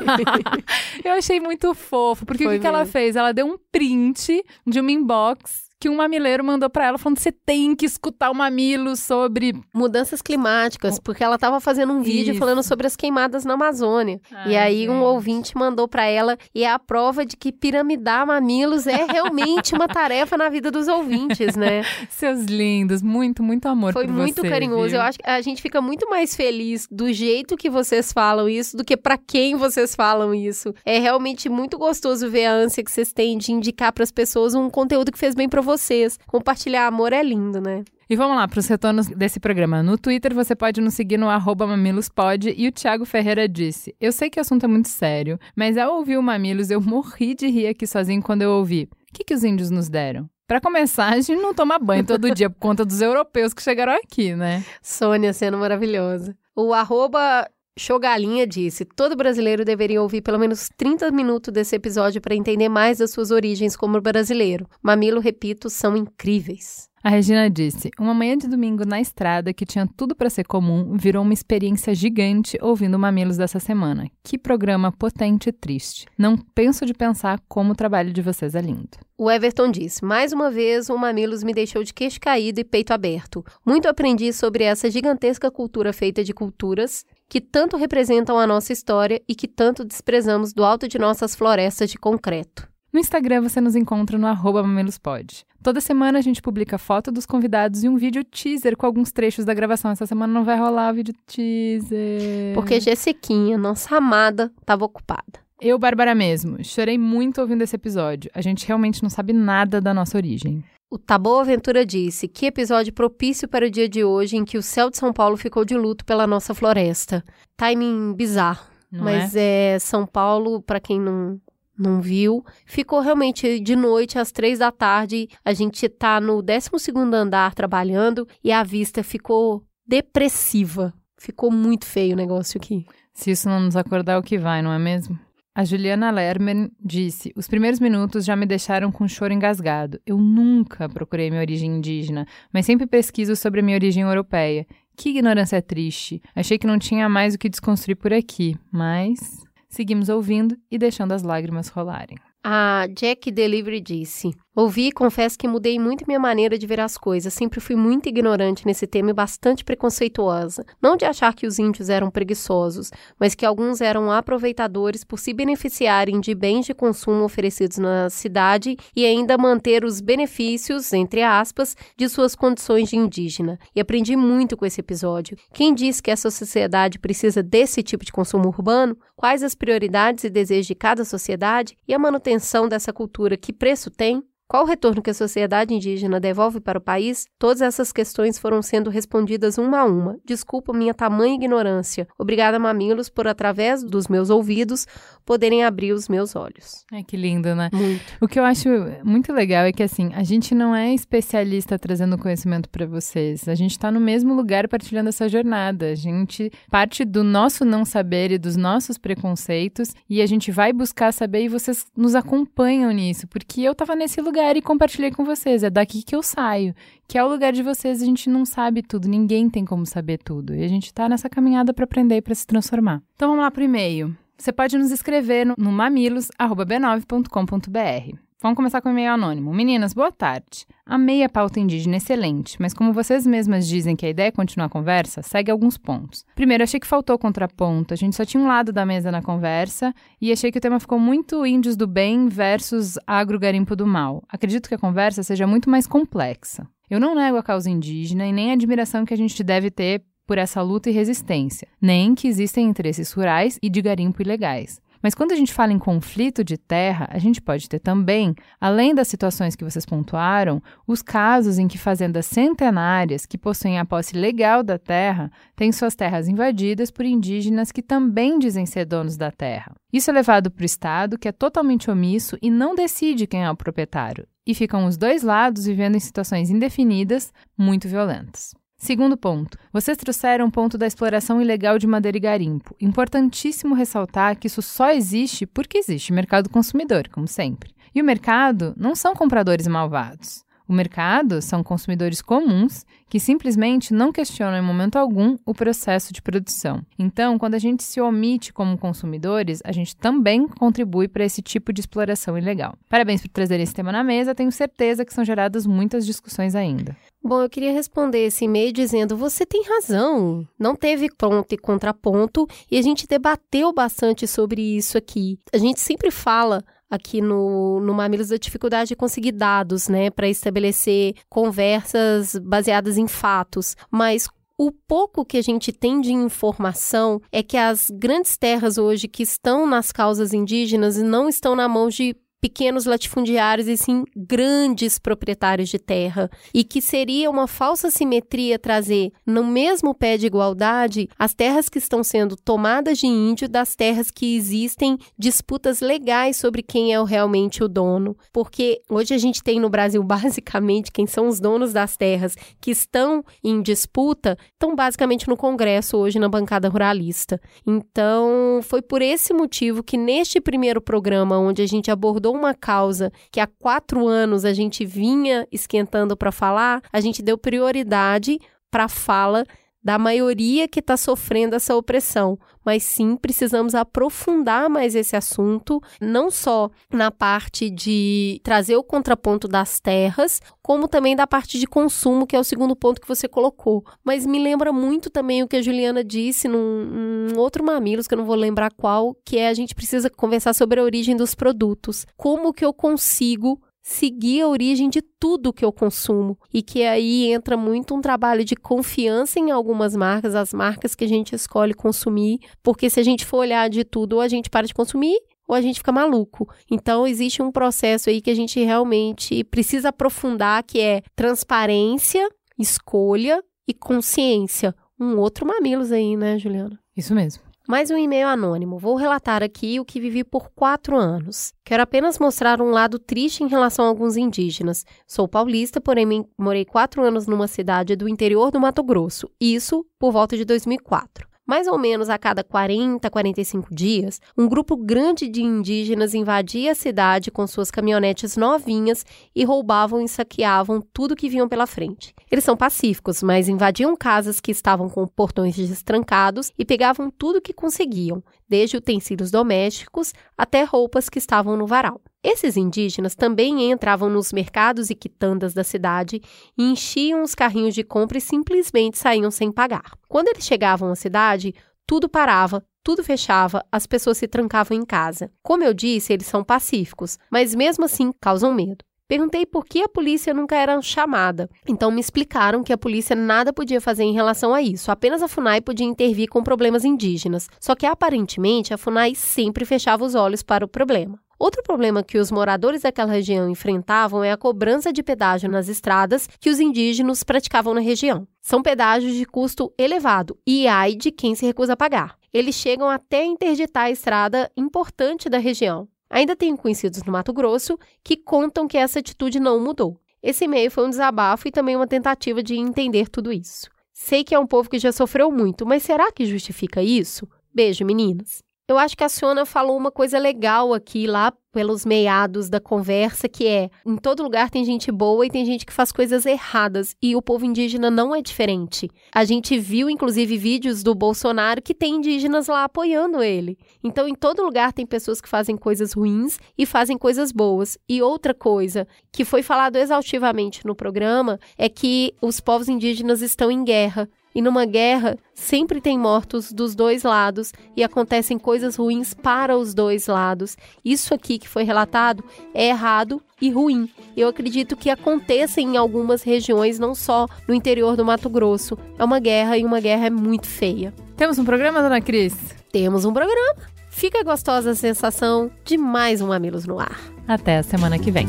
eu achei muito fofo, porque Foi o que, que ela fez? Ela deu um print de uma inbox que um mamileiro mandou para ela falando: você tem que escutar o mamilo sobre mudanças climáticas, porque ela estava fazendo um vídeo Isso. falando sobre as queimadas na Amazônia. Ai, e aí gente. um ouvinte mandou para ela e é a prova de que piramidar mamilos é realmente uma tarefa na vida dos ouvintes, né? Seus lindos, muito, muito amor Foi muito você, carinhoso. Viu? Eu acho que a gente fica muito mais feliz do jeito que vocês falam isso do que para quem vocês falam isso. É realmente muito gostoso ver a ânsia que vocês têm de indicar para as pessoas um conteúdo que fez bem para vocês. Compartilhar amor é lindo, né? E vamos lá para os retornos desse programa. No Twitter você pode nos seguir no mamilospod e o Thiago Ferreira disse: Eu sei que o assunto é muito sério, mas ao ouvir o Mamilos eu morri de rir aqui sozinho quando eu ouvi. O que, que os índios nos deram? Para começar, a gente não toma banho todo dia por conta dos europeus que chegaram aqui, né? Sônia sendo maravilhosa. O arroba Shogalinha disse: todo brasileiro deveria ouvir pelo menos 30 minutos desse episódio para entender mais das suas origens como brasileiro. Mamilo, repito, são incríveis. A Regina disse: Uma manhã de domingo na estrada, que tinha tudo para ser comum, virou uma experiência gigante ouvindo Mamilos dessa semana. Que programa potente e triste. Não penso de pensar como o trabalho de vocês é lindo. O Everton disse: Mais uma vez, o Mamilos me deixou de queixo caído e peito aberto. Muito aprendi sobre essa gigantesca cultura feita de culturas que tanto representam a nossa história e que tanto desprezamos do alto de nossas florestas de concreto. No Instagram você nos encontra no arroba mamelospod. Toda semana a gente publica foto dos convidados e um vídeo teaser com alguns trechos da gravação. Essa semana não vai rolar o vídeo teaser. Porque Jessiquinha, nossa amada, estava ocupada. Eu, Bárbara mesmo, chorei muito ouvindo esse episódio. A gente realmente não sabe nada da nossa origem. O Taboa Aventura disse: Que episódio propício para o dia de hoje em que o céu de São Paulo ficou de luto pela nossa floresta. Timing bizarro. Não mas é? é São Paulo, para quem não, não viu, ficou realmente de noite às três da tarde. A gente tá no 12 andar trabalhando e a vista ficou depressiva. Ficou muito feio o negócio aqui. Se isso não nos acordar, o que vai, não é mesmo? A Juliana Lerman disse: Os primeiros minutos já me deixaram com choro engasgado. Eu nunca procurei minha origem indígena, mas sempre pesquiso sobre minha origem europeia. Que ignorância triste. Achei que não tinha mais o que desconstruir por aqui, mas. Seguimos ouvindo e deixando as lágrimas rolarem. A Jack Delivery disse: Ouvi e confesso que mudei muito minha maneira de ver as coisas. Sempre fui muito ignorante nesse tema e bastante preconceituosa. Não de achar que os índios eram preguiçosos, mas que alguns eram aproveitadores por se beneficiarem de bens de consumo oferecidos na cidade e ainda manter os benefícios, entre aspas, de suas condições de indígena. E aprendi muito com esse episódio. Quem diz que essa sociedade precisa desse tipo de consumo urbano? Quais as prioridades e desejos de cada sociedade? E a manutenção dessa cultura, que preço tem? Qual o retorno que a sociedade indígena devolve para o país? Todas essas questões foram sendo respondidas uma a uma. Desculpa minha tamanha ignorância. Obrigada, Mamilos, por, através dos meus ouvidos, poderem abrir os meus olhos. Ai, que lindo, né? Muito. O que eu acho muito legal é que, assim, a gente não é especialista trazendo conhecimento para vocês. A gente está no mesmo lugar partilhando essa jornada. A gente parte do nosso não saber e dos nossos preconceitos e a gente vai buscar saber e vocês nos acompanham nisso, porque eu estava nesse lugar e compartilhei com vocês. É daqui que eu saio, que é o lugar de vocês. A gente não sabe tudo, ninguém tem como saber tudo. E a gente está nessa caminhada para aprender e para se transformar. Então vamos lá pro e-mail. Você pode nos escrever no, no mamilos.b9.com.br. Vamos começar com o e-mail anônimo. Meninas, boa tarde. Amei a pauta indígena, excelente, mas como vocês mesmas dizem que a ideia é continuar a conversa, segue alguns pontos. Primeiro, achei que faltou contraponto, a gente só tinha um lado da mesa na conversa e achei que o tema ficou muito índios do bem versus agro-garimpo do mal. Acredito que a conversa seja muito mais complexa. Eu não nego a causa indígena e nem a admiração que a gente deve ter por essa luta e resistência, nem que existem interesses rurais e de garimpo ilegais. Mas quando a gente fala em conflito de terra, a gente pode ter também, além das situações que vocês pontuaram, os casos em que fazendas centenárias que possuem a posse legal da terra têm suas terras invadidas por indígenas que também dizem ser donos da terra. Isso é levado para o Estado, que é totalmente omisso e não decide quem é o proprietário. E ficam os dois lados vivendo em situações indefinidas, muito violentas. Segundo ponto, vocês trouxeram o ponto da exploração ilegal de madeira e garimpo. Importantíssimo ressaltar que isso só existe porque existe mercado consumidor, como sempre. E o mercado não são compradores malvados. O mercado são consumidores comuns que simplesmente não questionam em momento algum o processo de produção. Então, quando a gente se omite como consumidores, a gente também contribui para esse tipo de exploração ilegal. Parabéns por trazer esse tema na mesa, tenho certeza que são geradas muitas discussões ainda. Bom, eu queria responder esse e-mail dizendo: você tem razão. Não teve ponto e contraponto e a gente debateu bastante sobre isso aqui. A gente sempre fala aqui no, no Mamilos da dificuldade de conseguir dados, né, para estabelecer conversas baseadas em fatos, mas o pouco que a gente tem de informação é que as grandes terras hoje que estão nas causas indígenas não estão na mão de pequenos latifundiários e sim grandes proprietários de terra e que seria uma falsa simetria trazer no mesmo pé de igualdade as terras que estão sendo tomadas de índio das terras que existem disputas legais sobre quem é realmente o dono, porque hoje a gente tem no Brasil basicamente quem são os donos das terras que estão em disputa, estão basicamente no Congresso hoje na bancada ruralista. Então, foi por esse motivo que neste primeiro programa onde a gente abordou uma causa que há quatro anos a gente vinha esquentando para falar, a gente deu prioridade para a fala da maioria que está sofrendo essa opressão, mas sim precisamos aprofundar mais esse assunto, não só na parte de trazer o contraponto das terras, como também da parte de consumo, que é o segundo ponto que você colocou. Mas me lembra muito também o que a Juliana disse num, num outro Mamilos, que eu não vou lembrar qual, que é a gente precisa conversar sobre a origem dos produtos. Como que eu consigo seguir a origem de tudo que eu consumo e que aí entra muito um trabalho de confiança em algumas marcas, as marcas que a gente escolhe consumir, porque se a gente for olhar de tudo, ou a gente para de consumir ou a gente fica maluco. Então existe um processo aí que a gente realmente precisa aprofundar, que é transparência, escolha e consciência. Um outro mamilos aí, né, Juliana? Isso mesmo. Mais um e-mail anônimo. Vou relatar aqui o que vivi por quatro anos. Quero apenas mostrar um lado triste em relação a alguns indígenas. Sou paulista, porém morei quatro anos numa cidade do interior do Mato Grosso. Isso por volta de 2004. Mais ou menos a cada 40, 45 dias, um grupo grande de indígenas invadia a cidade com suas caminhonetes novinhas e roubavam e saqueavam tudo que vinham pela frente. Eles são pacíficos, mas invadiam casas que estavam com portões destrancados e pegavam tudo que conseguiam, desde utensílios domésticos até roupas que estavam no varal. Esses indígenas também entravam nos mercados e quitandas da cidade e enchiam os carrinhos de compra e simplesmente saíam sem pagar. Quando eles chegavam à cidade, tudo parava, tudo fechava, as pessoas se trancavam em casa. Como eu disse, eles são pacíficos, mas mesmo assim causam medo. Perguntei por que a polícia nunca era chamada. Então me explicaram que a polícia nada podia fazer em relação a isso, apenas a FUNAI podia intervir com problemas indígenas. Só que aparentemente a FUNAI sempre fechava os olhos para o problema. Outro problema que os moradores daquela região enfrentavam é a cobrança de pedágio nas estradas que os indígenas praticavam na região. São pedágios de custo elevado e ai de quem se recusa a pagar. Eles chegam até interditar a estrada importante da região. Ainda tenho conhecidos no Mato Grosso que contam que essa atitude não mudou. Esse e-mail foi um desabafo e também uma tentativa de entender tudo isso. Sei que é um povo que já sofreu muito, mas será que justifica isso? Beijo, meninas. Eu acho que a Siona falou uma coisa legal aqui, lá pelos meados da conversa, que é: em todo lugar tem gente boa e tem gente que faz coisas erradas, e o povo indígena não é diferente. A gente viu, inclusive, vídeos do Bolsonaro que tem indígenas lá apoiando ele. Então, em todo lugar tem pessoas que fazem coisas ruins e fazem coisas boas. E outra coisa que foi falado exaustivamente no programa é que os povos indígenas estão em guerra. E numa guerra, sempre tem mortos dos dois lados e acontecem coisas ruins para os dois lados. Isso aqui que foi relatado é errado e ruim. Eu acredito que aconteça em algumas regiões, não só no interior do Mato Grosso. É uma guerra e uma guerra é muito feia. Temos um programa, dona Cris? Temos um programa. Fica gostosa a sensação de mais um Mamilos no Ar. Até a semana que vem.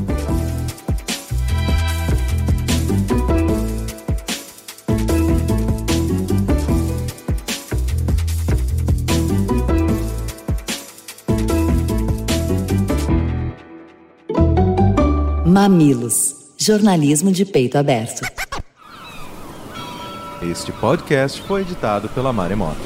Mamilos. Jornalismo de peito aberto. Este podcast foi editado pela Maremoto.